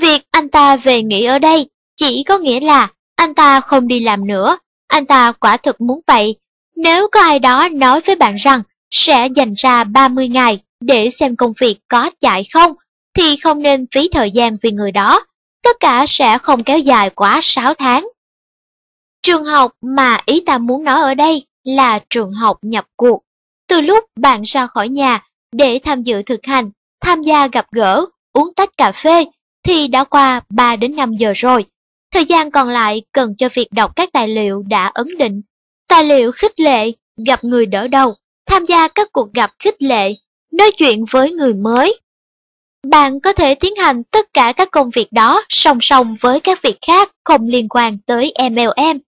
Việc anh ta về nghỉ ở đây chỉ có nghĩa là anh ta không đi làm nữa, anh ta quả thực muốn vậy. Nếu có ai đó nói với bạn rằng sẽ dành ra 30 ngày để xem công việc có chạy không, thì không nên phí thời gian vì người đó. Tất cả sẽ không kéo dài quá 6 tháng. Trường học mà ý ta muốn nói ở đây là trường học nhập cuộc. Từ lúc bạn ra khỏi nhà để tham dự thực hành, tham gia gặp gỡ, uống tách cà phê, thì đã qua 3 đến 5 giờ rồi. Thời gian còn lại cần cho việc đọc các tài liệu đã ấn định. Tài liệu khích lệ, gặp người đỡ đầu, tham gia các cuộc gặp khích lệ, nói chuyện với người mới. Bạn có thể tiến hành tất cả các công việc đó song song với các việc khác không liên quan tới MLM.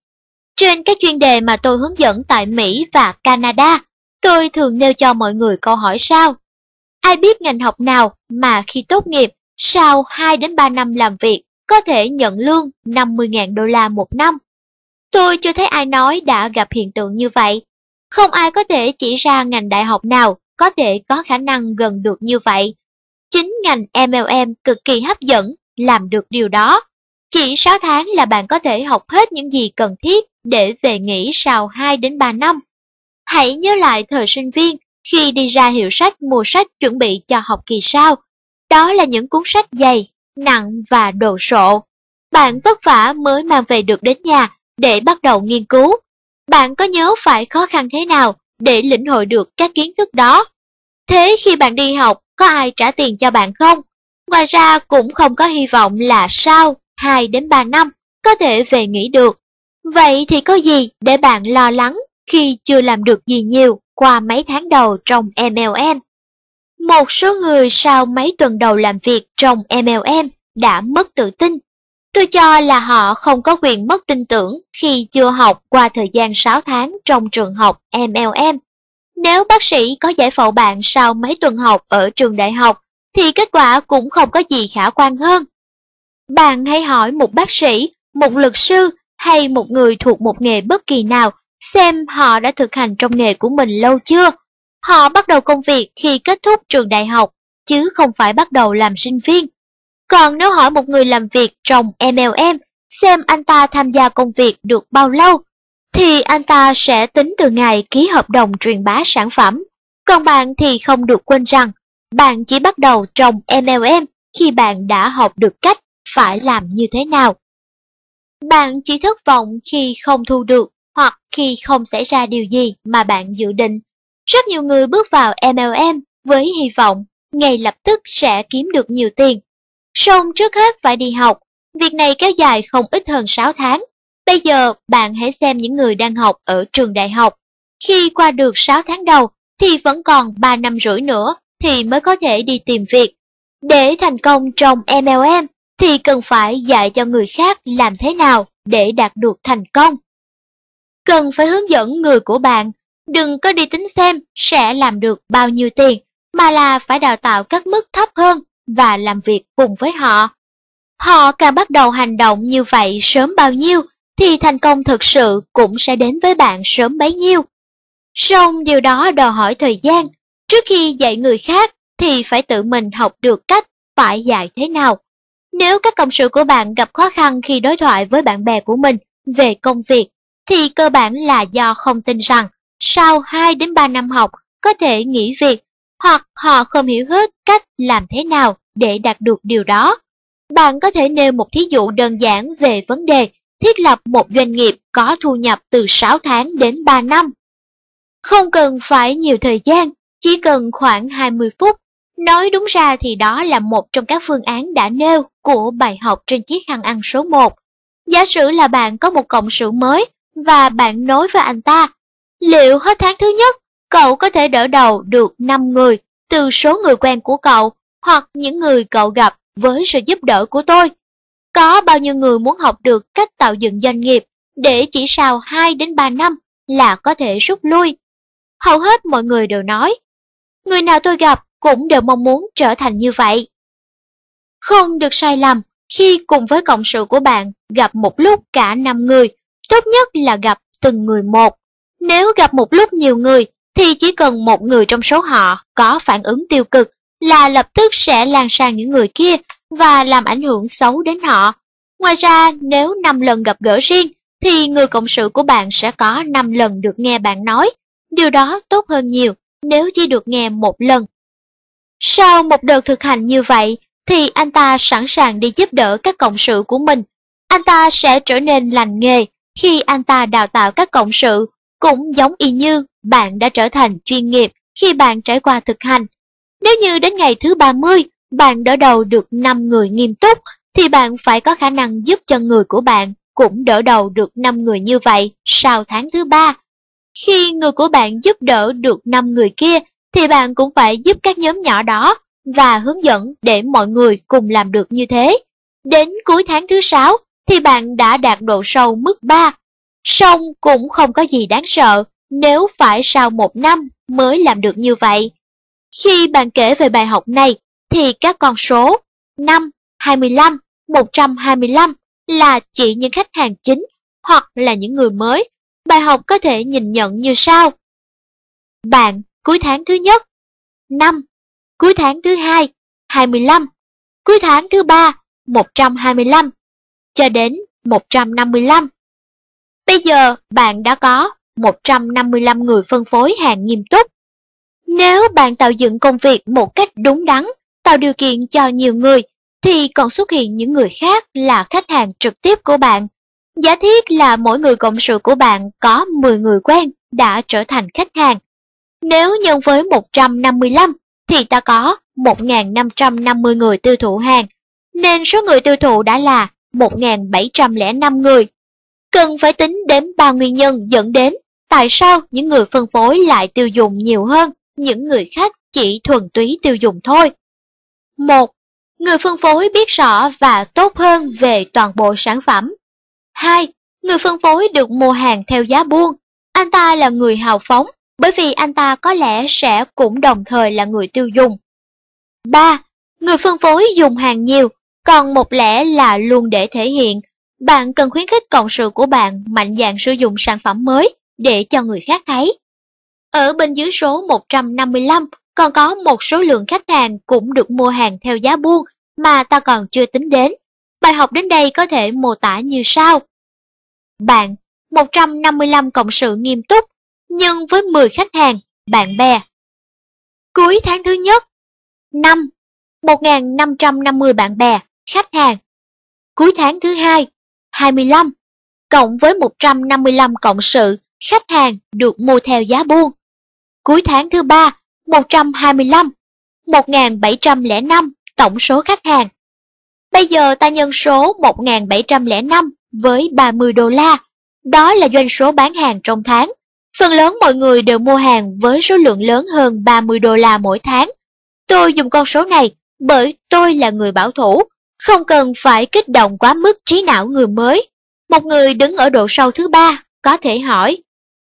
Trên các chuyên đề mà tôi hướng dẫn tại Mỹ và Canada, tôi thường nêu cho mọi người câu hỏi sau. Ai biết ngành học nào mà khi tốt nghiệp, sau 2 đến 3 năm làm việc có thể nhận lương 50.000 đô la một năm. Tôi chưa thấy ai nói đã gặp hiện tượng như vậy. Không ai có thể chỉ ra ngành đại học nào có thể có khả năng gần được như vậy. Chính ngành MLM cực kỳ hấp dẫn, làm được điều đó. Chỉ 6 tháng là bạn có thể học hết những gì cần thiết để về nghỉ sau 2 đến 3 năm. Hãy nhớ lại thời sinh viên khi đi ra hiệu sách mua sách chuẩn bị cho học kỳ sau. Đó là những cuốn sách dày, nặng và đồ sộ. Bạn vất vả mới mang về được đến nhà để bắt đầu nghiên cứu. Bạn có nhớ phải khó khăn thế nào để lĩnh hội được các kiến thức đó? Thế khi bạn đi học, có ai trả tiền cho bạn không? Ngoài ra cũng không có hy vọng là sau 2 đến 3 năm có thể về nghỉ được. Vậy thì có gì để bạn lo lắng khi chưa làm được gì nhiều qua mấy tháng đầu trong MLM? Một số người sau mấy tuần đầu làm việc trong MLM đã mất tự tin. Tôi cho là họ không có quyền mất tin tưởng khi chưa học qua thời gian 6 tháng trong trường học MLM. Nếu bác sĩ có giải phẫu bạn sau mấy tuần học ở trường đại học, thì kết quả cũng không có gì khả quan hơn. Bạn hãy hỏi một bác sĩ, một luật sư hay một người thuộc một nghề bất kỳ nào xem họ đã thực hành trong nghề của mình lâu chưa Họ bắt đầu công việc khi kết thúc trường đại học, chứ không phải bắt đầu làm sinh viên. Còn nếu hỏi một người làm việc trong MLM xem anh ta tham gia công việc được bao lâu, thì anh ta sẽ tính từ ngày ký hợp đồng truyền bá sản phẩm. Còn bạn thì không được quên rằng, bạn chỉ bắt đầu trong MLM khi bạn đã học được cách phải làm như thế nào. Bạn chỉ thất vọng khi không thu được hoặc khi không xảy ra điều gì mà bạn dự định rất nhiều người bước vào MLM với hy vọng ngay lập tức sẽ kiếm được nhiều tiền. Song trước hết phải đi học, việc này kéo dài không ít hơn 6 tháng. Bây giờ bạn hãy xem những người đang học ở trường đại học. Khi qua được 6 tháng đầu thì vẫn còn 3 năm rưỡi nữa thì mới có thể đi tìm việc. Để thành công trong MLM thì cần phải dạy cho người khác làm thế nào để đạt được thành công. Cần phải hướng dẫn người của bạn Đừng có đi tính xem sẽ làm được bao nhiêu tiền, mà là phải đào tạo các mức thấp hơn và làm việc cùng với họ. Họ càng bắt đầu hành động như vậy sớm bao nhiêu, thì thành công thực sự cũng sẽ đến với bạn sớm bấy nhiêu. Song điều đó đòi hỏi thời gian. Trước khi dạy người khác thì phải tự mình học được cách phải dạy thế nào. Nếu các cộng sự của bạn gặp khó khăn khi đối thoại với bạn bè của mình về công việc, thì cơ bản là do không tin rằng sau 2 đến 3 năm học, có thể nghỉ việc, hoặc họ không hiểu hết cách làm thế nào để đạt được điều đó. Bạn có thể nêu một thí dụ đơn giản về vấn đề thiết lập một doanh nghiệp có thu nhập từ 6 tháng đến 3 năm. Không cần phải nhiều thời gian, chỉ cần khoảng 20 phút. Nói đúng ra thì đó là một trong các phương án đã nêu của bài học trên chiếc khăn ăn số 1. Giả sử là bạn có một cộng sự mới và bạn nói với anh ta, liệu hết tháng thứ nhất, cậu có thể đỡ đầu được 5 người từ số người quen của cậu hoặc những người cậu gặp với sự giúp đỡ của tôi. Có bao nhiêu người muốn học được cách tạo dựng doanh nghiệp để chỉ sau 2 đến 3 năm là có thể rút lui. Hầu hết mọi người đều nói, người nào tôi gặp cũng đều mong muốn trở thành như vậy. Không được sai lầm khi cùng với cộng sự của bạn gặp một lúc cả 5 người, tốt nhất là gặp từng người một. Nếu gặp một lúc nhiều người thì chỉ cần một người trong số họ có phản ứng tiêu cực là lập tức sẽ lan sang những người kia và làm ảnh hưởng xấu đến họ. Ngoài ra, nếu 5 lần gặp gỡ riêng, thì người cộng sự của bạn sẽ có 5 lần được nghe bạn nói. Điều đó tốt hơn nhiều nếu chỉ được nghe một lần. Sau một đợt thực hành như vậy, thì anh ta sẵn sàng đi giúp đỡ các cộng sự của mình. Anh ta sẽ trở nên lành nghề khi anh ta đào tạo các cộng sự, cũng giống y như bạn đã trở thành chuyên nghiệp khi bạn trải qua thực hành. Nếu như đến ngày thứ 30, bạn đỡ đầu được 5 người nghiêm túc, thì bạn phải có khả năng giúp cho người của bạn cũng đỡ đầu được 5 người như vậy sau tháng thứ 3. Khi người của bạn giúp đỡ được 5 người kia, thì bạn cũng phải giúp các nhóm nhỏ đó và hướng dẫn để mọi người cùng làm được như thế. Đến cuối tháng thứ 6 thì bạn đã đạt độ sâu mức 3. Song cũng không có gì đáng sợ nếu phải sau một năm mới làm được như vậy. Khi bạn kể về bài học này, thì các con số 5, 25, 125 là chỉ những khách hàng chính hoặc là những người mới. Bài học có thể nhìn nhận như sau. Bạn cuối tháng thứ nhất, 5, cuối tháng thứ hai, 25, cuối tháng thứ ba, 125, cho đến 155. Bây giờ bạn đã có 155 người phân phối hàng nghiêm túc. Nếu bạn tạo dựng công việc một cách đúng đắn, tạo điều kiện cho nhiều người, thì còn xuất hiện những người khác là khách hàng trực tiếp của bạn. Giả thiết là mỗi người cộng sự của bạn có 10 người quen đã trở thành khách hàng. Nếu nhân với 155 thì ta có 1.550 người tiêu thụ hàng, nên số người tiêu thụ đã là 1.705 người. Cần phải tính đến ba nguyên nhân dẫn đến tại sao những người phân phối lại tiêu dùng nhiều hơn những người khác chỉ thuần túy tiêu dùng thôi. 1. Người phân phối biết rõ và tốt hơn về toàn bộ sản phẩm. 2. Người phân phối được mua hàng theo giá buôn. Anh ta là người hào phóng bởi vì anh ta có lẽ sẽ cũng đồng thời là người tiêu dùng. 3. Người phân phối dùng hàng nhiều, còn một lẽ là luôn để thể hiện. Bạn cần khuyến khích cộng sự của bạn mạnh dạn sử dụng sản phẩm mới để cho người khác thấy. Ở bên dưới số 155 còn có một số lượng khách hàng cũng được mua hàng theo giá buôn mà ta còn chưa tính đến. Bài học đến đây có thể mô tả như sau. Bạn, 155 cộng sự nghiêm túc, nhân với 10 khách hàng, bạn bè. Cuối tháng thứ nhất, 5, 1.550 bạn bè, khách hàng. Cuối tháng thứ hai, 25, cộng với 155 cộng sự, khách hàng được mua theo giá buôn. Cuối tháng thứ ba, 125, 1.705 tổng số khách hàng. Bây giờ ta nhân số 1.705 với 30 đô la, đó là doanh số bán hàng trong tháng. Phần lớn mọi người đều mua hàng với số lượng lớn hơn 30 đô la mỗi tháng. Tôi dùng con số này bởi tôi là người bảo thủ, không cần phải kích động quá mức trí não người mới. Một người đứng ở độ sâu thứ ba có thể hỏi,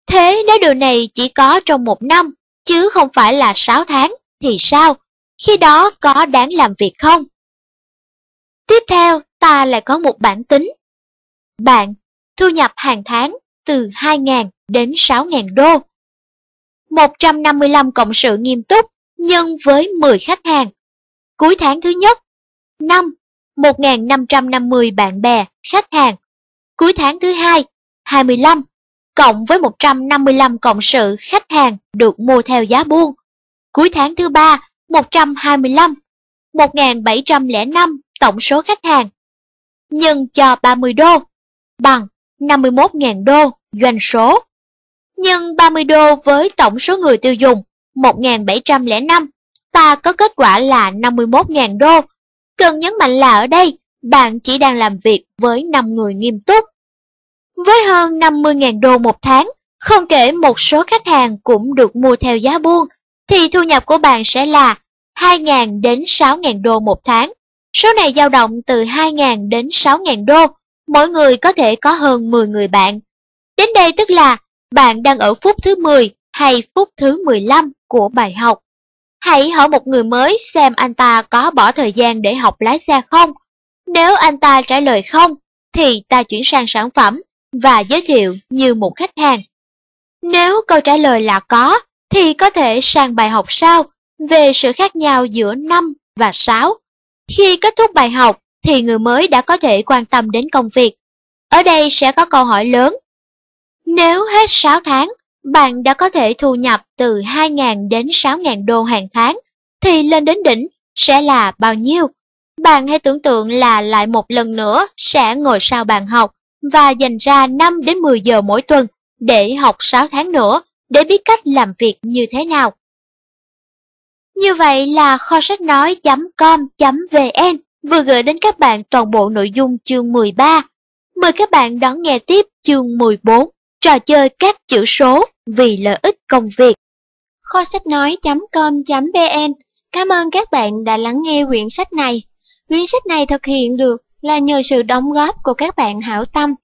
thế nếu điều này chỉ có trong một năm, chứ không phải là 6 tháng, thì sao? Khi đó có đáng làm việc không? Tiếp theo, ta lại có một bản tính. Bạn thu nhập hàng tháng từ 2.000 đến 6.000 đô. 155 cộng sự nghiêm túc nhân với 10 khách hàng. Cuối tháng thứ nhất, 5. 1.550 bạn bè, khách hàng. Cuối tháng thứ hai, 25. cộng với 155 cộng sự khách hàng được mua theo giá buôn. Cuối tháng thứ ba, 125, 1.705 tổng số khách hàng. Nhân cho 30 đô, bằng 51.000 đô doanh số. Nhân 30 đô với tổng số người tiêu dùng 1.705, ta có kết quả là 51.000 đô. Cần nhấn mạnh là ở đây, bạn chỉ đang làm việc với 5 người nghiêm túc. Với hơn 50.000 đô một tháng, không kể một số khách hàng cũng được mua theo giá buôn, thì thu nhập của bạn sẽ là 2.000 đến 6.000 đô một tháng. Số này dao động từ 2.000 đến 6.000 đô, mỗi người có thể có hơn 10 người bạn. Đến đây tức là bạn đang ở phút thứ 10 hay phút thứ 15 của bài học. Hãy hỏi một người mới xem anh ta có bỏ thời gian để học lái xe không. Nếu anh ta trả lời không, thì ta chuyển sang sản phẩm và giới thiệu như một khách hàng. Nếu câu trả lời là có, thì có thể sang bài học sau về sự khác nhau giữa 5 và 6. Khi kết thúc bài học thì người mới đã có thể quan tâm đến công việc. Ở đây sẽ có câu hỏi lớn. Nếu hết 6 tháng, bạn đã có thể thu nhập từ 2.000 đến 6.000 đô hàng tháng, thì lên đến đỉnh sẽ là bao nhiêu? Bạn hãy tưởng tượng là lại một lần nữa sẽ ngồi sau bàn học và dành ra 5 đến 10 giờ mỗi tuần để học 6 tháng nữa để biết cách làm việc như thế nào. Như vậy là kho sách nói.com.vn vừa gửi đến các bạn toàn bộ nội dung chương 13. Mời các bạn đón nghe tiếp chương 14, trò chơi các chữ số vì lợi ích công việc. Kho sách nói.com.vn Cảm ơn các bạn đã lắng nghe quyển sách này. Quyển sách này thực hiện được là nhờ sự đóng góp của các bạn hảo tâm.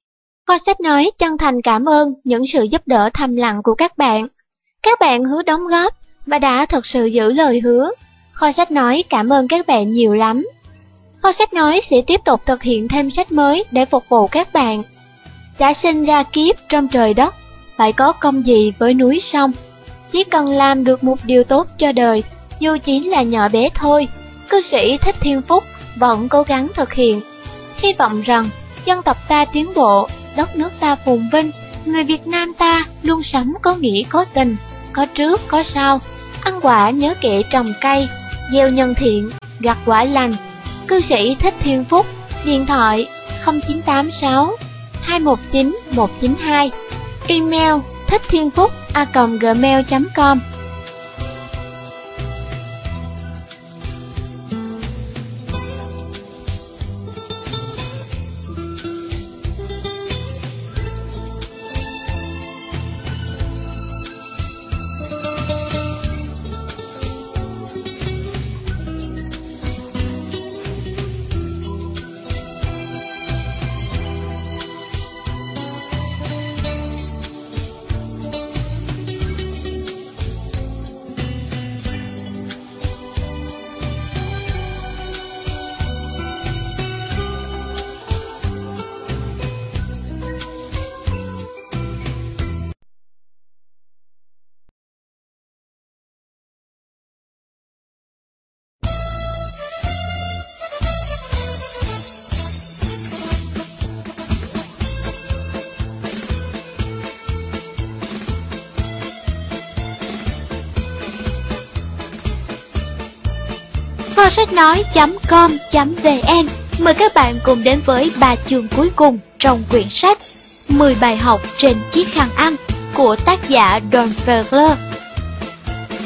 Kho sách nói chân thành cảm ơn những sự giúp đỡ thầm lặng của các bạn. Các bạn hứa đóng góp và đã thật sự giữ lời hứa. Kho sách nói cảm ơn các bạn nhiều lắm. Kho sách nói sẽ tiếp tục thực hiện thêm sách mới để phục vụ các bạn. Đã sinh ra kiếp trong trời đất, phải có công gì với núi sông. Chỉ cần làm được một điều tốt cho đời, dù chỉ là nhỏ bé thôi, cư sĩ Thích Thiên Phúc vẫn cố gắng thực hiện. Hy vọng rằng dân tộc ta tiến bộ, đất nước ta phồn vinh, người Việt Nam ta luôn sống có nghĩa có tình, có trước có sau, ăn quả nhớ kệ trồng cây, gieo nhân thiện, gặt quả lành. Cư sĩ Thích Thiên Phúc, điện thoại 0986 219 192, email thích thiên phúc a gmail.com sách nói.com.vn Mời các bạn cùng đến với ba chương cuối cùng trong quyển sách 10 bài học trên chiếc khăn ăn của tác giả Don Fergler.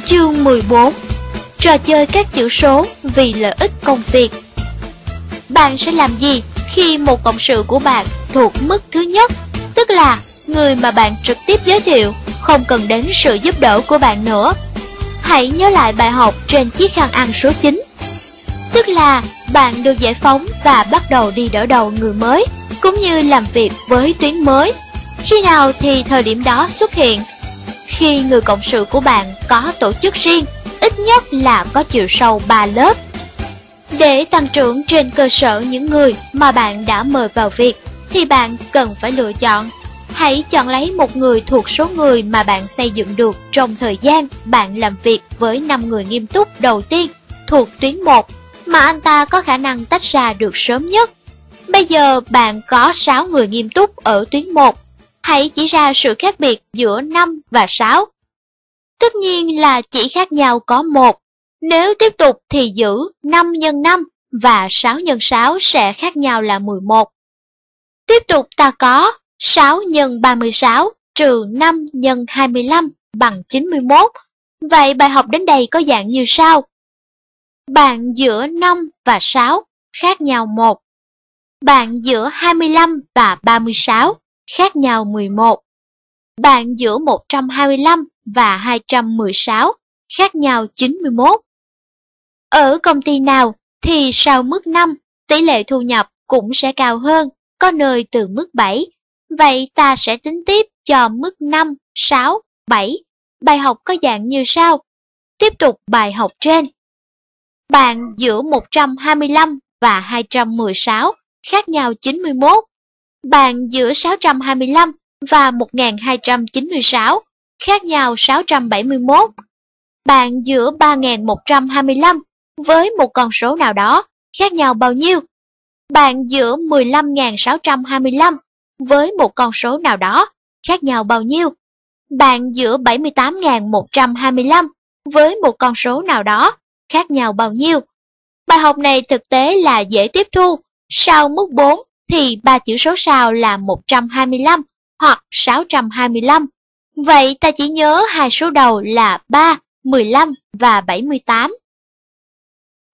Chương 14 Trò chơi các chữ số vì lợi ích công việc. Bạn sẽ làm gì khi một cộng sự của bạn thuộc mức thứ nhất, tức là người mà bạn trực tiếp giới thiệu không cần đến sự giúp đỡ của bạn nữa. Hãy nhớ lại bài học trên chiếc khăn ăn số 9 Tức là bạn được giải phóng và bắt đầu đi đỡ đầu người mới, cũng như làm việc với tuyến mới. Khi nào thì thời điểm đó xuất hiện? Khi người cộng sự của bạn có tổ chức riêng, ít nhất là có chiều sâu 3 lớp. Để tăng trưởng trên cơ sở những người mà bạn đã mời vào việc, thì bạn cần phải lựa chọn. Hãy chọn lấy một người thuộc số người mà bạn xây dựng được trong thời gian bạn làm việc với 5 người nghiêm túc đầu tiên thuộc tuyến 1 mà anh ta có khả năng tách ra được sớm nhất. Bây giờ bạn có 6 người nghiêm túc ở tuyến 1. hãy chỉ ra sự khác biệt giữa 5 và 6. Tất nhiên là chỉ khác nhau có 1. Nếu tiếp tục thì giữ 5 x 5 và 6 x 6 sẽ khác nhau là 11. Tiếp tục ta có 6 x 36 trừ 5 x 25 bằng 91. Vậy bài học đến đây có dạng như sau. Bạn giữa 5 và 6 khác nhau 1. Bạn giữa 25 và 36 khác nhau 11. Bạn giữa 125 và 216 khác nhau 91. Ở công ty nào thì sau mức 5, tỷ lệ thu nhập cũng sẽ cao hơn, có nơi từ mức 7. Vậy ta sẽ tính tiếp cho mức 5, 6, 7. Bài học có dạng như sau. Tiếp tục bài học trên. Bạn giữa 125 và 216 khác nhau 91. Bạn giữa 625 và 1296 khác nhau 671. Bạn giữa 3125 với một con số nào đó, khác nhau bao nhiêu? Bạn giữa 15.625 với một con số nào đó, khác nhau bao nhiêu? Bạn giữa 78.125 với một con số nào đó khác nhau bao nhiêu? Bài học này thực tế là dễ tiếp thu. Sau mức 4 thì ba chữ số sau là 125 hoặc 625. Vậy ta chỉ nhớ hai số đầu là 3, 15 và 78.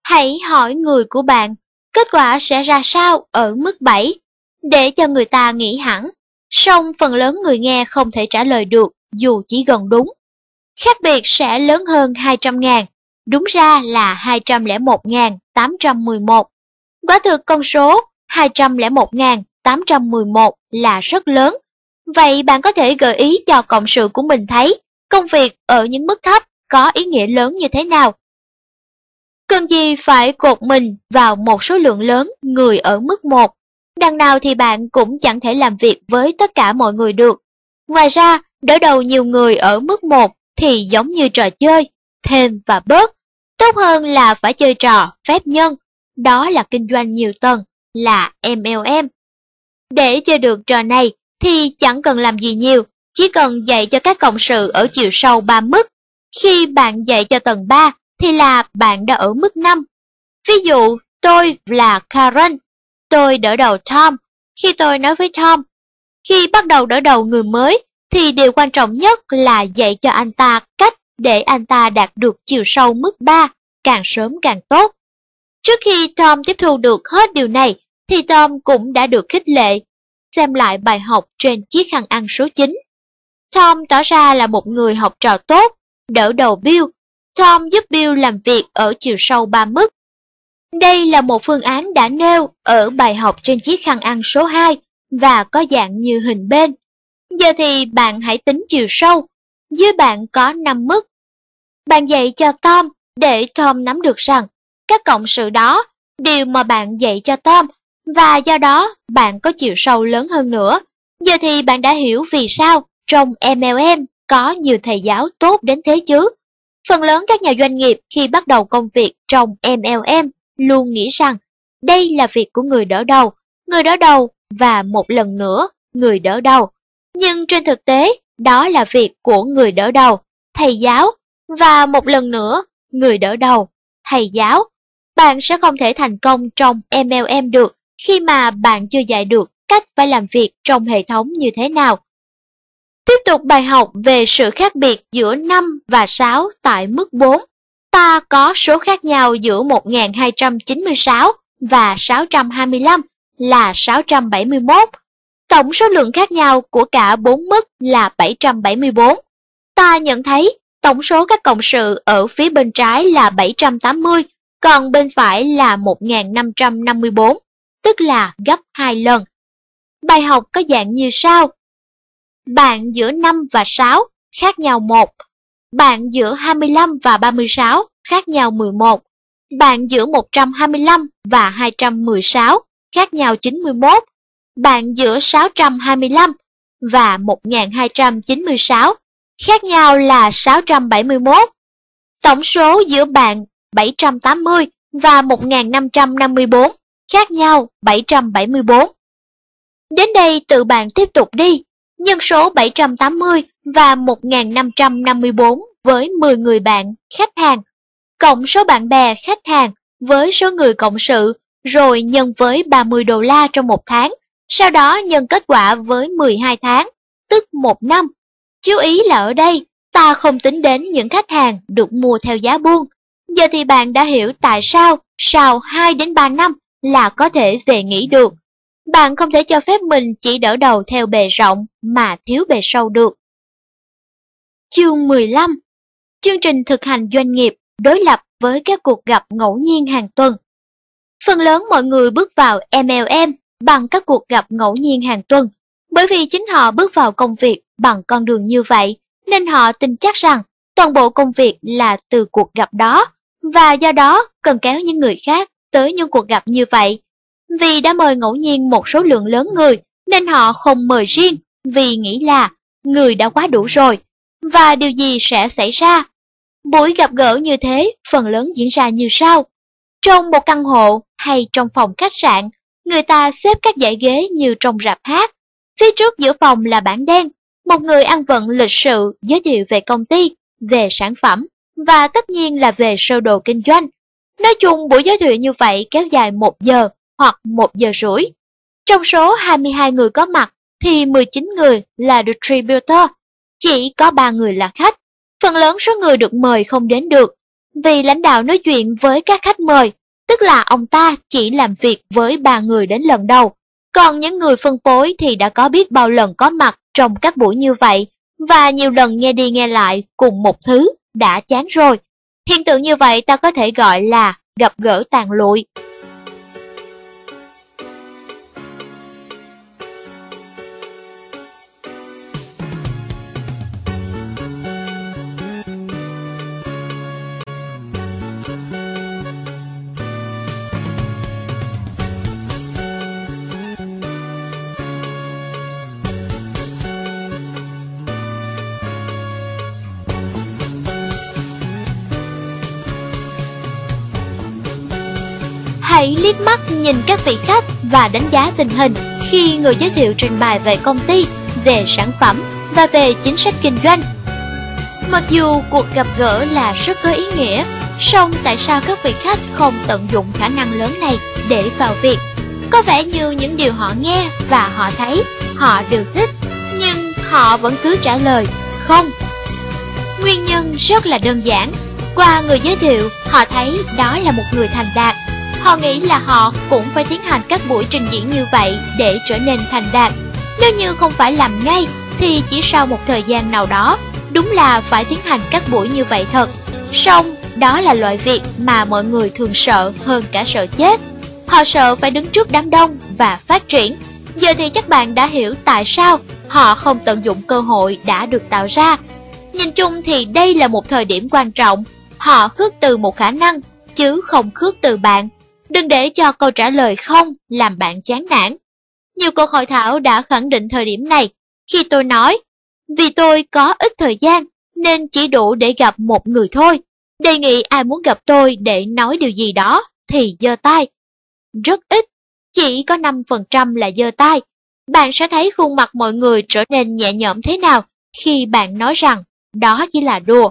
Hãy hỏi người của bạn, kết quả sẽ ra sao ở mức 7, để cho người ta nghĩ hẳn. Song phần lớn người nghe không thể trả lời được dù chỉ gần đúng. Khác biệt sẽ lớn hơn 200 ngàn, đúng ra là 201.811. Quả thực con số 201.811 là rất lớn. Vậy bạn có thể gợi ý cho cộng sự của mình thấy công việc ở những mức thấp có ý nghĩa lớn như thế nào. Cần gì phải cột mình vào một số lượng lớn người ở mức 1. Đằng nào thì bạn cũng chẳng thể làm việc với tất cả mọi người được. Ngoài ra, đỡ đầu nhiều người ở mức 1 thì giống như trò chơi, thêm và bớt. Tốt hơn là phải chơi trò phép nhân, đó là kinh doanh nhiều tầng, là MLM. Để chơi được trò này thì chẳng cần làm gì nhiều, chỉ cần dạy cho các cộng sự ở chiều sâu 3 mức. Khi bạn dạy cho tầng 3 thì là bạn đã ở mức 5. Ví dụ, tôi là Karen, tôi đỡ đầu Tom. Khi tôi nói với Tom, khi bắt đầu đỡ đầu người mới thì điều quan trọng nhất là dạy cho anh ta cách để anh ta đạt được chiều sâu mức 3, càng sớm càng tốt. Trước khi Tom tiếp thu được hết điều này, thì Tom cũng đã được khích lệ. Xem lại bài học trên chiếc khăn ăn số 9. Tom tỏ ra là một người học trò tốt, đỡ đầu Bill. Tom giúp Bill làm việc ở chiều sâu 3 mức. Đây là một phương án đã nêu ở bài học trên chiếc khăn ăn số 2 và có dạng như hình bên. Giờ thì bạn hãy tính chiều sâu. Dưới bạn có 5 mức. Bạn dạy cho Tom để Tom nắm được rằng các cộng sự đó điều mà bạn dạy cho Tom và do đó bạn có chiều sâu lớn hơn nữa. Giờ thì bạn đã hiểu vì sao trong MLM có nhiều thầy giáo tốt đến thế chứ. Phần lớn các nhà doanh nghiệp khi bắt đầu công việc trong MLM luôn nghĩ rằng đây là việc của người đỡ đầu, người đỡ đầu và một lần nữa người đỡ đầu. Nhưng trên thực tế, đó là việc của người đỡ đầu, thầy giáo, và một lần nữa, người đỡ đầu, thầy giáo. Bạn sẽ không thể thành công trong MLM được khi mà bạn chưa dạy được cách phải làm việc trong hệ thống như thế nào. Tiếp tục bài học về sự khác biệt giữa 5 và 6 tại mức 4. Ta có số khác nhau giữa 1296 và 625 là 671. Tổng số lượng khác nhau của cả bốn mức là 774. Ta nhận thấy tổng số các cộng sự ở phía bên trái là 780, còn bên phải là 1554, tức là gấp 2 lần. Bài học có dạng như sau. Bạn giữa 5 và 6 khác nhau 1. Bạn giữa 25 và 36 khác nhau 11. Bạn giữa 125 và 216 khác nhau 91. Bạn giữa 625 và 1296 khác nhau là 671. Tổng số giữa bạn 780 và 1554 khác nhau 774. Đến đây tự bạn tiếp tục đi, nhân số 780 và 1554 với 10 người bạn, khách hàng, cộng số bạn bè, khách hàng với số người cộng sự, rồi nhân với 30 đô la trong một tháng, sau đó nhân kết quả với 12 tháng, tức một năm. Chú ý là ở đây, ta không tính đến những khách hàng được mua theo giá buôn. Giờ thì bạn đã hiểu tại sao sau 2 đến 3 năm là có thể về nghỉ được. Bạn không thể cho phép mình chỉ đỡ đầu theo bề rộng mà thiếu bề sâu được. Chương 15 Chương trình thực hành doanh nghiệp đối lập với các cuộc gặp ngẫu nhiên hàng tuần. Phần lớn mọi người bước vào MLM bằng các cuộc gặp ngẫu nhiên hàng tuần, bởi vì chính họ bước vào công việc bằng con đường như vậy, nên họ tin chắc rằng toàn bộ công việc là từ cuộc gặp đó, và do đó cần kéo những người khác tới những cuộc gặp như vậy. Vì đã mời ngẫu nhiên một số lượng lớn người, nên họ không mời riêng, vì nghĩ là người đã quá đủ rồi, và điều gì sẽ xảy ra. Buổi gặp gỡ như thế phần lớn diễn ra như sau. Trong một căn hộ hay trong phòng khách sạn, người ta xếp các dãy ghế như trong rạp hát. Phía trước giữa phòng là bảng đen, một người ăn vận lịch sự giới thiệu về công ty, về sản phẩm và tất nhiên là về sơ đồ kinh doanh. Nói chung buổi giới thiệu như vậy kéo dài một giờ hoặc một giờ rưỡi. Trong số 22 người có mặt thì 19 người là distributor, chỉ có 3 người là khách. Phần lớn số người được mời không đến được, vì lãnh đạo nói chuyện với các khách mời, tức là ông ta chỉ làm việc với ba người đến lần đầu. Còn những người phân phối thì đã có biết bao lần có mặt trong các buổi như vậy, và nhiều lần nghe đi nghe lại cùng một thứ, đã chán rồi. Hiện tượng như vậy ta có thể gọi là gặp gỡ tàn lụi. Nhìn các vị khách và đánh giá tình hình khi người giới thiệu trình bày về công ty, về sản phẩm và về chính sách kinh doanh. Mặc dù cuộc gặp gỡ là rất có ý nghĩa, song tại sao các vị khách không tận dụng khả năng lớn này để vào việc? Có vẻ như những điều họ nghe và họ thấy, họ đều thích, nhưng họ vẫn cứ trả lời không. Nguyên nhân rất là đơn giản. Qua người giới thiệu, họ thấy đó là một người thành đạt, Họ nghĩ là họ cũng phải tiến hành các buổi trình diễn như vậy để trở nên thành đạt. Nếu như không phải làm ngay, thì chỉ sau một thời gian nào đó, đúng là phải tiến hành các buổi như vậy thật. Song, đó là loại việc mà mọi người thường sợ hơn cả sợ chết. Họ sợ phải đứng trước đám đông và phát triển. Giờ thì chắc bạn đã hiểu tại sao họ không tận dụng cơ hội đã được tạo ra. Nhìn chung thì đây là một thời điểm quan trọng. Họ khước từ một khả năng, chứ không khước từ bạn. Đừng để cho câu trả lời không làm bạn chán nản. Nhiều cuộc hội thảo đã khẳng định thời điểm này khi tôi nói vì tôi có ít thời gian nên chỉ đủ để gặp một người thôi. Đề nghị ai muốn gặp tôi để nói điều gì đó thì giơ tay. Rất ít, chỉ có 5% là giơ tay. Bạn sẽ thấy khuôn mặt mọi người trở nên nhẹ nhõm thế nào khi bạn nói rằng đó chỉ là đùa.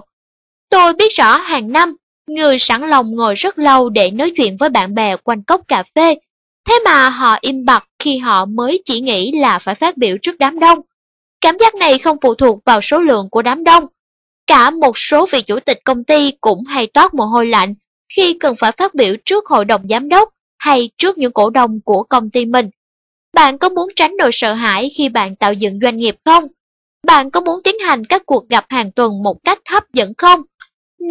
Tôi biết rõ hàng năm Người sẵn lòng ngồi rất lâu để nói chuyện với bạn bè quanh cốc cà phê. Thế mà họ im bặt khi họ mới chỉ nghĩ là phải phát biểu trước đám đông. Cảm giác này không phụ thuộc vào số lượng của đám đông. Cả một số vị chủ tịch công ty cũng hay toát mồ hôi lạnh khi cần phải phát biểu trước hội đồng giám đốc hay trước những cổ đông của công ty mình. Bạn có muốn tránh nỗi sợ hãi khi bạn tạo dựng doanh nghiệp không? Bạn có muốn tiến hành các cuộc gặp hàng tuần một cách hấp dẫn không?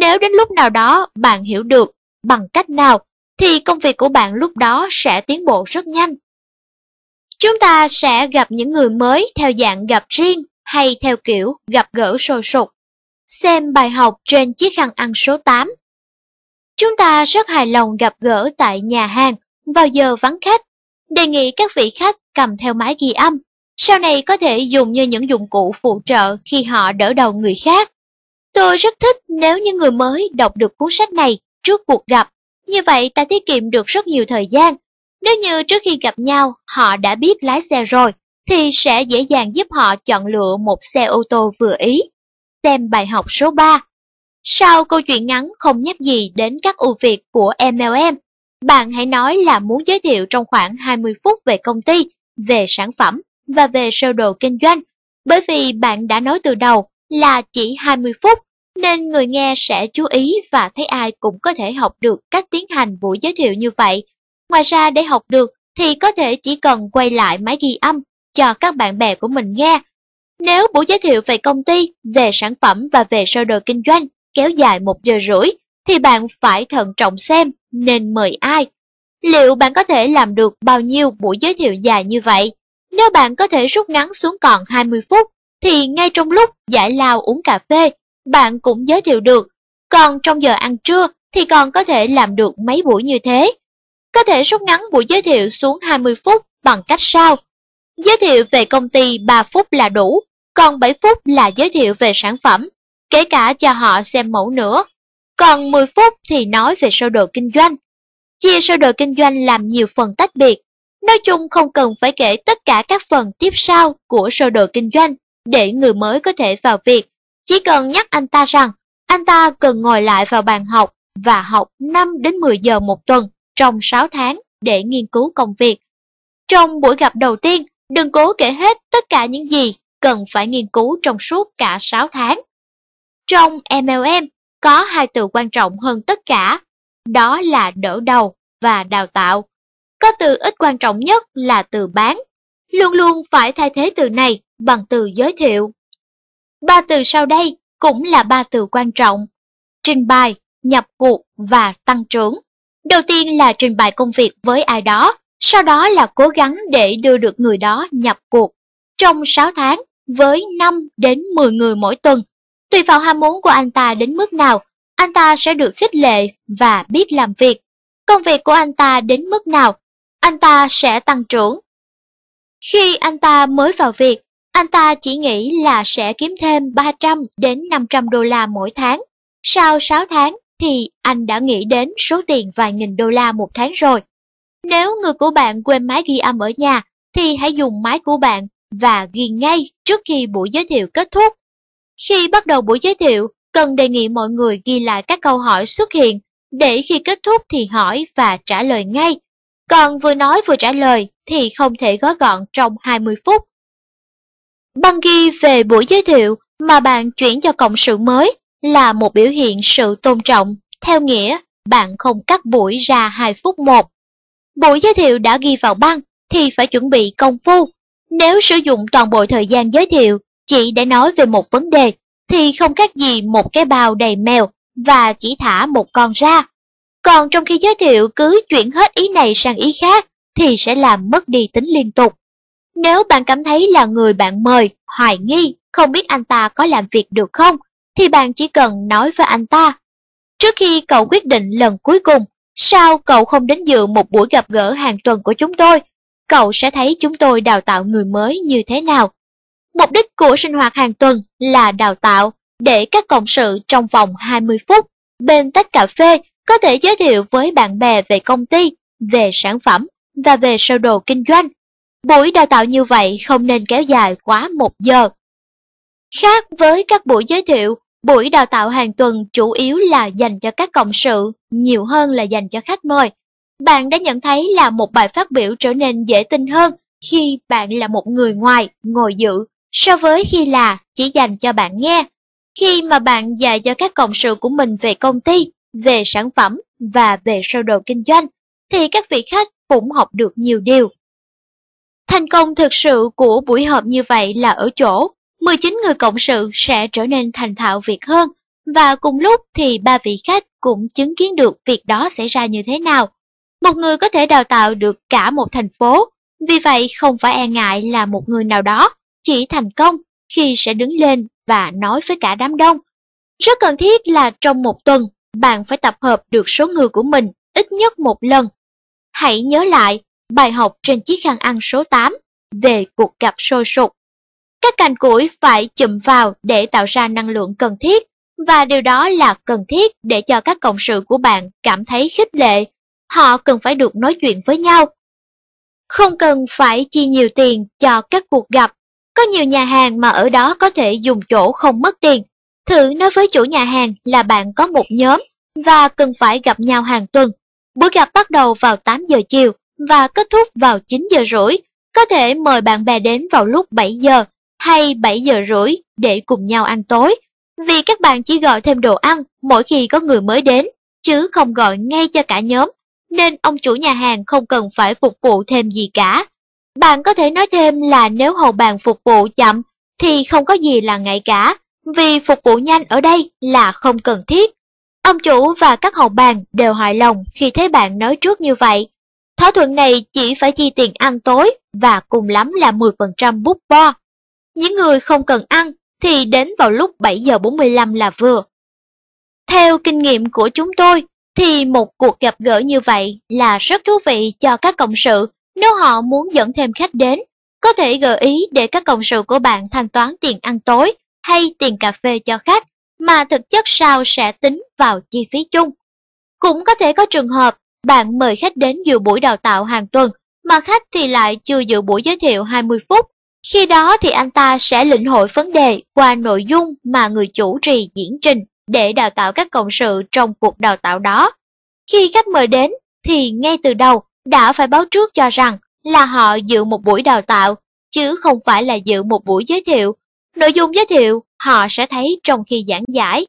Nếu đến lúc nào đó bạn hiểu được bằng cách nào, thì công việc của bạn lúc đó sẽ tiến bộ rất nhanh. Chúng ta sẽ gặp những người mới theo dạng gặp riêng hay theo kiểu gặp gỡ sôi sục. Xem bài học trên chiếc khăn ăn số 8. Chúng ta rất hài lòng gặp gỡ tại nhà hàng vào giờ vắng khách. Đề nghị các vị khách cầm theo máy ghi âm. Sau này có thể dùng như những dụng cụ phụ trợ khi họ đỡ đầu người khác. Tôi rất thích nếu như người mới đọc được cuốn sách này trước cuộc gặp, như vậy ta tiết kiệm được rất nhiều thời gian. Nếu như trước khi gặp nhau họ đã biết lái xe rồi, thì sẽ dễ dàng giúp họ chọn lựa một xe ô tô vừa ý. Xem bài học số 3. Sau câu chuyện ngắn không nhắc gì đến các ưu việt của MLM, bạn hãy nói là muốn giới thiệu trong khoảng 20 phút về công ty, về sản phẩm và về sơ đồ kinh doanh. Bởi vì bạn đã nói từ đầu là chỉ 20 phút, nên người nghe sẽ chú ý và thấy ai cũng có thể học được cách tiến hành buổi giới thiệu như vậy. Ngoài ra để học được thì có thể chỉ cần quay lại máy ghi âm cho các bạn bè của mình nghe. Nếu buổi giới thiệu về công ty, về sản phẩm và về sơ đồ kinh doanh kéo dài một giờ rưỡi, thì bạn phải thận trọng xem nên mời ai. Liệu bạn có thể làm được bao nhiêu buổi giới thiệu dài như vậy? Nếu bạn có thể rút ngắn xuống còn 20 phút, thì ngay trong lúc giải lao uống cà phê, bạn cũng giới thiệu được. Còn trong giờ ăn trưa thì còn có thể làm được mấy buổi như thế. Có thể rút ngắn buổi giới thiệu xuống 20 phút bằng cách sau. Giới thiệu về công ty 3 phút là đủ, còn 7 phút là giới thiệu về sản phẩm, kể cả cho họ xem mẫu nữa. Còn 10 phút thì nói về sơ đồ kinh doanh. Chia sơ đồ kinh doanh làm nhiều phần tách biệt. Nói chung không cần phải kể tất cả các phần tiếp sau của sơ đồ kinh doanh để người mới có thể vào việc. Chỉ cần nhắc anh ta rằng anh ta cần ngồi lại vào bàn học và học 5 đến 10 giờ một tuần trong 6 tháng để nghiên cứu công việc. Trong buổi gặp đầu tiên, đừng cố kể hết tất cả những gì cần phải nghiên cứu trong suốt cả 6 tháng. Trong MLM, có hai từ quan trọng hơn tất cả, đó là đỡ đầu và đào tạo. Có từ ít quan trọng nhất là từ bán. Luôn luôn phải thay thế từ này bằng từ giới thiệu. Ba từ sau đây cũng là ba từ quan trọng. Trình bày, nhập cuộc và tăng trưởng. Đầu tiên là trình bày công việc với ai đó, sau đó là cố gắng để đưa được người đó nhập cuộc. Trong 6 tháng, với 5 đến 10 người mỗi tuần, tùy vào ham muốn của anh ta đến mức nào, anh ta sẽ được khích lệ và biết làm việc. Công việc của anh ta đến mức nào, anh ta sẽ tăng trưởng. Khi anh ta mới vào việc, anh ta chỉ nghĩ là sẽ kiếm thêm 300 đến 500 đô la mỗi tháng. Sau 6 tháng thì anh đã nghĩ đến số tiền vài nghìn đô la một tháng rồi. Nếu người của bạn quên máy ghi âm ở nhà, thì hãy dùng máy của bạn và ghi ngay trước khi buổi giới thiệu kết thúc. Khi bắt đầu buổi giới thiệu, cần đề nghị mọi người ghi lại các câu hỏi xuất hiện, để khi kết thúc thì hỏi và trả lời ngay. Còn vừa nói vừa trả lời thì không thể gói gọn trong 20 phút. Băng ghi về buổi giới thiệu mà bạn chuyển cho cộng sự mới là một biểu hiện sự tôn trọng, theo nghĩa bạn không cắt buổi ra 2 phút một. Buổi giới thiệu đã ghi vào băng thì phải chuẩn bị công phu. Nếu sử dụng toàn bộ thời gian giới thiệu chỉ để nói về một vấn đề thì không khác gì một cái bao đầy mèo và chỉ thả một con ra. Còn trong khi giới thiệu cứ chuyển hết ý này sang ý khác thì sẽ làm mất đi tính liên tục. Nếu bạn cảm thấy là người bạn mời, hoài nghi, không biết anh ta có làm việc được không, thì bạn chỉ cần nói với anh ta. Trước khi cậu quyết định lần cuối cùng, sao cậu không đến dự một buổi gặp gỡ hàng tuần của chúng tôi? Cậu sẽ thấy chúng tôi đào tạo người mới như thế nào. Mục đích của sinh hoạt hàng tuần là đào tạo để các cộng sự trong vòng 20 phút bên tách cà phê có thể giới thiệu với bạn bè về công ty, về sản phẩm và về sơ đồ kinh doanh. Buổi đào tạo như vậy không nên kéo dài quá một giờ. Khác với các buổi giới thiệu, buổi đào tạo hàng tuần chủ yếu là dành cho các cộng sự, nhiều hơn là dành cho khách mời. Bạn đã nhận thấy là một bài phát biểu trở nên dễ tin hơn khi bạn là một người ngoài ngồi dự so với khi là chỉ dành cho bạn nghe. Khi mà bạn dạy cho các cộng sự của mình về công ty, về sản phẩm và về sơ đồ kinh doanh, thì các vị khách cũng học được nhiều điều. Thành công thực sự của buổi họp như vậy là ở chỗ 19 người cộng sự sẽ trở nên thành thạo việc hơn và cùng lúc thì ba vị khách cũng chứng kiến được việc đó xảy ra như thế nào. Một người có thể đào tạo được cả một thành phố, vì vậy không phải e ngại là một người nào đó chỉ thành công khi sẽ đứng lên và nói với cả đám đông. Rất cần thiết là trong một tuần, bạn phải tập hợp được số người của mình ít nhất một lần. Hãy nhớ lại bài học trên chiếc khăn ăn số 8 về cuộc gặp sôi sục. Các cành củi phải chụm vào để tạo ra năng lượng cần thiết, và điều đó là cần thiết để cho các cộng sự của bạn cảm thấy khích lệ. Họ cần phải được nói chuyện với nhau. Không cần phải chi nhiều tiền cho các cuộc gặp. Có nhiều nhà hàng mà ở đó có thể dùng chỗ không mất tiền. Thử nói với chủ nhà hàng là bạn có một nhóm và cần phải gặp nhau hàng tuần. Buổi gặp bắt đầu vào 8 giờ chiều và kết thúc vào 9 giờ rưỡi. Có thể mời bạn bè đến vào lúc 7 giờ hay 7 giờ rưỡi để cùng nhau ăn tối. Vì các bạn chỉ gọi thêm đồ ăn mỗi khi có người mới đến, chứ không gọi ngay cho cả nhóm, nên ông chủ nhà hàng không cần phải phục vụ thêm gì cả. Bạn có thể nói thêm là nếu hầu bàn phục vụ chậm thì không có gì là ngại cả, vì phục vụ nhanh ở đây là không cần thiết. Ông chủ và các hầu bàn đều hài lòng khi thấy bạn nói trước như vậy. Thỏa thuận này chỉ phải chi tiền ăn tối và cùng lắm là 10% bút bo. Những người không cần ăn thì đến vào lúc 7 giờ 45 là vừa. Theo kinh nghiệm của chúng tôi, thì một cuộc gặp gỡ như vậy là rất thú vị cho các cộng sự nếu họ muốn dẫn thêm khách đến. Có thể gợi ý để các cộng sự của bạn thanh toán tiền ăn tối hay tiền cà phê cho khách, mà thực chất sau sẽ tính vào chi phí chung. Cũng có thể có trường hợp bạn mời khách đến dự buổi đào tạo hàng tuần, mà khách thì lại chưa dự buổi giới thiệu 20 phút. Khi đó thì anh ta sẽ lĩnh hội vấn đề qua nội dung mà người chủ trì diễn trình để đào tạo các cộng sự trong cuộc đào tạo đó. Khi khách mời đến thì ngay từ đầu đã phải báo trước cho rằng là họ dự một buổi đào tạo, chứ không phải là dự một buổi giới thiệu. Nội dung giới thiệu họ sẽ thấy trong khi giảng giải.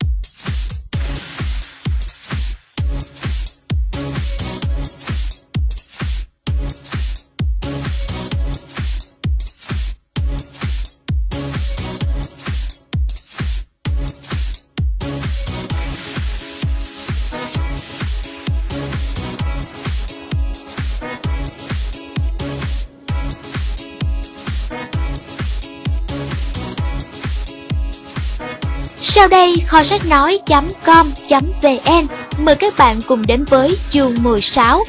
Sau đây kho sách nói.com.vn mời các bạn cùng đến với chương 16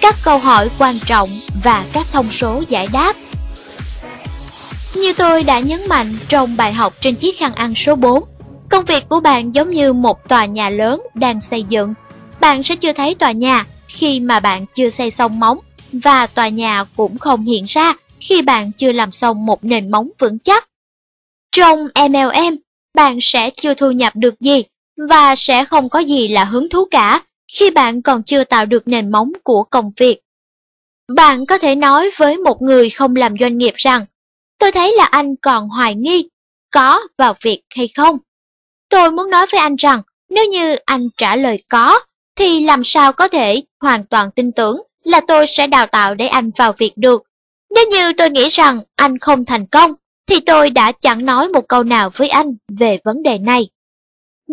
Các câu hỏi quan trọng và các thông số giải đáp. Như tôi đã nhấn mạnh trong bài học trên chiếc khăn ăn số 4 Công việc của bạn giống như một tòa nhà lớn đang xây dựng. Bạn sẽ chưa thấy tòa nhà khi mà bạn chưa xây xong móng Và tòa nhà cũng không hiện ra khi bạn chưa làm xong một nền móng vững chắc. Trong MLM, bạn sẽ chưa thu nhập được gì và sẽ không có gì là hứng thú cả khi bạn còn chưa tạo được nền móng của công việc. Bạn có thể nói với một người không làm doanh nghiệp rằng, tôi thấy là anh còn hoài nghi, có vào việc hay không. Tôi muốn nói với anh rằng, nếu như anh trả lời có, thì làm sao có thể hoàn toàn tin tưởng là tôi sẽ đào tạo để anh vào việc được. Nếu như tôi nghĩ rằng anh không thành công thì tôi đã chẳng nói một câu nào với anh về vấn đề này.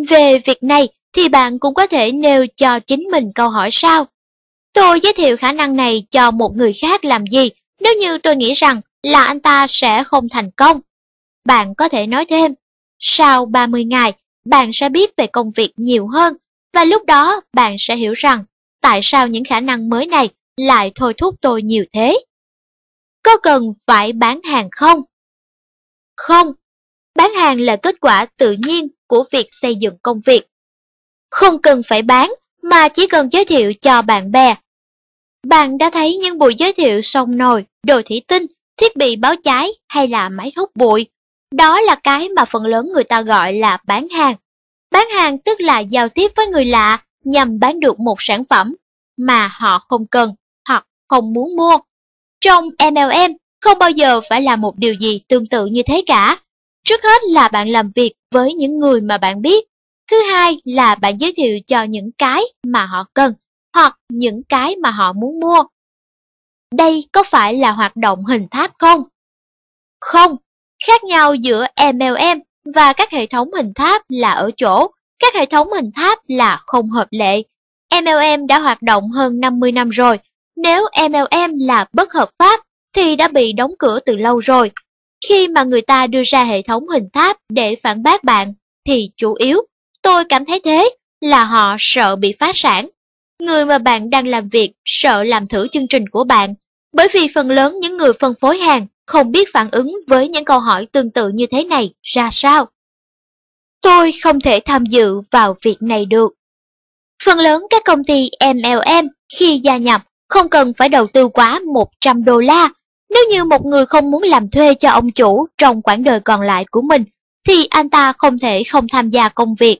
Về việc này thì bạn cũng có thể nêu cho chính mình câu hỏi sao? Tôi giới thiệu khả năng này cho một người khác làm gì nếu như tôi nghĩ rằng là anh ta sẽ không thành công. Bạn có thể nói thêm, sau 30 ngày, bạn sẽ biết về công việc nhiều hơn và lúc đó bạn sẽ hiểu rằng tại sao những khả năng mới này lại thôi thúc tôi nhiều thế. Có cần phải bán hàng không? Không, bán hàng là kết quả tự nhiên của việc xây dựng công việc. Không cần phải bán, mà chỉ cần giới thiệu cho bạn bè. Bạn đã thấy những buổi giới thiệu sông nồi, đồ thủy tinh, thiết bị báo cháy hay là máy hút bụi. Đó là cái mà phần lớn người ta gọi là bán hàng. Bán hàng tức là giao tiếp với người lạ nhằm bán được một sản phẩm mà họ không cần hoặc không muốn mua. Trong MLM, không bao giờ phải làm một điều gì tương tự như thế cả. Trước hết là bạn làm việc với những người mà bạn biết. Thứ hai là bạn giới thiệu cho những cái mà họ cần hoặc những cái mà họ muốn mua. Đây có phải là hoạt động hình tháp không? Không, khác nhau giữa MLM và các hệ thống hình tháp là ở chỗ các hệ thống hình tháp là không hợp lệ. MLM đã hoạt động hơn 50 năm rồi. Nếu MLM là bất hợp pháp thì đã bị đóng cửa từ lâu rồi. Khi mà người ta đưa ra hệ thống hình tháp để phản bác bạn, thì chủ yếu, tôi cảm thấy thế là họ sợ bị phá sản. Người mà bạn đang làm việc sợ làm thử chương trình của bạn, bởi vì phần lớn những người phân phối hàng không biết phản ứng với những câu hỏi tương tự như thế này ra sao. Tôi không thể tham dự vào việc này được. Phần lớn các công ty MLM khi gia nhập không cần phải đầu tư quá 100 đô la. Nếu như một người không muốn làm thuê cho ông chủ trong quãng đời còn lại của mình, thì anh ta không thể không tham gia công việc.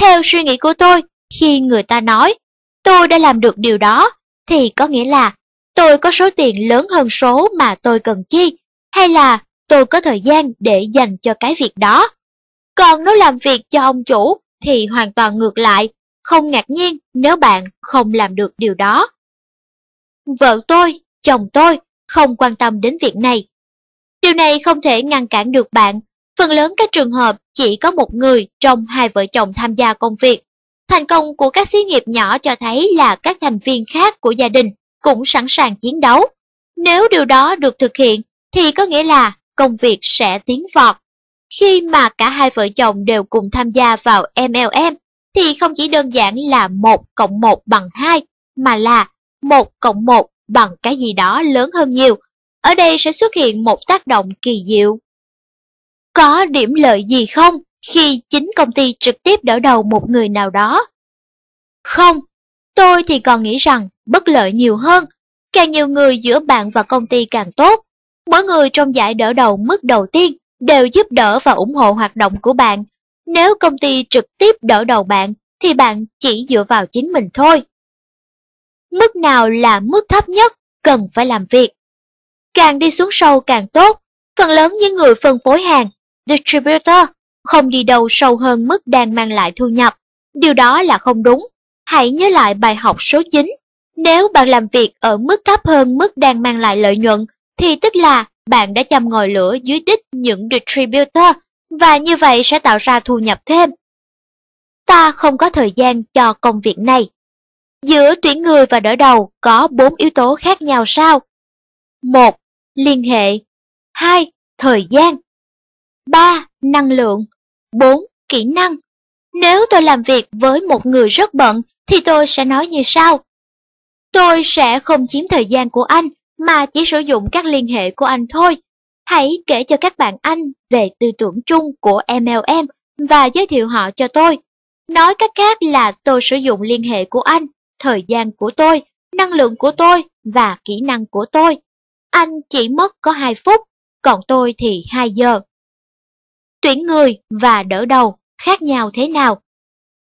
Theo suy nghĩ của tôi, khi người ta nói tôi đã làm được điều đó, thì có nghĩa là tôi có số tiền lớn hơn số mà tôi cần chi, hay là tôi có thời gian để dành cho cái việc đó. Còn nếu làm việc cho ông chủ thì hoàn toàn ngược lại, không ngạc nhiên nếu bạn không làm được điều đó. Vợ tôi, chồng tôi không quan tâm đến việc này. Điều này không thể ngăn cản được bạn. Phần lớn các trường hợp chỉ có một người trong hai vợ chồng tham gia công việc. Thành công của các xí nghiệp nhỏ cho thấy là các thành viên khác của gia đình cũng sẵn sàng chiến đấu. Nếu điều đó được thực hiện, thì có nghĩa là công việc sẽ tiến vọt. Khi mà cả hai vợ chồng đều cùng tham gia vào MLM thì không chỉ đơn giản là 1 cộng 1 bằng 2 mà là 1 cộng 1 bằng cái gì đó lớn hơn nhiều. Ở đây sẽ xuất hiện một tác động kỳ diệu. Có điểm lợi gì không khi chính công ty trực tiếp đỡ đầu một người nào đó? Không, tôi thì còn nghĩ rằng bất lợi nhiều hơn. Càng nhiều người giữa bạn và công ty càng tốt. Mỗi người trong giải đỡ đầu mức đầu tiên đều giúp đỡ và ủng hộ hoạt động của bạn. Nếu công ty trực tiếp đỡ đầu bạn, thì bạn chỉ dựa vào chính mình thôi. Mức nào là mức thấp nhất cần phải làm việc? Càng đi xuống sâu càng tốt, phần lớn những người phân phối hàng, distributor, không đi đâu sâu hơn mức đang mang lại thu nhập. Điều đó là không đúng. Hãy nhớ lại bài học số 9. Nếu bạn làm việc ở mức thấp hơn mức đang mang lại lợi nhuận, thì tức là bạn đã châm ngòi lửa dưới đích những distributor và như vậy sẽ tạo ra thu nhập thêm. Ta không có thời gian cho công việc này. Giữa tuyển người và đỡ đầu có bốn yếu tố khác nhau sao? Một Liên hệ 2. Thời gian 3. Năng lượng 4. Kỹ năng Nếu tôi làm việc với một người rất bận thì tôi sẽ nói như sau. Tôi sẽ không chiếm thời gian của anh mà chỉ sử dụng các liên hệ của anh thôi. Hãy kể cho các bạn anh về tư tưởng chung của MLM và giới thiệu họ cho tôi. Nói cách khác là tôi sử dụng liên hệ của anh, thời gian của tôi, năng lượng của tôi và kỹ năng của tôi. Anh chỉ mất có 2 phút, còn tôi thì 2 giờ. Tuyển người và đỡ đầu khác nhau thế nào?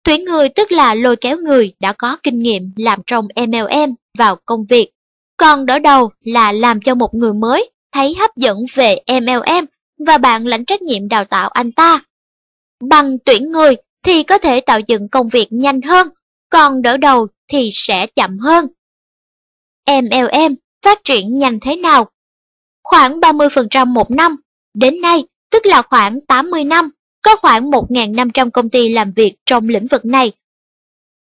Tuyển người tức là lôi kéo người đã có kinh nghiệm làm trong MLM vào công việc. Còn đỡ đầu là làm cho một người mới thấy hấp dẫn về MLM và bạn lãnh trách nhiệm đào tạo anh ta. Bằng tuyển người thì có thể tạo dựng công việc nhanh hơn, còn đỡ đầu thì sẽ chậm hơn. MLM phát triển nhanh thế nào? Khoảng 30% một năm, đến nay tức là khoảng 80 năm, có khoảng 1.500 công ty làm việc trong lĩnh vực này.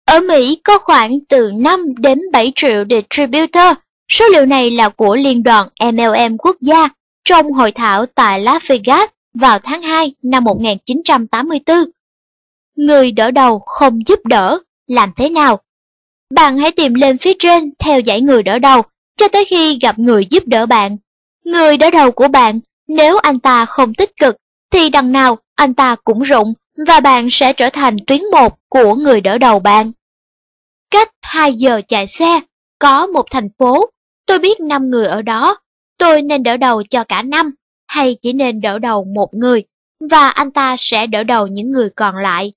Ở Mỹ có khoảng từ 5 đến 7 triệu distributor Số liệu này là của Liên đoàn MLM quốc gia trong hội thảo tại Las Vegas vào tháng 2 năm 1984. Người đỡ đầu không giúp đỡ, làm thế nào? Bạn hãy tìm lên phía trên theo dãy người đỡ đầu cho tới khi gặp người giúp đỡ bạn. Người đỡ đầu của bạn, nếu anh ta không tích cực, thì đằng nào anh ta cũng rụng và bạn sẽ trở thành tuyến một của người đỡ đầu bạn. Cách 2 giờ chạy xe, có một thành phố Tôi biết 5 người ở đó, tôi nên đỡ đầu cho cả năm, hay chỉ nên đỡ đầu một người, và anh ta sẽ đỡ đầu những người còn lại.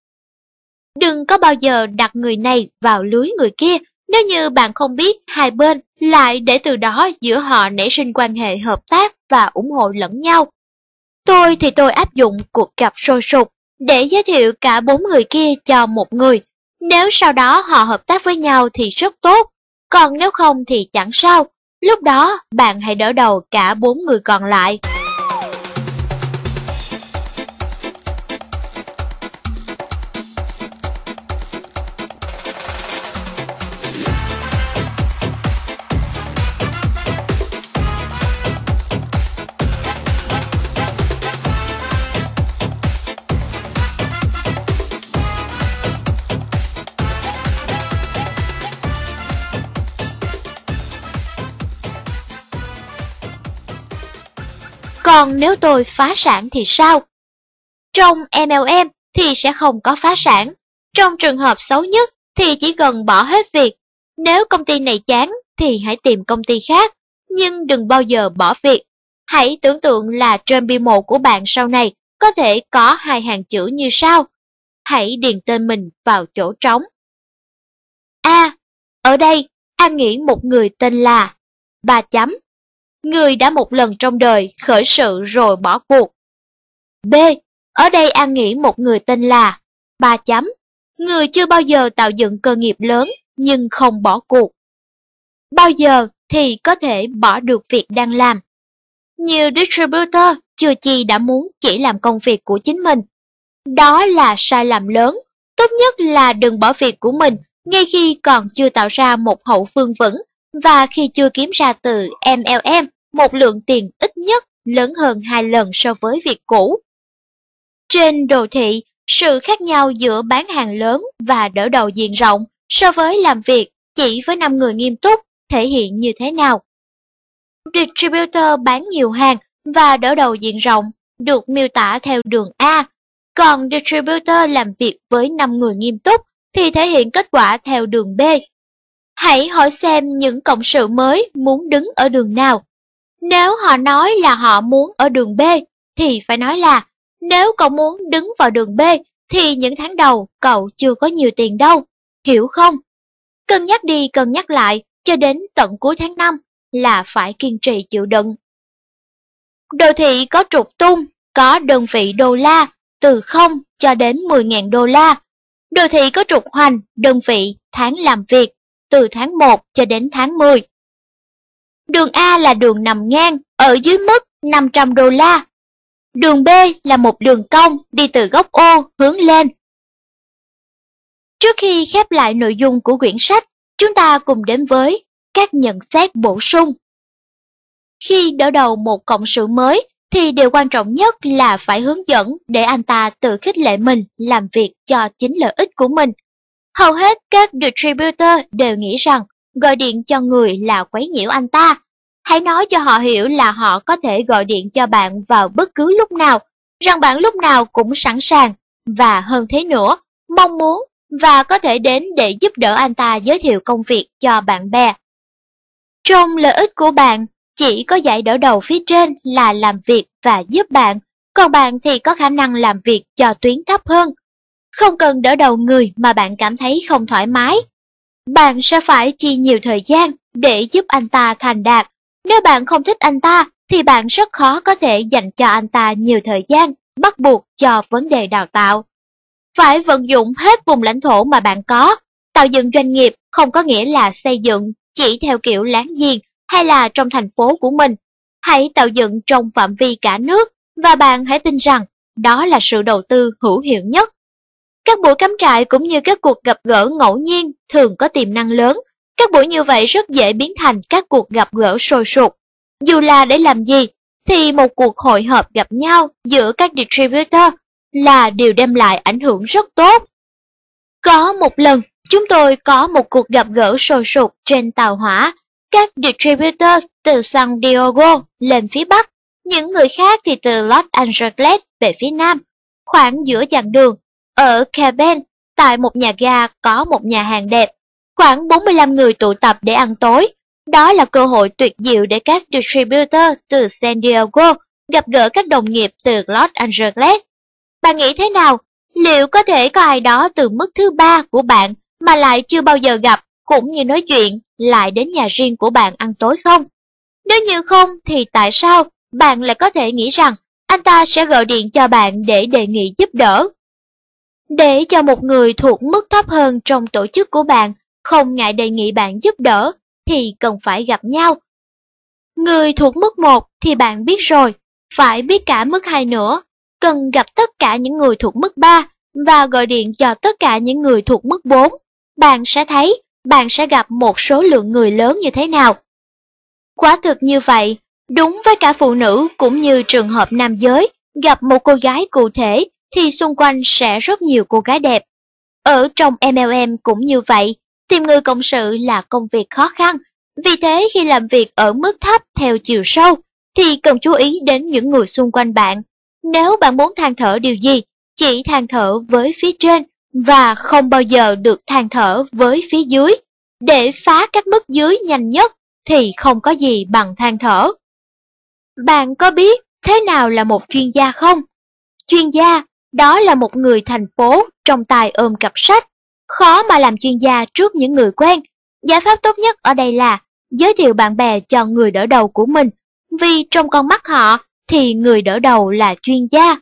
Đừng có bao giờ đặt người này vào lưới người kia nếu như bạn không biết hai bên lại để từ đó giữa họ nảy sinh quan hệ hợp tác và ủng hộ lẫn nhau. Tôi thì tôi áp dụng cuộc gặp sôi sục để giới thiệu cả bốn người kia cho một người. Nếu sau đó họ hợp tác với nhau thì rất tốt, còn nếu không thì chẳng sao. Lúc đó, bạn hãy đỡ đầu cả bốn người còn lại. Còn nếu tôi phá sản thì sao? Trong MLM thì sẽ không có phá sản. Trong trường hợp xấu nhất thì chỉ cần bỏ hết việc. Nếu công ty này chán thì hãy tìm công ty khác, nhưng đừng bao giờ bỏ việc. Hãy tưởng tượng là trên bi mộ của bạn sau này có thể có hai hàng chữ như sau. Hãy điền tên mình vào chỗ trống. A. Ở đây, An nghĩ một người tên là ba chấm. Người đã một lần trong đời khởi sự rồi bỏ cuộc. B. Ở đây An nghĩ một người tên là ba chấm. Người chưa bao giờ tạo dựng cơ nghiệp lớn, nhưng không bỏ cuộc. Bao giờ thì có thể bỏ được việc đang làm. Nhiều distributor chưa chi đã muốn chỉ làm công việc của chính mình. Đó là sai lầm lớn. Tốt nhất là đừng bỏ việc của mình ngay khi còn chưa tạo ra một hậu phương vững và khi chưa kiếm ra từ MLM một lượng tiền ít nhất lớn hơn hai lần so với việc cũ. Trên đồ thị, sự khác nhau giữa bán hàng lớn và đỡ đầu diện rộng so với làm việc chỉ với 5 người nghiêm túc thể hiện như thế nào. Distributor bán nhiều hàng và đỡ đầu diện rộng được miêu tả theo đường A, còn distributor làm việc với 5 người nghiêm túc thì thể hiện kết quả theo đường B. Hãy hỏi xem những cộng sự mới muốn đứng ở đường nào. Nếu họ nói là họ muốn ở đường B, thì phải nói là nếu cậu muốn đứng vào đường B, thì những tháng đầu cậu chưa có nhiều tiền đâu, hiểu không? Cân nhắc đi cân nhắc lại, cho đến tận cuối tháng 5 là phải kiên trì chịu đựng. Đồ thị có trục tung, có đơn vị đô la, từ 0 cho đến 10.000 đô la. Đồ thị có trục hoành, đơn vị, tháng làm việc, từ tháng 1 cho đến tháng 10. Đường A là đường nằm ngang, ở dưới mức 500 đô la. Đường B là một đường cong đi từ góc ô hướng lên. Trước khi khép lại nội dung của quyển sách, chúng ta cùng đến với các nhận xét bổ sung. Khi đỡ đầu một cộng sự mới, thì điều quan trọng nhất là phải hướng dẫn để anh ta tự khích lệ mình làm việc cho chính lợi ích của mình. Hầu hết các distributor đều nghĩ rằng gọi điện cho người là quấy nhiễu anh ta. Hãy nói cho họ hiểu là họ có thể gọi điện cho bạn vào bất cứ lúc nào, rằng bạn lúc nào cũng sẵn sàng, và hơn thế nữa, mong muốn và có thể đến để giúp đỡ anh ta giới thiệu công việc cho bạn bè. Trong lợi ích của bạn, chỉ có giải đỡ đầu phía trên là làm việc và giúp bạn, còn bạn thì có khả năng làm việc cho tuyến thấp hơn. Không cần đỡ đầu người mà bạn cảm thấy không thoải mái. Bạn sẽ phải chi nhiều thời gian để giúp anh ta thành đạt. Nếu bạn không thích anh ta, thì bạn rất khó có thể dành cho anh ta nhiều thời gian, bắt buộc cho vấn đề đào tạo. Phải vận dụng hết vùng lãnh thổ mà bạn có. Tạo dựng doanh nghiệp không có nghĩa là xây dựng chỉ theo kiểu láng giềng hay là trong thành phố của mình. Hãy tạo dựng trong phạm vi cả nước và bạn hãy tin rằng đó là sự đầu tư hữu hiệu nhất. Các buổi cắm trại cũng như các cuộc gặp gỡ ngẫu nhiên thường có tiềm năng lớn. Các buổi như vậy rất dễ biến thành các cuộc gặp gỡ sôi sục. Dù là để làm gì, thì một cuộc hội họp gặp nhau giữa các distributor là điều đem lại ảnh hưởng rất tốt. Có một lần, chúng tôi có một cuộc gặp gỡ sôi sục trên tàu hỏa các distributor từ San Diego lên phía Bắc, những người khác thì từ Los Angeles về phía Nam. Khoảng giữa chặng đường, ở Caben, tại một nhà ga có một nhà hàng đẹp, khoảng 45 người tụ tập để ăn tối. Đó là cơ hội tuyệt diệu để các distributor từ San Diego gặp gỡ các đồng nghiệp từ Los Angeles. Bạn nghĩ thế nào? Liệu có thể có ai đó từ mức thứ ba của bạn mà lại chưa bao giờ gặp cũng như nói chuyện lại đến nhà riêng của bạn ăn tối không? Nếu như không thì tại sao bạn lại có thể nghĩ rằng anh ta sẽ gọi điện cho bạn để đề nghị giúp đỡ? Để cho một người thuộc mức thấp hơn trong tổ chức của bạn không ngại đề nghị bạn giúp đỡ thì cần phải gặp nhau. Người thuộc mức 1 thì bạn biết rồi, phải biết cả mức 2 nữa, cần gặp tất cả những người thuộc mức 3 và gọi điện cho tất cả những người thuộc mức 4. Bạn sẽ thấy bạn sẽ gặp một số lượng người lớn như thế nào. Quả thực như vậy, đúng với cả phụ nữ cũng như trường hợp nam giới, gặp một cô gái cụ thể thì xung quanh sẽ rất nhiều cô gái đẹp. Ở trong MLM cũng như vậy, tìm người cộng sự là công việc khó khăn. Vì thế khi làm việc ở mức thấp theo chiều sâu, thì cần chú ý đến những người xung quanh bạn. Nếu bạn muốn than thở điều gì, chỉ than thở với phía trên và không bao giờ được than thở với phía dưới. để phá các mức dưới nhanh nhất thì không có gì bằng than thở. Bạn có biết thế nào là một chuyên gia không? Chuyên gia, đó là một người thành phố trong tay ôm cặp sách. Khó mà làm chuyên gia trước những người quen. Giải pháp tốt nhất ở đây là giới thiệu bạn bè cho người đỡ đầu của mình. Vì trong con mắt họ thì người đỡ đầu là chuyên gia.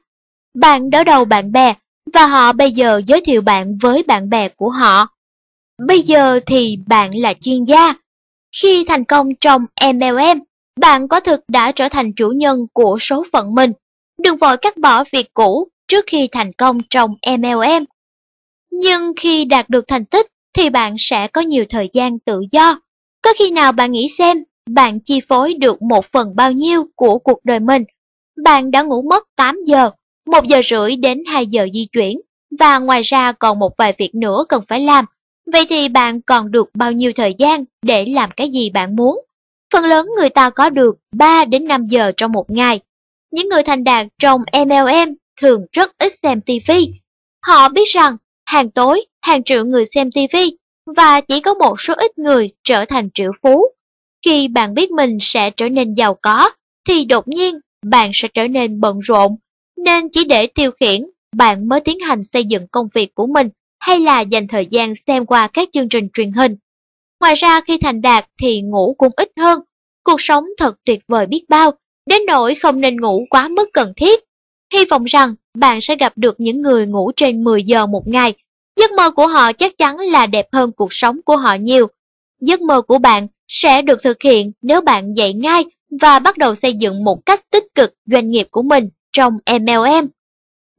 Bạn đỡ đầu bạn bè và họ bây giờ giới thiệu bạn với bạn bè của họ. Bây giờ thì bạn là chuyên gia. Khi thành công trong MLM, bạn có thực đã trở thành chủ nhân của số phận mình. Đừng vội cắt bỏ việc cũ trước khi thành công trong MLM. Nhưng khi đạt được thành tích thì bạn sẽ có nhiều thời gian tự do. Có khi nào bạn nghĩ xem bạn chi phối được một phần bao nhiêu của cuộc đời mình? Bạn đã ngủ mất 8 giờ, 1 giờ rưỡi đến 2 giờ di chuyển, và ngoài ra còn một vài việc nữa cần phải làm. Vậy thì bạn còn được bao nhiêu thời gian để làm cái gì bạn muốn? Phần lớn người ta có được 3 đến 5 giờ trong một ngày. Những người thành đạt trong MLM thường rất ít xem TV. Họ biết rằng hàng tối hàng triệu người xem TV và chỉ có một số ít người trở thành triệu phú. Khi bạn biết mình sẽ trở nên giàu có, thì đột nhiên bạn sẽ trở nên bận rộn, nên chỉ để tiêu khiển, bạn mới tiến hành xây dựng công việc của mình hay là dành thời gian xem qua các chương trình truyền hình. Ngoài ra khi thành đạt thì ngủ cũng ít hơn, cuộc sống thật tuyệt vời biết bao, đến nỗi không nên ngủ quá mức cần thiết. Hy vọng rằng bạn sẽ gặp được những người ngủ trên 10 giờ một ngày. Giấc mơ của họ chắc chắn là đẹp hơn cuộc sống của họ nhiều. Giấc mơ của bạn sẽ được thực hiện nếu bạn dậy ngay và bắt đầu xây dựng một cách tích cực doanh nghiệp của mình trong MLM.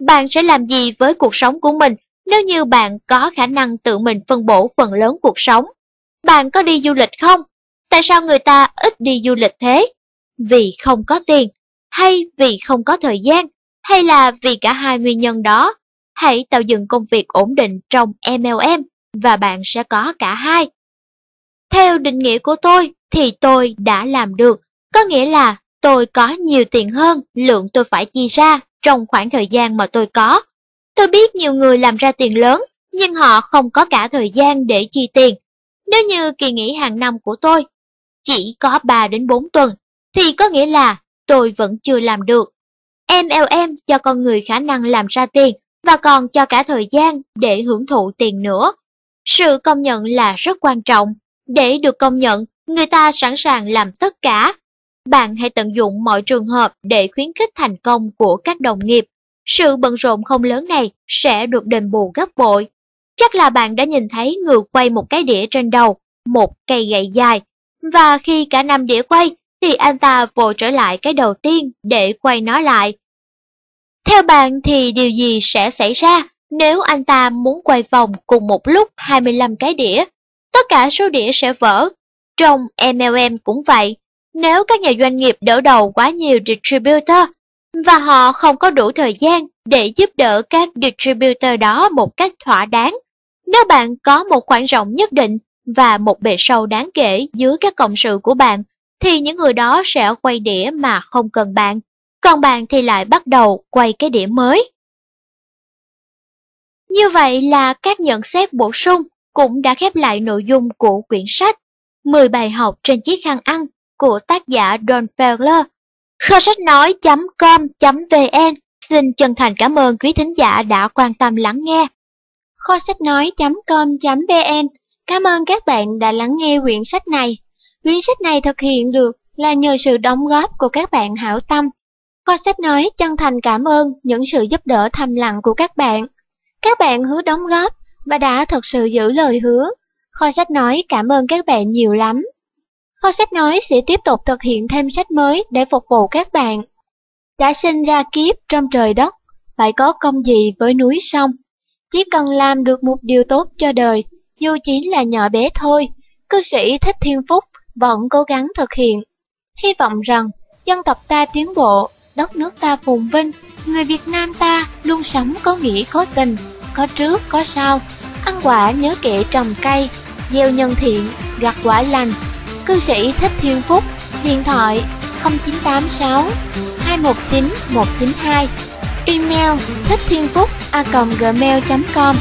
Bạn sẽ làm gì với cuộc sống của mình nếu như bạn có khả năng tự mình phân bổ phần lớn cuộc sống? Bạn có đi du lịch không? Tại sao người ta ít đi du lịch thế? Vì không có tiền, hay vì không có thời gian, hay là vì cả hai nguyên nhân đó? Hãy tạo dựng công việc ổn định trong MLM và bạn sẽ có cả hai. Theo định nghĩa của tôi thì tôi đã làm được, có nghĩa là tôi có nhiều tiền hơn lượng tôi phải chi ra trong khoảng thời gian mà tôi có. Tôi biết nhiều người làm ra tiền lớn, nhưng họ không có cả thời gian để chi tiền. Nếu như kỳ nghỉ hàng năm của tôi chỉ có 3 đến 4 tuần, thì có nghĩa là tôi vẫn chưa làm được. MLM cho con người khả năng làm ra tiền và còn cho cả thời gian để hưởng thụ tiền nữa. Sự công nhận là rất quan trọng. Để được công nhận, người ta sẵn sàng làm tất cả. Bạn hãy tận dụng mọi trường hợp để khuyến khích thành công của các đồng nghiệp. Sự bận rộn không lớn này sẽ được đền bù gấp bội. Chắc là bạn đã nhìn thấy người quay một cái đĩa trên đầu, một cây gậy dài. Và khi cả năm đĩa quay, thì anh ta vội trở lại cái đầu tiên để quay nó lại. Theo bạn thì điều gì sẽ xảy ra nếu anh ta muốn quay vòng cùng một lúc 25 cái đĩa? Tất cả số đĩa sẽ vỡ. Trong MLM cũng vậy, nếu các nhà doanh nghiệp đỡ đầu quá nhiều distributor và họ không có đủ thời gian để giúp đỡ các distributor đó một cách thỏa đáng. Nếu bạn có một khoảng rộng nhất định và một bề sâu đáng kể dưới các cộng sự của bạn, thì những người đó sẽ quay đĩa mà không cần bạn, còn bạn thì lại bắt đầu quay cái đĩa mới. Như vậy là các nhận xét bổ sung cũng đã khép lại nội dung của quyển sách 10 bài học trên chiếc khăn ăn của tác giả Don Fowler. Kho sách nói.com.vn xin chân thành cảm ơn quý thính giả đã quan tâm lắng nghe. Kho sách nói.com.vn Cảm ơn các bạn đã lắng nghe quyển sách này. Quyển sách này thực hiện được là nhờ sự đóng góp của các bạn hảo tâm. Kho sách nói chân thành cảm ơn những sự giúp đỡ thầm lặng của các bạn. Các bạn hứa đóng góp và đã thật sự giữ lời hứa. Kho sách nói cảm ơn các bạn nhiều lắm. Kho sách nói sẽ tiếp tục thực hiện thêm sách mới để phục vụ các bạn. Đã sinh ra kiếp trong trời đất, phải có công gì với núi sông. Chỉ cần làm được một điều tốt cho đời, dù chỉ là nhỏ bé thôi, cư sĩ Thích Thiên Phúc vẫn cố gắng thực hiện. Hy vọng rằng dân tộc ta tiến bộ, đất nước ta phồn vinh, người Việt Nam ta luôn sống có nghĩa có tình, có trước có sau, ăn quả nhớ kệ trồng cây, gieo nhân thiện, gặt quả lành. Cư sĩ Thích Thiên Phúc, điện thoại 0986 219 192, email thích thiên phúc a gmail.com